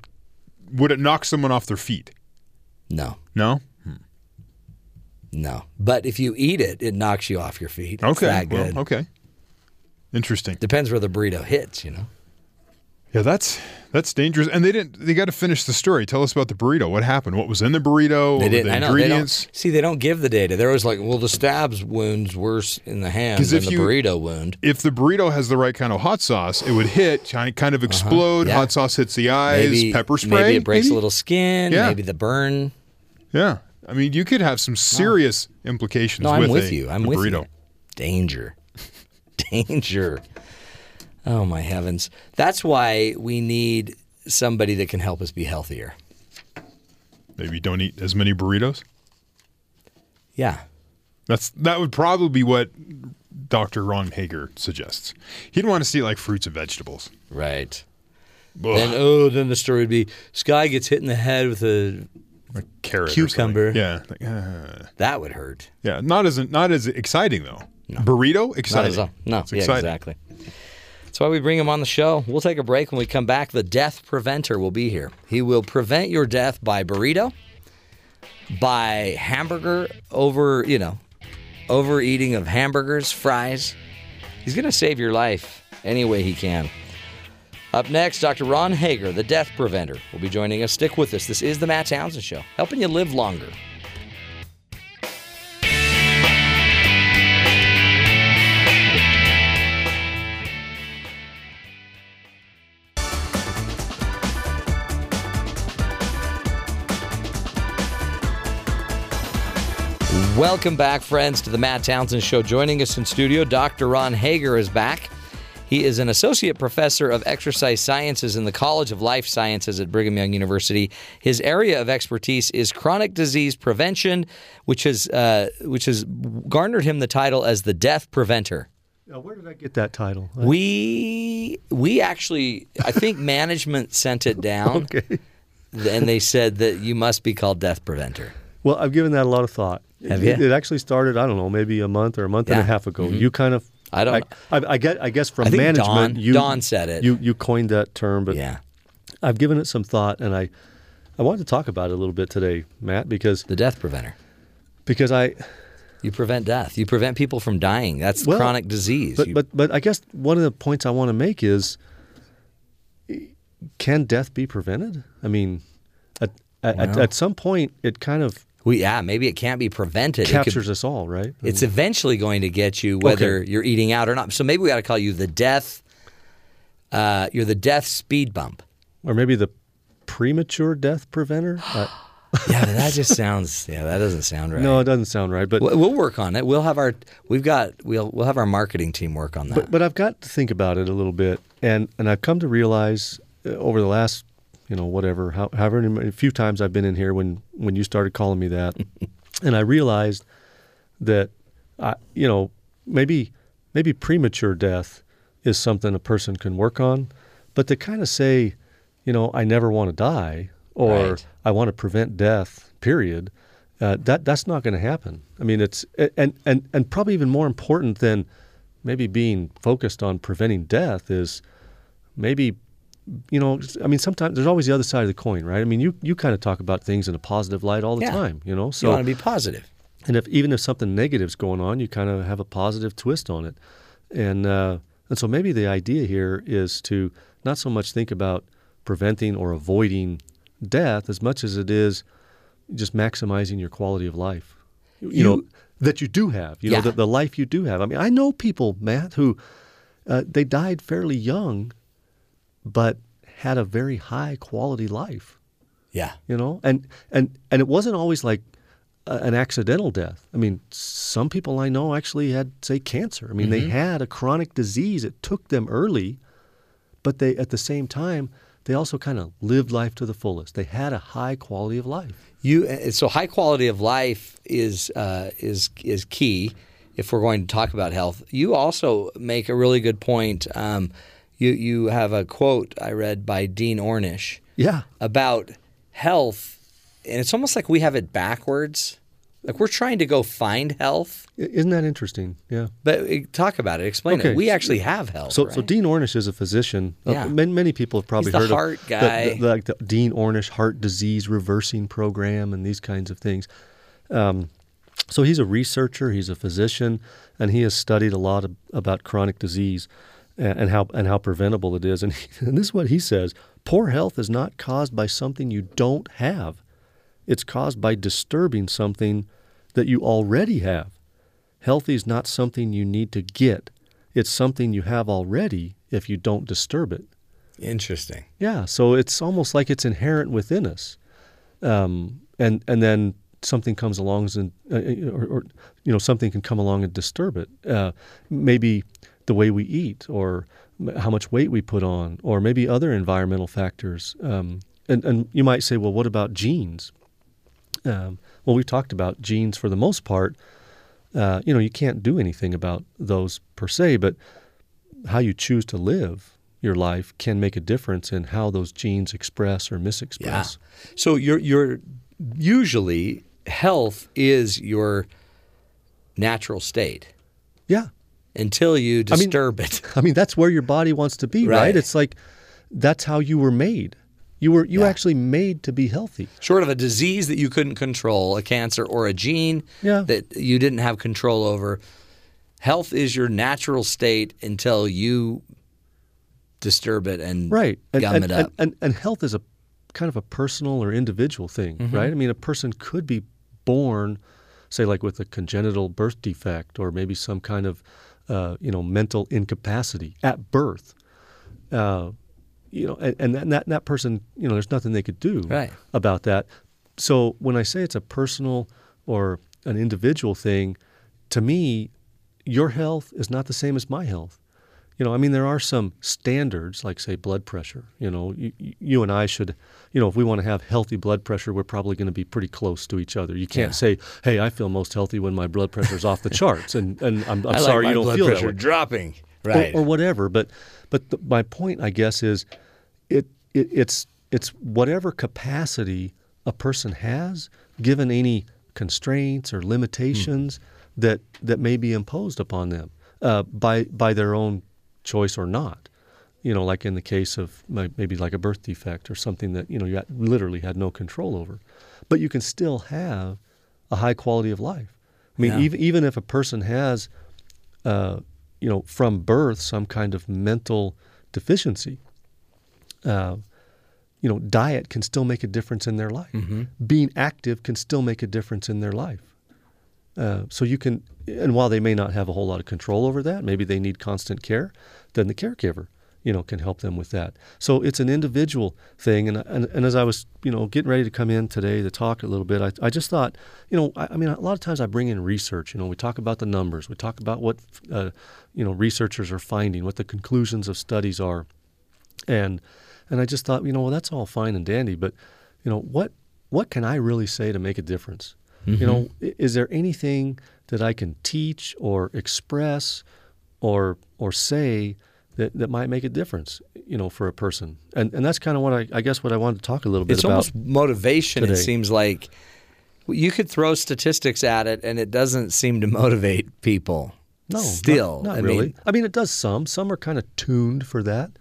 would it knock someone off their feet? No, No? No. But if you eat it, it knocks you off your feet. It's Okay. that well, okay. Interesting. Depends where the burrito hits, you know. Yeah, that's that's dangerous. And they didn't. They got to finish the story. Tell us about the burrito. What happened? What was in the burrito? They didn't. the I know. They ingredients? see, they don't give the data. They're always like, "Well, the stabs wound's worse in the hand than the you- burrito wound." If the burrito has the right kind of hot sauce, it would hit, kind kind of explode. Uh-huh. yeah. Hot sauce hits the eyes. Maybe pepper spray. Maybe it breaks maybe? a little skin. Yeah. Maybe the burn. Yeah, I mean, you could have some serious implications. No, I'm with, with a- you. I'm with burrito. you. Danger. Danger. Oh my heavens. That's why we need somebody that can help us be healthier. Maybe don't eat as many burritos. Yeah. That's that would probably be what Dr. Ron Hager suggests. He'd want to see like fruits and vegetables. Right. Ugh. Then oh, then the story would be Sky gets hit in the head with a or something. cucumber. Yeah, like, uh, That would hurt. yeah. Not as not as exciting though. Burrito, exciting. Not as no, It's yeah, exciting. exactly. That's why we bring him on the show. We'll take a break. When we come back, the death preventer will be here. He will prevent your death by burrito, by hamburger over, you know, overeating of hamburgers, fries. He's going to save your life any way he can. Up next, Dr. Ron Hager, the death preventer, will be joining us. Stick with us. This is the Matt Townsend Show, helping you live longer. Welcome back, friends, to the Matt Townsend Show. Joining us in studio, Dr. Ron Hager is back. He is an associate professor of exercise sciences in the College of Life Sciences at Brigham Young University. His area of expertise is chronic disease prevention, which has uh, which has garnered him the title as the death preventer. Now, where did I get that title? We we actually I think management sent it down. Okay. And they said that you must be called death preventer. Well, I've given that a lot of thought. Have it, you? it actually started, I don't know, maybe a month or a month and a half ago. Mhm. You kind of, I don't I, I, I get, I guess from I management, Don- you Don said it. You you coined that term, but Yeah. I've given it some thought, and I, I wanted to talk about it a little bit today, Matt, because the death preventer. Because I, You prevent death. You prevent people from dying. That's Well, chronic disease. But You- but but I guess one of the points I want to make is, can death be prevented? I mean, at at, at, at some point, it kind of well, yeah, maybe it can't be prevented. It could- captures us all, right? I It's mean, eventually going to get you whether Okay. you're eating out or not. So maybe we got to call you the death. Uh, you're the death speed bump. or maybe the premature death preventer. I- Yeah, that just sounds. Yeah, that doesn't sound right. No, it doesn't sound right. But We'll, we'll work on it. We'll have our. We've got. We'll we'll have our marketing team work on that. But, but I've got to think about it a little bit, and, and I've come to realize uh, over the last, you know, whatever, how, however many, a few times I've been in here when when you started calling me that, and I realized that, I, you know, maybe maybe premature death is something a person can work on, but to kind of say, you know, I never want to die or Right. I want to prevent death, period. Uh, that that's not going to happen. I mean, it's and and and probably even more important than maybe being focused on preventing death is maybe you know i mean sometimes there's always the other side of the coin right i mean you you kind of talk about things in a positive light all the Yeah. time you know so you want to be positive. and if even if something negative's going on you kind of have a positive twist on it and uh, and so maybe the idea here is to not so much think about preventing or avoiding death as much as it is just maximizing your quality of life you, know that you do have you Yeah. know the, the life you do have i mean i know people matt who uh, they died fairly young but had a very high quality life Yeah. you know and and and it wasn't always like a, an accidental death i mean some people i know actually had say cancer i mean they Mhm. had a chronic disease it took them early but they at the same time they also kind of lived life to the fullest they had a high quality of life You uh, so high quality of life is uh, is is key if we're going to talk about health. You also make a really good point. Um, you you have a quote I read by Dean Ornish yeah about health, and it's almost like we have it backwards. Like we're trying to go find health, isn't that interesting yeah but uh, talk about it. Explain Okay. it. We actually have health. So, right? so Dean Ornish is a physician. Uh, Yeah. many, many people have probably He's the heard heart of guy. The, the, like the Dean Ornish Heart Disease Reversing Program and these kinds of things. Um, so he's a researcher. He's a physician, and he has studied a lot of, about chronic disease and, how and how preventable it is. And, he, and this is what he says: Poor health is not caused by something you don't have. It's caused by disturbing something that you already have. Healthy is not something you need to get. It's something you have already if you don't disturb it. Interesting. Yeah, so it's almost like it's inherent within us, um, and and then something comes along and uh, or, or you know something can come along and disturb it. Uh, maybe the way we eat, or how much weight we put on, or maybe other environmental factors. Um, and and you might say, well, what about genes? Um, well, we've talked about genes for the most part. Uh, you know, you can't do anything about those per se, but how you choose to live your life can make a difference in how those genes express or misexpress. Yeah. So you're you're usually health is your natural state Yeah. Until you I mean- disturb it. I mean, that's where your body wants to be, right? Right. It's like that's how you were made. You were you Yeah. actually made to be healthy. Short of a disease that you couldn't control, a cancer or a gene Yeah. that you didn't have control over, health is your natural state until you disturb it and Right. And, gum and, it and, up. and, and health is a kind of a personal or individual thing, Mhm. right? I mean, a person could be born, say, like with a congenital birth defect or maybe some kind of, uh, you know, mental incapacity at birth. Uh, you know, and, and that, that, that person, you know, there's nothing they could do Right. about that. So when I say it's a personal or an individual thing, to me, your health is not the same as my health. You know, I mean, there are some standards, like say blood pressure. You know, you, you and I should, you know, if we want to have healthy blood pressure, we're probably going to be pretty close to each other. You can't Yeah. say, "Hey, I feel most healthy when my blood pressure's off the charts," and and I'm, I'm I like sorry you don't feel that way. dropping. Or- Right. or, whatever. But but the, my point, I guess, is it, it it's it's whatever capacity a person has, given any constraints or limitations that that may be imposed upon them uh, by by their own choice or not. You know, like in the case of my- maybe like a birth defect or something that you know you literally had no control over, but you can still have a high quality of life. I mean, Yeah. even even if a person has uh, you know, from birth, some kind of mental deficiency, uh, you know, diet can still make a difference in their life. Mm-hmm. Being active can still make a difference in their life. Uh, so you can, and while they may not have a whole lot of control over that, maybe they need constant care, then the caregiver, you know, can help them with that. So it's an individual thing. And, and, and as I was, you know, getting ready to come in today to talk a little bit, I, I just thought, you know, I, I mean, a lot of times I bring in research. You know, we talk about the numbers, we talk about what, uh, you know, researchers are finding, what the conclusions of studies are, and and I just thought, you know, well, that's all fine and dandy, but you know, what what can I really say to make a difference? You know, mm-hmm. is there anything that I can teach or express or or say that, that might make a difference, you know, for a person? And and that's kind of what I, I guess what I wanted to talk a little bit It's about. almost motivation. It seems like you could throw statistics at it, and it doesn't seem to motivate people. No, still, not, not I really. mean, I mean, it does some. Some are kind of tuned for that,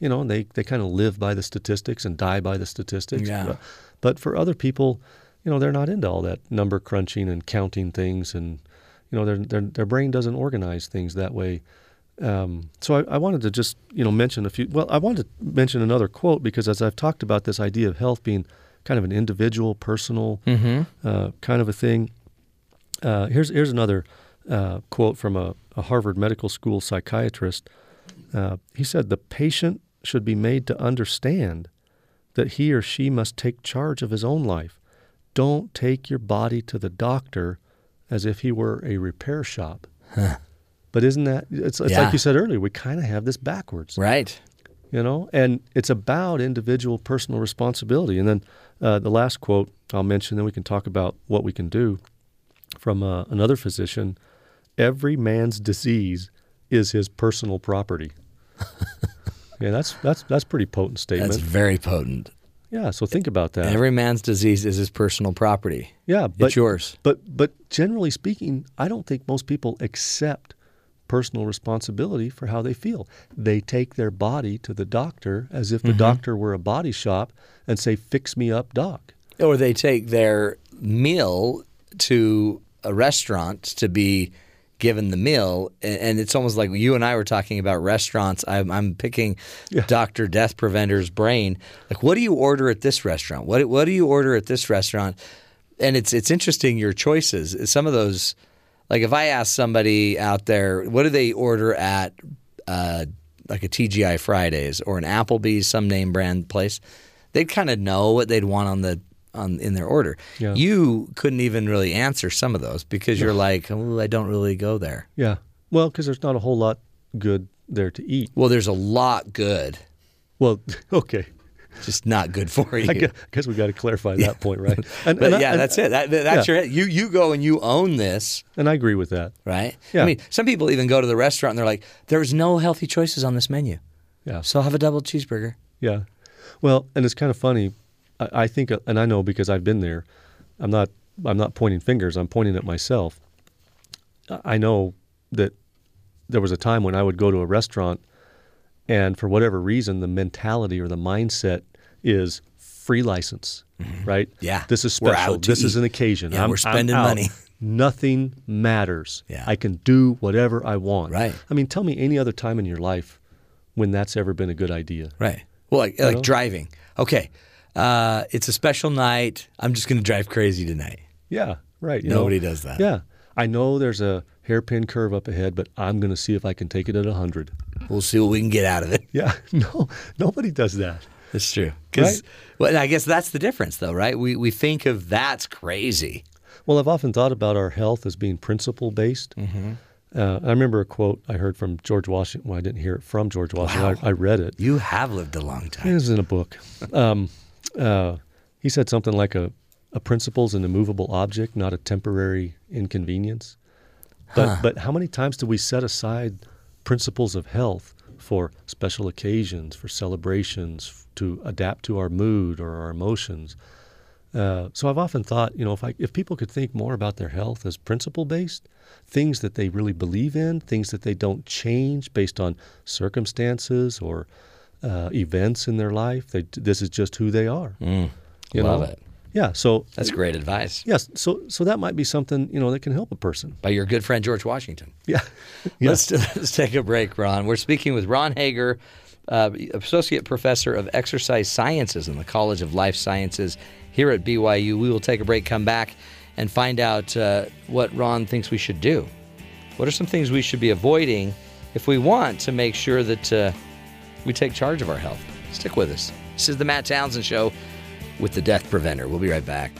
you know, and they, they kind of live by the statistics and die by the statistics. Yeah. But, but for other people, you know, they're not into all that number crunching and counting things, and you know, their their their brain doesn't organize things that way. Um, so I, I wanted to just you know mention a few. Well, I wanted to mention another quote because as I've talked about this idea of health being kind of an individual, personal Mhm. uh, kind of a thing. Uh, here's here's another uh, quote from a, a Harvard Medical School psychiatrist. Uh, he said, "The patient should be made to understand that he or she must take charge of his own life. Don't take your body to the doctor as if he were a repair shop." But isn't that it's, it's Yeah. like you said earlier? We kind of have this backwards, right? You know, and it's about individual personal responsibility. And then uh, the last quote I'll mention, then we can talk about what we can do from uh, another physician. Every man's disease is his personal property. yeah, that's that's that's pretty potent statement. That's very potent. Yeah, so think about that. Every man's disease is his personal property. Yeah, but it's yours. But but generally speaking, I don't think most people accept personal responsibility for how they feel. They take their body to the doctor as if the Mhm. doctor were a body shop and say, "Fix me up, doc." Or they take their meal to a restaurant to be given the meal, and, it's almost like you and I were talking about restaurants. I'm, I'm picking Doctor Death Preventer's brain. Like, what do you order at this restaurant? What what do you order at this restaurant? And it's it's interesting your choices. Some of those, like if I ask somebody out there, what do they order at, uh, like a TGI Fridays or an Applebee's, some name brand place, they'd kind of know what they'd want on the on in their order. Yeah. You couldn't even really answer some of those because you're like, oh, I don't really go there. Yeah. Well, because there's not a whole lot good there to eat. Well, there's a lot good. Well, okay. Just not good for you. I guess, we got to clarify that point, right? but I- yeah, and- that's it. That, that's your you you go and you own this, and I agree with that. right? Yeah. I mean, some people even go to the restaurant and they're like, "There's no healthy choices on this menu." Yeah. So I'll have a double cheeseburger. Yeah. Well, and it's kind of funny. I, I think, and I know because I've been there. I'm not. I'm not pointing fingers. I'm pointing at myself. I- know that there was a time when I would go to a restaurant, and for whatever reason, the mentality or the mindset is free license, right? Mm-hmm. Yeah. This is special. This is an occasion. Yeah, I'm, we're spending money. Nothing matters. Yeah. I can do whatever I want. Right. I mean, tell me any other time in your life when that's ever been a good idea. Right. Well, like like driving. Okay, uh, it's a special night. I'm just going to drive crazy tonight. Yeah, right. you Nobody know. does that. Yeah, I know there's a hairpin curve up ahead, but I'm going to see if I can take it at hundred. We'll see what we can get out of it. Yeah, no, nobody does that. That's true. Right? Well, I guess that's the difference, though, right? We we think of that's crazy. Well, I've often thought about our health as being principle based. Mm-hmm. Uh, I remember a quote I heard from George Washington. Well, I didn't hear it from George Washington. Wow. I, I read it. You have lived a long time. It was in a book. Um, uh, he said something like a, a principle is an immovable object, not a temporary inconvenience. But, Huh. but how many times do we set aside principles of health for special occasions, for celebrations, to adapt to our mood or our emotions? Uh, so I've often thought, you know, if I, if people could think more about their health as principle based, things that they really believe in, things that they don't change based on circumstances or uh, events in their life. They, this is just who they are. Mm, You love know? it. Yeah. So That's great advice. Yes. So so that might be something you know that can help a person. By your good friend George Washington. Yeah. Let's, let's take a break, Ron. We're speaking with Ron Hager, uh, Associate Professor of Exercise Sciences in the College of Life Sciences here at BYU. We will take a break, come back, and find out uh, what Ron thinks we should do. What are some things we should be avoiding if we want to make sure that uh, we take charge of our health? Stick with us. This is the Matt Townsend Show with the Death Preventer. We'll be right back.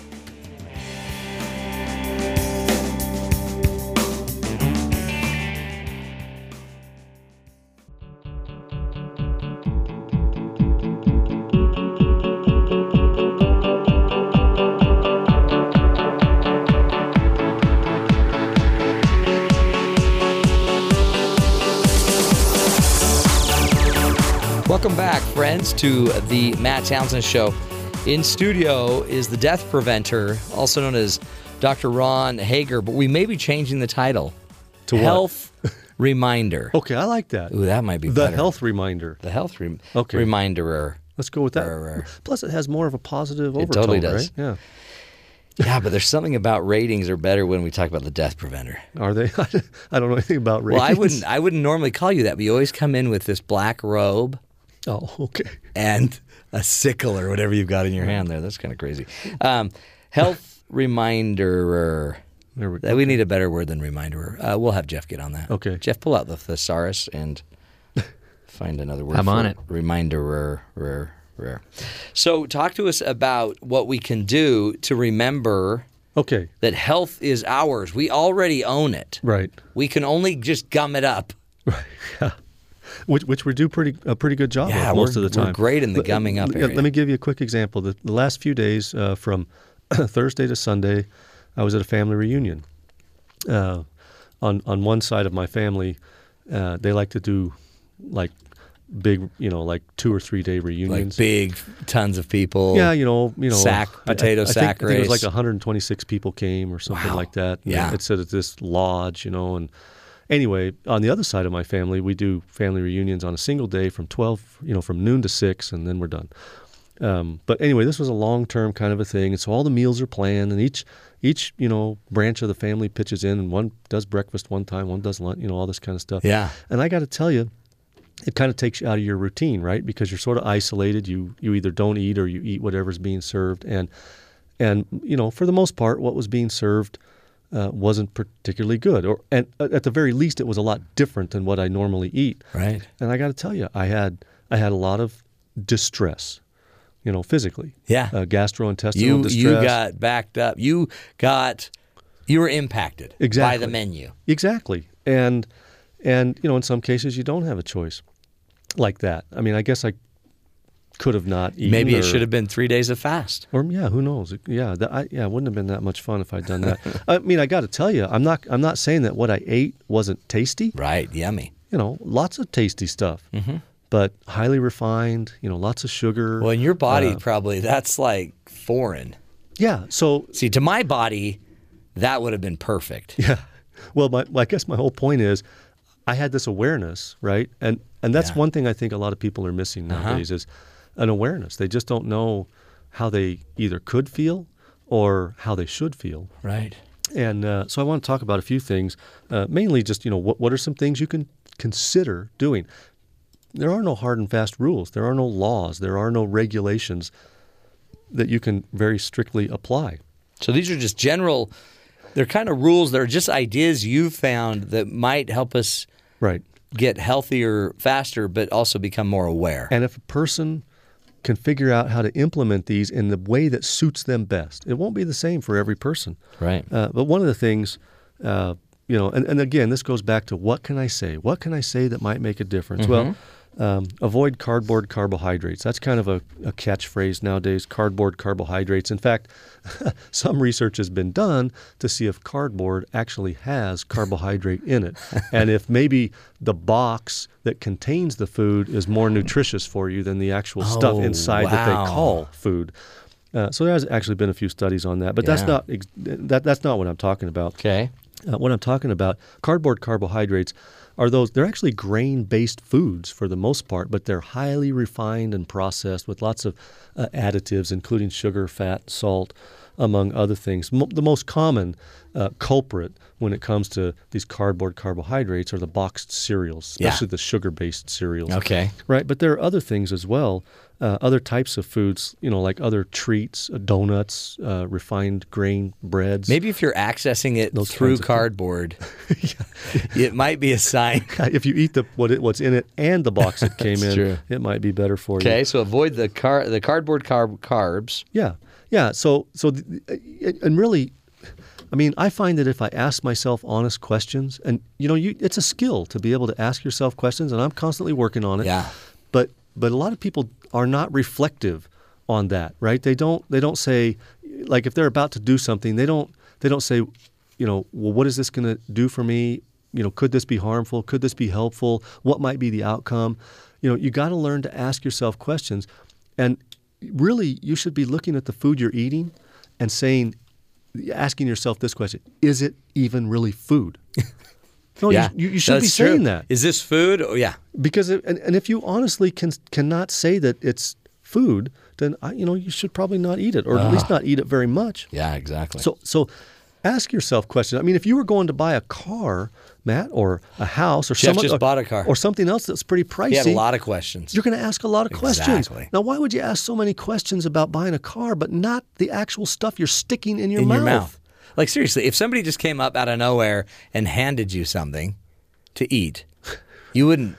To the Matt Townsend Show. In studio is the Death Preventer, also known as Dr. Ron Hager, but we may be changing the title To what? Health Reminder. Okay, I like that. Ooh, that might be the better. health reminder. The health rem- Okay. reminderer. Let's go with that. Er, er. Plus, it has more of a positive It overtone, totally does. right? Yeah. Yeah, but there's something about ratings are better when we talk about the Death Preventer. Are they? I don't know anything about ratings. Well, I wouldn't. I wouldn't normally call you that, but you always come in with this black robe. Oh, okay. And a sickle or whatever you've got in your hand there. That's kind of crazy. Um, health reminderer. There we, Uh, we need a better word than reminderer. Uh, we'll have Jeff get on that. Okay. Jeff, pull out the thesaurus and find another word. I'm for on it. Reminderer. Rare, rare. So, talk to us about what we can do to remember. Okay. That health is ours. We already own it. Right. We can only just gum it up. Which, which we do pretty a pretty good job Yeah, of most we're- of the we're time. great in the Let- gumming up let- area. Let me give you a quick example. The, the last few days, uh, from Thursday to Sunday, I was at a family reunion. Uh, on on one side of my family, uh, they like to do like big, you know, like two or three day reunions. Like big, tons of people. Yeah, you know, you know, sack I- I- potato I, think, sack I think it was like 126 people came or something Wow. like that. And Yeah. it said at this lodge, you know, and anyway, on the other side of my family, we do family reunions on a single day from 12, you know, from noon to six, and then we're done. Um, but anyway, this was a long term kind of a thing, and so all the meals are planned, and each each you know branch of the family pitches in, and one does breakfast one time, one does lunch, you know, all this kind of stuff. Yeah. And I got to tell you, it kind of takes you out of your routine, right? Because you're sort of isolated. You you either don't eat or you eat whatever's being served, and and you know for the most part, what was being served uh, wasn't particularly good, or and at the very least, it was a lot different than what I normally eat. Right. And I got to tell you, I had I had a lot of distress, you know, physically. Yeah. Uh, gastrointestinal you distress. you got backed up. You got you were impacted exactly. by the menu. Exactly. And and you know, in some cases you don't have a choice like that. I mean, I guess I could have not eaten. Maybe it or- should have been three days of fast. Or yeah, who knows? Yeah, that, I, yeah, it wouldn't have been that much fun if I'd done that. I mean, I got to tell you, I'm not I'm not saying that what I ate wasn't tasty. Right, yummy. You know, lots of tasty stuff, Mhm. but highly refined. You know, lots of sugar. Well, in your body, Uh, probably that's like foreign. yeah. So See, to my body, that would have been perfect. Yeah. Well, my, I guess my whole point is, I had this awareness, right? And and that's Yeah. one thing I think a lot of people are missing Uh-huh. nowadays is an awareness. They just don't know how they either could feel or how they should feel. Right. And uh, so I want to talk about a few things, uh, mainly just you know what what are some things you can consider doing. There are no hard and fast rules. There are no laws. There are no regulations that you can very strictly apply. So these are just general. They're kind of rules. They're just ideas you've found that might help us Right. get healthier faster, but also become more aware. And if a person can figure out how to implement these in the way that suits them best. It won't be the same for every person. Right. Uh, but one of the things, uh, you know, and, and again, this goes back to what can I say? What can I say that might make a difference? Well, um, avoid cardboard carbohydrates. That's kind of a, a catchphrase nowadays cardboard carbohydrates. In fact, some research has been done to see if cardboard actually has carbohydrate in it. and if maybe the box that contains the food is more nutritious for you than the actual stuff Oh, inside that they call food. Uh, so there has actually been a few studies on that, but that's not ex- that, that's not what I'm talking about. Okay. Uh, what I'm talking about, cardboard carbohydrates are those, they're actually grain based foods for the most part, but they're highly refined and processed with lots of uh, additives, including sugar, fat, salt, among other things. Mo- the most common uh, culprit when it comes to these cardboard carbohydrates are the boxed cereals, Yeah. especially the sugar based cereals. Okay. Right, but there are other things as well, uh, other types of foods, you know, like other treats, uh, donuts, uh, refined grain breads. Maybe if you're accessing it through kinds of things. cardboard, it might be a sign. if you eat the what it, what's in it and the box it came in, true. it might be better for you. Okay, so avoid the car the cardboard carb carbs. Yeah, yeah. So, so, th- th- and really, I mean, I find that if I ask myself honest questions, and you know, you, it's a skill to be able to ask yourself questions, and I'm constantly working on it. Yeah. But but a lot of people are not reflective on that, right? They don't they don't say, like, if they're about to do something, they don't they don't say, you know, well, what is this going to do for me? You know, could this be harmful? Could this be helpful? What might be the outcome? You know, you got to learn to ask yourself questions, and really, you should be looking at the food you're eating and saying, asking yourself this question: Is it even really food? No, yeah, you, you should be That's true. saying that Is this food? Oh, yeah. because it, and, and if you honestly can cannot say that it's food, then I, you know you should probably not eat it, or at least Ah. not eat it very much. Yeah, exactly. So so ask yourself questions. I mean, if you were going to buy a car, Matt, or a house, or Jeff just or, bought a car. or something else that's pretty pricey, he had a lot of questions. you're going to ask a lot of questions. Exactly. Now, why would you ask so many questions about buying a car, but not the actual stuff you're sticking in your in mouth? your mouth. Like seriously, if somebody just came up out of nowhere and handed you something to eat, you wouldn't.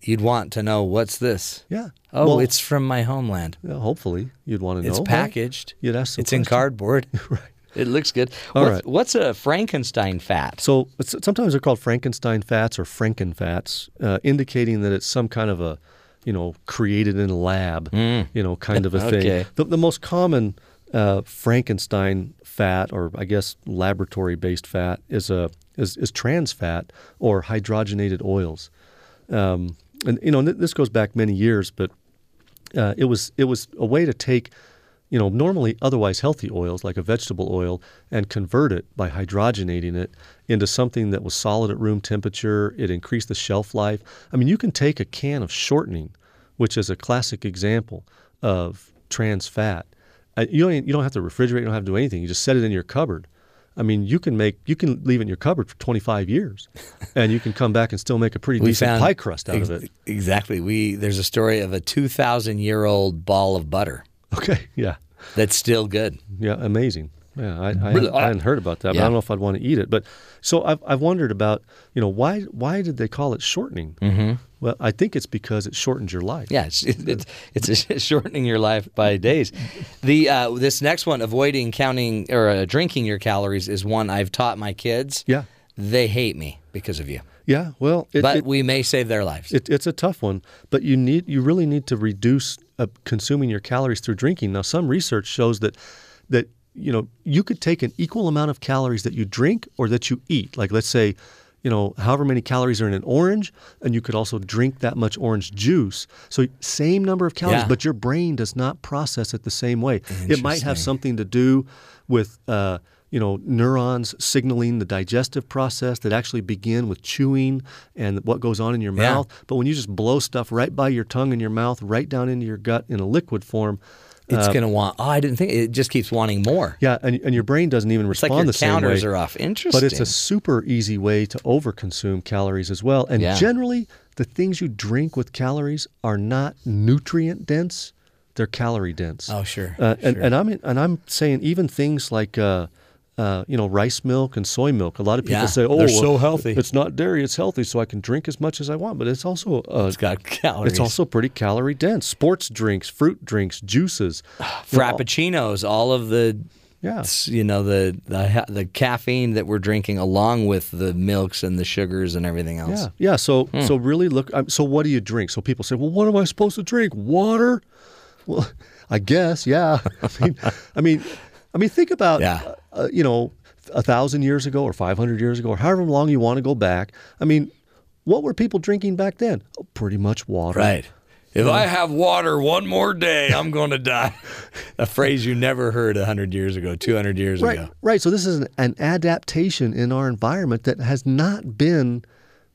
You'd want to know what's this. Yeah. Oh, Well- it's from my homeland. Yeah, hopefully, you'd want to know. It's right? packaged. You'd ask some It's in cardboard. right. It looks good. All what's, right. what's a Frankenstein fat? So it's, sometimes they're called Frankenstein fats or Frankenfats, uh, indicating that it's some kind of a, you know, created in a lab, you know, kind of a thing. Okay. The, the most common uh, Frankenstein fat, or I guess laboratory-based fat, is a is, is trans fat or hydrogenated oils. Um, and you know, th- this goes back many years, but uh, it was it was a way to take you know normally otherwise healthy oils like a vegetable oil and convert it by hydrogenating it into something that was solid at room temperature it increased the shelf life i mean you can take a can of shortening which is a classic example of trans fat you don't you don't have to refrigerate you don't have to do anything you just set it in your cupboard I mean, you can make you can leave it in your cupboard for 25 years, and you can come back and still make a pretty decent pie crust out ex- of it. Exactly. We there's a story of a two thousand year old ball of butter Okay, yeah, that's still good. Yeah, amazing. Yeah, I, I, Really? hadn't, I hadn't heard about that, but I don't know if I'd want to eat it. But so I've, I've wondered about, you know, why why did they call it shortening? Mm-hmm. Well, I think it's because it shortens your life. Yeah, it's it's, it's shortening your life by days. The uh, this next one, avoiding counting or uh, drinking your calories, is one I've taught my kids. Yeah. they hate me because of you, Yeah, well, it, but it- we may save their lives. it, it's a tough one. But you need you really need to reduce uh, consuming your calories through drinking. Now, some research shows that that you know you could take an equal amount of calories that you drink or that you eat. Like let's say. You know, however many calories are in an orange, and you could also drink that much orange juice. So, same number of calories, Yeah. but your brain does not process it the same way. It might have something to do with, uh, you know, neurons signaling the digestive process that actually begin with chewing and what goes on in your Yeah. mouth. But when you just blow stuff right by your tongue and your mouth, right down into your gut in a liquid form, it's uh, gonna want. Oh, I didn't think it just keeps wanting more. yeah, and, and your brain doesn't even like respond your the same way. counters are off. Interesting. But it's a super easy way to overconsume calories as well. And Yeah. generally, the things you drink with calories are not nutrient dense; they're calorie dense. Oh, sure, Uh, and, sure. and I'm and I'm saying even things like uh, uh, you know, rice milk and soy milk. A lot of people Yeah, say, "Oh, they're so healthy." It's not dairy; it's healthy, so I can drink as much as I want." But it's also uh, It's got calories. It's also pretty calorie dense. Sports drinks, fruit drinks, juices, Frappuccinos, all of the Yeah. you know the the the caffeine that we're drinking along with the milks and the sugars and everything else. Yeah, yeah. So, Hmm. so really look. um, So, what do you drink? So people say, "Well, what am I supposed to drink? Water?" Well, I guess, yeah. I mean, I mean, I mean, think about, Yeah. uh, you know, a thousand years ago or five hundred years ago or however long you want to go back. I mean, what were people drinking back then? Oh, pretty much water. Right. If. I have water one more day, I'm going to die. A phrase you never heard 100 years ago, 200 years Right, ago. right. So this is an, an adaptation in our environment that has not been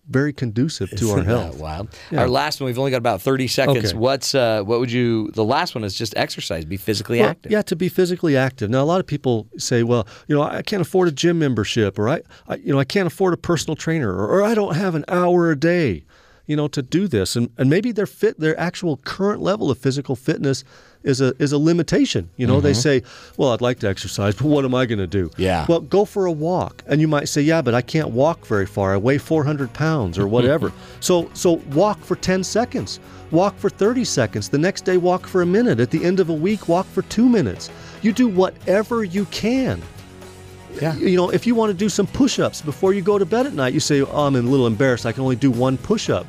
very conducive to our Isn't that health. wild. Yeah. Our last one, we've only got about 30 seconds. Okay. What's uh, what would you? The last one is just exercise. Be physically Well, active. Yeah, to be physically active. Now, a lot of people say, "Well, you know, I can't afford a gym membership, or I, I you know, I can't afford a personal trainer, or, or I don't have an hour a day, you know, to do this." And and maybe their fit, their actual current level of physical fitness is a is a limitation. You know, they Mhm. say, "Well, I'd like to exercise, but what am I going to do?" Yeah. Well, go for a walk, and you might say, "Yeah, but I can't walk very far. I weigh 400 pounds, or whatever." so so walk for 10 seconds. Walk for 30 seconds. The next day, walk for a minute. At the end of a week, walk for two minutes. You do whatever you can. Yeah. You know, if you want to do some push ups before you go to bed at night, you say, oh, I'm a little embarrassed. I can only do one push up.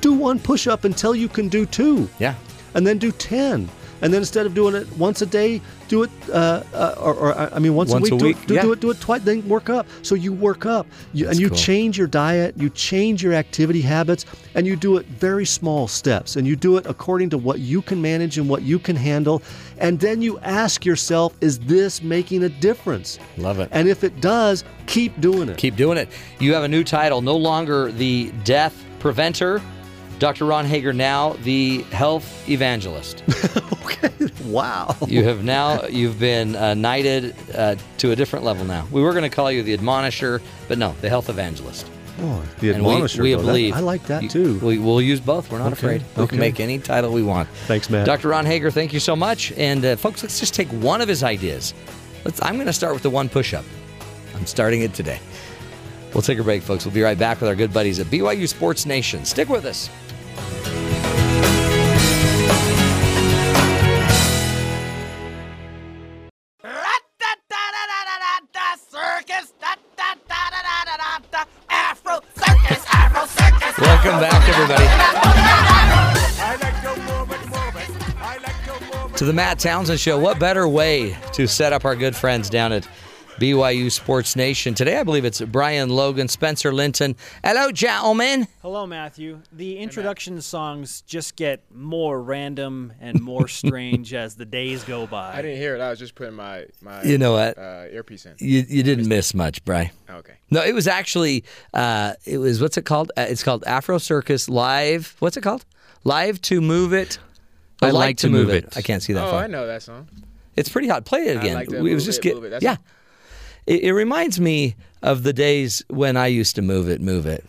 Do one push up until you can do two. Yeah. And then do 10. And then instead of doing it once a day, do it, uh, uh, or, or I mean, once, Once a week. a do, week, it, do, yeah. do it, do it twice. Then work up. So you work up, you, and you cool. change your diet, you change your activity habits, and you do it very small steps, and you do it according to what you can manage and what you can handle, and then you ask yourself, is this making a difference? Love it. And if it does, keep doing it. Keep doing it. You have a new title, no longer the death preventer. Dr. Ron Hager, now the health evangelist. okay. Wow. You have now you've been uh, knighted uh, to a different level. Now we were going to call you the admonisher, but no, the health evangelist. Oh, the And we- admonisher. we, though, that- believe I like that too. We, we'll use both. We're not Okay, afraid. We okay. can make any title we want. Thanks, Matt. Dr. Ron Hager, thank you so much. And uh, folks, let's just take one of his ideas. Let's. I'm going to start with the one push-up. I'm starting it today. We'll take a break, folks. We'll be right back with our good buddies at BYU Sports Nation. Stick with us. Afro circus, Afro circus. Welcome back, everybody. to the Matt Townsend Show. What better way to set up our good friends down at BYU Sports Nation? Today, I believe it's Brian Logan, Spencer Linton. Hello, gentlemen. Hello, Matthew. The introduction songs just get more random and more strange as the days go by. I didn't hear it. I was just putting my my You know what? uh, earpiece in. You, you didn't miss much, Bry. Okay. No, it was actually, uh, it was, what's it called? Uh, it's called Afro Circus Live. What's it called? Live to Move It. I like to move it. I can't see that oh, far. I know that song. It's pretty hot. Play it I again. like to it move was just it, get, move it. That's yeah. all. It, it reminds me of the days when I used to move it, move it.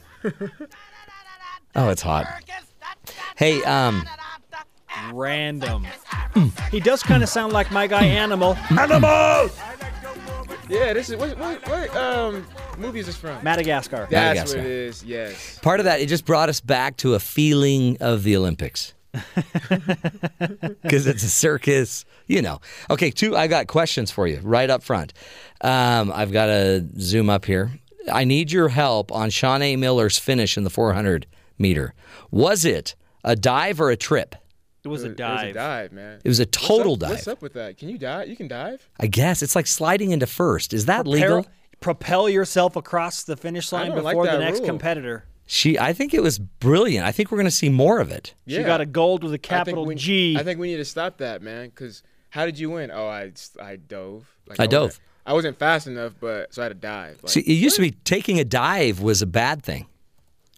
oh, it's hot. Hey, um, Random. he does kind of sound like my guy Animal. Animal. Yeah, this is what what, what um movie is this from? Madagascar. That's Madagascar. what it is. Yes. part of that it just brought us back to a feeling of the Olympics. Because it's a circus, you know. Okay, two. I got questions for you right up front. Um, I've got to zoom up here. I need your help on Shaunae Miller's finish in the 400 meter. Was it a dive or a trip? It was a It was dive. a dive, man. It was a What's total up- dive. What's up with that? Can you dive? You can dive? I guess it's like sliding into first. Is that Propel- legal? Propel yourself across the finish line don't like before the next rule. competitor. She, I think it was brilliant. I think we're going to see more of it. She got a gold with a think capital we- G. I think we need to stop that, man. Because how did you win? Oh, I I dove. Like, I wasn't- dove. I wasn't fast enough, but so I had to dive. Like, See, it used to be taking a dive was a bad thing,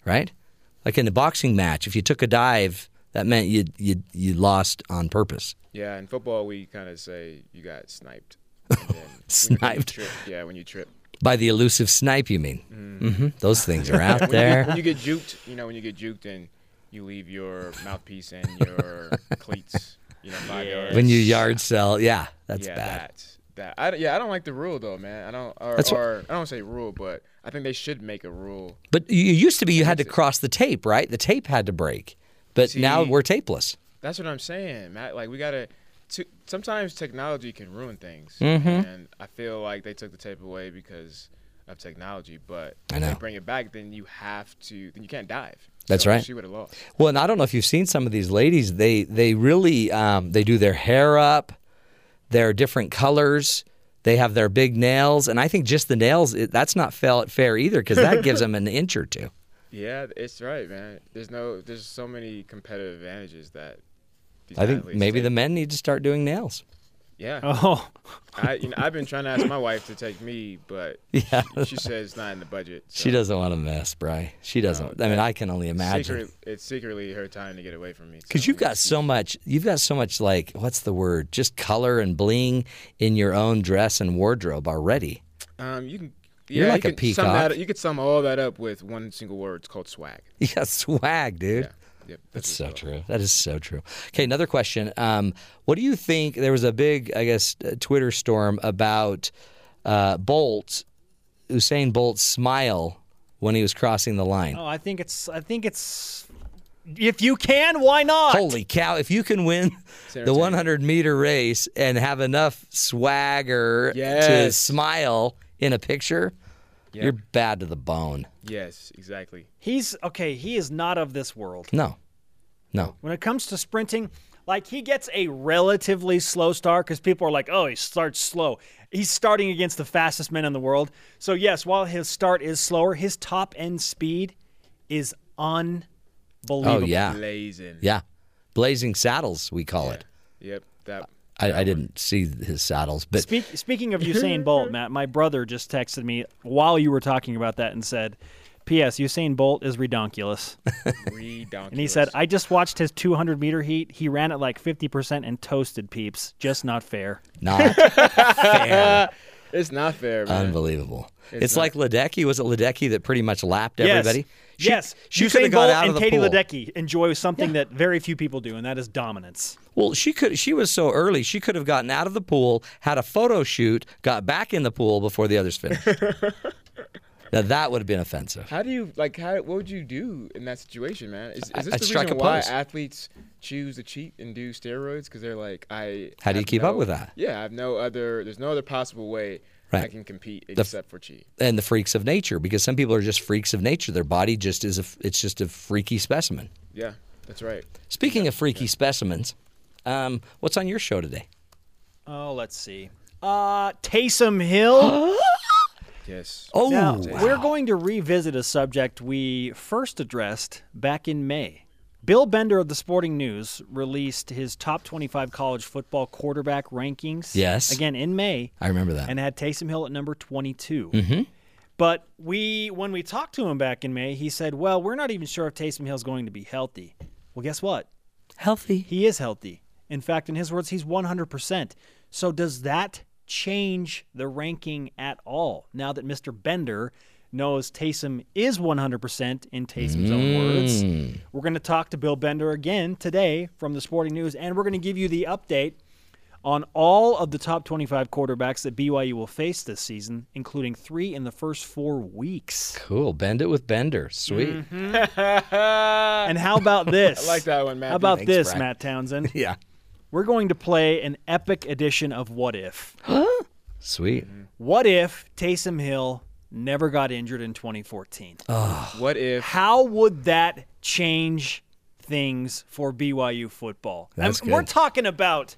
right? Like in a boxing match, if you took a dive, that meant you you you lost on purpose. yeah, in football we kind of say you got sniped. And when you- when you Sniped? trip- yeah, when you trip. By the elusive snipe, you mean? Mm-hmm. Those things are out when there. You, when you get juked, you know, when you get juked and you leave your mouthpiece and your cleats, you know, five yards. when you yard sell, yeah, that's yeah, bad. That, that. I, yeah, I don't like the rule though, man. I don't. Or, That's what- or I don't say rule, but I think they should make a rule. But you it used to be you had to cross the tape, right? The tape had to break. But now we're tapeless. That's what I'm saying, Matt. Like we gotta. To, sometimes technology can ruin things, Mhm. and I feel like they took the tape away because of technology. But if they bring it back, then you have to. Then you can't dive. That's So right. She would have lost. Well, and I don't know if you've seen some of these ladies. They they really um, they do their hair up. They're different colors. They have their big nails, and I think just the nails it, that's not fair either because that gives them an inch or two. Yeah, it's right, man. There's no. There's so many competitive advantages that. These I think maybe take. the men need to start doing nails. Yeah. Oh. I you know I've been trying to ask my wife to take me, but Yeah. she, she says it's not in the budget. She doesn't want to mess, Bry. She doesn't. I mean, I can only imagine. Secret, it's secretly her time to get away from me. Because you've got so much, you've got so much like, what's the word? Just color and bling in your own dress and wardrobe already. Um, you can. You're yeah, like you a can Sum that, peacock. you could sum all that up with one single word. It's called swag. You got swag, dude. Yep, That's so true. That is so true. Okay, another question. Um, what do you think? There was a big, I guess, uh, Twitter storm about uh, Bolt, Usain Bolt's smile when he was crossing the line. Oh, I think it's. I think it's. If you can, why not? Holy cow! If you can win the 100 meter race and have enough swagger to smile in a picture, Yep. you're bad to the bone. Yes, exactly. He's okay. He is not of this world. No, no. When it comes to sprinting, like he gets a relatively slow start because people are like, oh, he starts slow. He's starting against the fastest men in the world. So, yes, while his start is slower, his top end speed is unbelievable. Oh yeah, Blazing. yeah, blazing saddles we call it. Yep. That. I, I didn't see his saddles, but Speak, speaking of Usain Bolt, Matt, my brother just texted me while you were talking about that and said, P.S. Usain Bolt is redonkulous. Redonkulous. And he said, I just watched his 200 meter heat. He ran at like 50% and toasted peeps. Just not fair. not fair. It's not fair, man. Unbelievable. It's, It's like Ledecky. Was it Ledecky that pretty much lapped everybody? Yes. yes. She Usain could have got Bolt out and of the Katie pool. Ledecky enjoy something that very few people do, and that is dominance. Well, she could. She was so early. She could have gotten out of the pool, had a photo shoot, got back in the pool before the others finished. now that would have been offensive. How do you like? How what would you do in that situation, man? Is, is this I'd the reason why pose. athletes choose to cheat and do steroids? Because they're like, I. How do you have keep up with that? Yeah, I have no other. There's no other possible way Right. I can compete The except for cheat. And the freaks of nature, because some people are just freaks of nature. Their body just is a. It's just a freaky specimen. Yeah, that's right. Speaking of freaky specimens, um, what's on your show today? Oh, let's see. Uh, Taysom Hill. Yes. Oh, Now, wow. we're going to revisit a subject we first addressed back in May. Bill Bender of the Sporting News released his top 25 college football quarterback rankings. Yes. Again in May. I remember that. And had Taysom Hill at number 22. Mhm. But we, when we talked to him back in May, he said, "Well, we're not even sure if Taysom Hill's going to be healthy." Well, guess what? Healthy. He is healthy. In fact, in his words, he's 100%. So does that change the ranking at all? Now that Mr. Bender knows Taysom is 100% in Taysom's own words. Mm. We're going to talk to Bill Bender again today from the Sporting News, and we're going to give you the update on all of the top 25 quarterbacks that BYU will face this season, including three in the first four weeks. Cool. Bend it with Bender. Sweet. And how about this? I like that one, Matt. How about Thanks, this, Brian. Matt Townsend? Yeah. We're going to play an epic edition of What If. Sweet. What if Taysom Hill never got injured in 2014? What if? How would that change things for BYU football? That's I'm- We're good. talking about,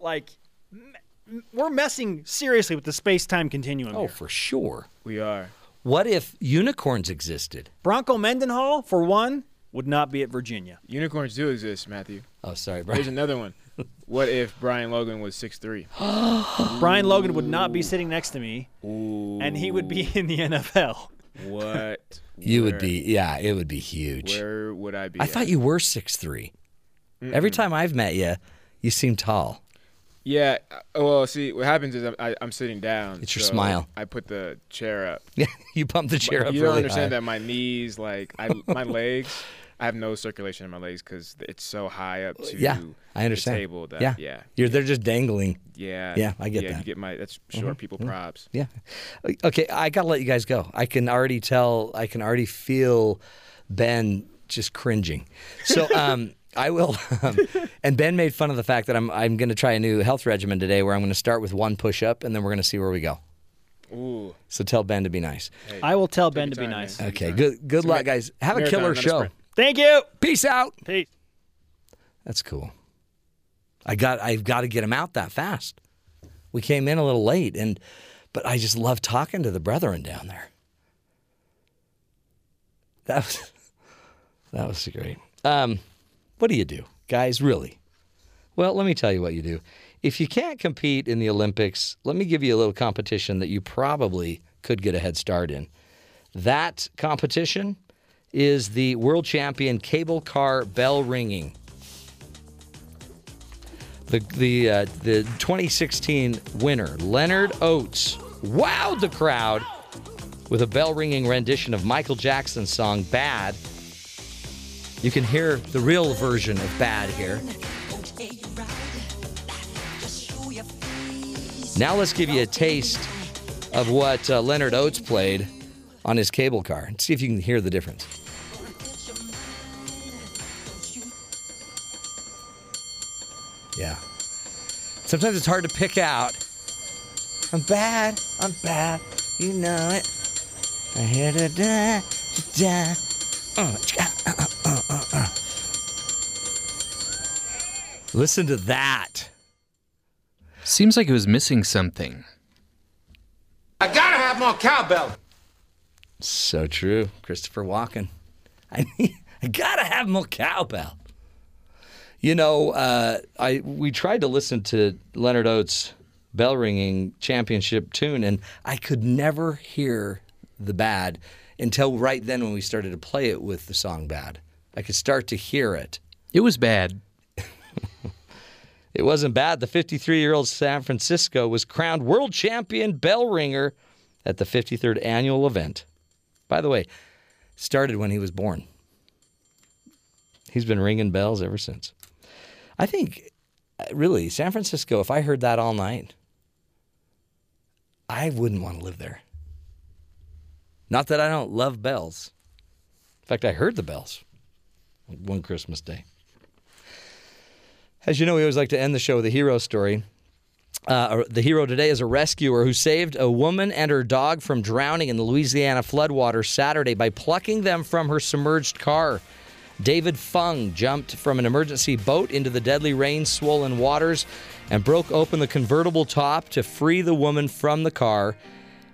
like, m- m- we're messing seriously with the space time continuum Oh, here. for sure. We are. What if unicorns existed? Bronco Mendenhall, for one, would not be at Virginia. Unicorns do exist, Matthew. Oh, sorry, Here's another one. What if Brian Logan was 6'3"? Brian Logan would not be sitting next to me, and he would be in the NFL. What? You would be, yeah, it would be huge. Where would I be? I at? thought you were six three. Every time I've met you, you seem tall. Yeah. uh, Well, see, what happens is I'm, I, I'm sitting down. It's your so smile. I put the chair up. Yeah, you pump the chair But up You don't really understand high. that my knees, like I, my legs, I have no circulation in my legs because it's so high up to yeah, I understand. the table that yeah, yeah. You're they're just dangling. Yeah. yeah, I get yeah, that. You get my that's short Mhm, people mhm. props. Yeah. Okay, I gotta let you guys go. I can already tell. I can already feel Ben just cringing. So um, I will. Um, and Ben made fun of the fact that I'm I'm going to try a new health regimen today, where I'm going to start with one push up, and then we're going to see where we go. Ooh. So tell Ben to be nice. I will tell Ben to be nice. Okay. Good. Good It's luck, guys. Have a killer not a show. Thank you. Peace out. Peace. That's cool. I got I've got to get him out that fast. We came in a little late and but I just love talking to the brethren down there. That was that was great. Um, what do you do, guys? Really? Well, let me tell you what you do. If you can't compete in the Olympics, let me give you a little competition that you probably could get a head start in. That competition is the world champion cable car bell ringing. The the uh, the 2016 winner, Leonard Oates, wowed the crowd with a bell ringing rendition of Michael Jackson's song "Bad." You can hear the real version of "Bad" here. Now let's give you a taste of what uh, Leonard Oates played on his cable car and see if you can hear the difference. Yeah. Sometimes it's hard to pick out. I'm bad. I'm bad. You know it. I hear da da da. Uh, uh, uh, uh, uh. Listen to that. Seems like it was missing something. I gotta have more cowbell. So true, Christopher Walken. I I gotta have more cowbell. You know, uh, I we tried to listen to Leonard Oates' bell ringing championship tune, and I could never hear the bad until right then when we started to play it with the song "Bad." I could start to hear it. It was bad. It wasn't bad. The 53 year old San Francisco was crowned world champion bell ringer at the 53rd annual event. By the way, started when he was born. He's been ringing bells ever since. I think, uh, really, San Francisco, if I heard that all night, I wouldn't want to live there. Not that I don't love bells. In fact, I heard the bells one Christmas day. As you know, we always like to end the show with a hero story. Uh, the hero today is a rescuer who saved a woman and her dog from drowning in the Louisiana floodwaters Saturday by plucking them from her submerged car. David Phung jumped from an emergency boat into the deadly rain swollen waters and broke open the convertible top to free the woman from the car.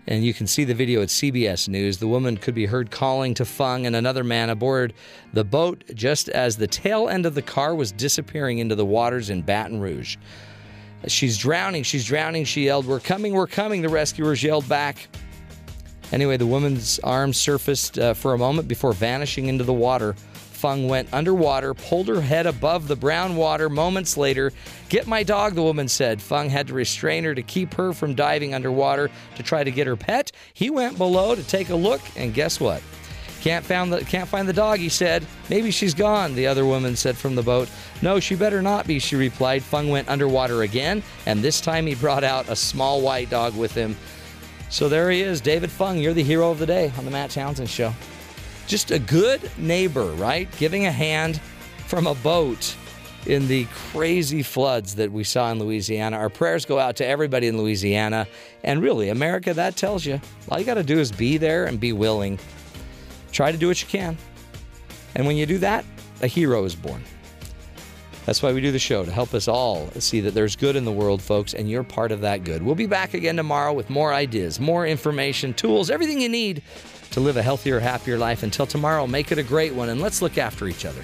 And you can see the video at CBS News. The woman could be heard calling to Phung and another man aboard the boat just as the tail end of the car was disappearing into the waters in Baton Rouge. She's drowning, she's drowning, she yelled. We're coming, we're coming, the rescuers yelled back. Anyway, the woman's arm surfaced uh, for a moment before vanishing into the water. Phung went underwater, pulled her head above the brown water moments later. Get my dog, the woman said. Phung had to restrain her to keep her from diving underwater to try to get her pet. He went below to take a look, and guess what? Can't found the can't find the dog, he said. Maybe she's gone, the other woman said from the boat. No, she better not be, she replied. Phung went underwater again, and this time he brought out a small white dog with him. So there he is, David Phung. You're the hero of the day on the Matt Townsend Show. Just a good neighbor, right? Giving a hand from a boat in the crazy floods that we saw in Louisiana. Our prayers go out to everybody in Louisiana. And really, America, that tells you all you got to do is be there and be willing. Try to do what you can. And when you do that, a hero is born. That's why we do the show, to help us all see that there's good in the world, folks, and you're part of that good. We'll be back again tomorrow with more ideas, more information, tools, everything you need to live a healthier, happier life. Until tomorrow, make it a great one, and let's look after each other.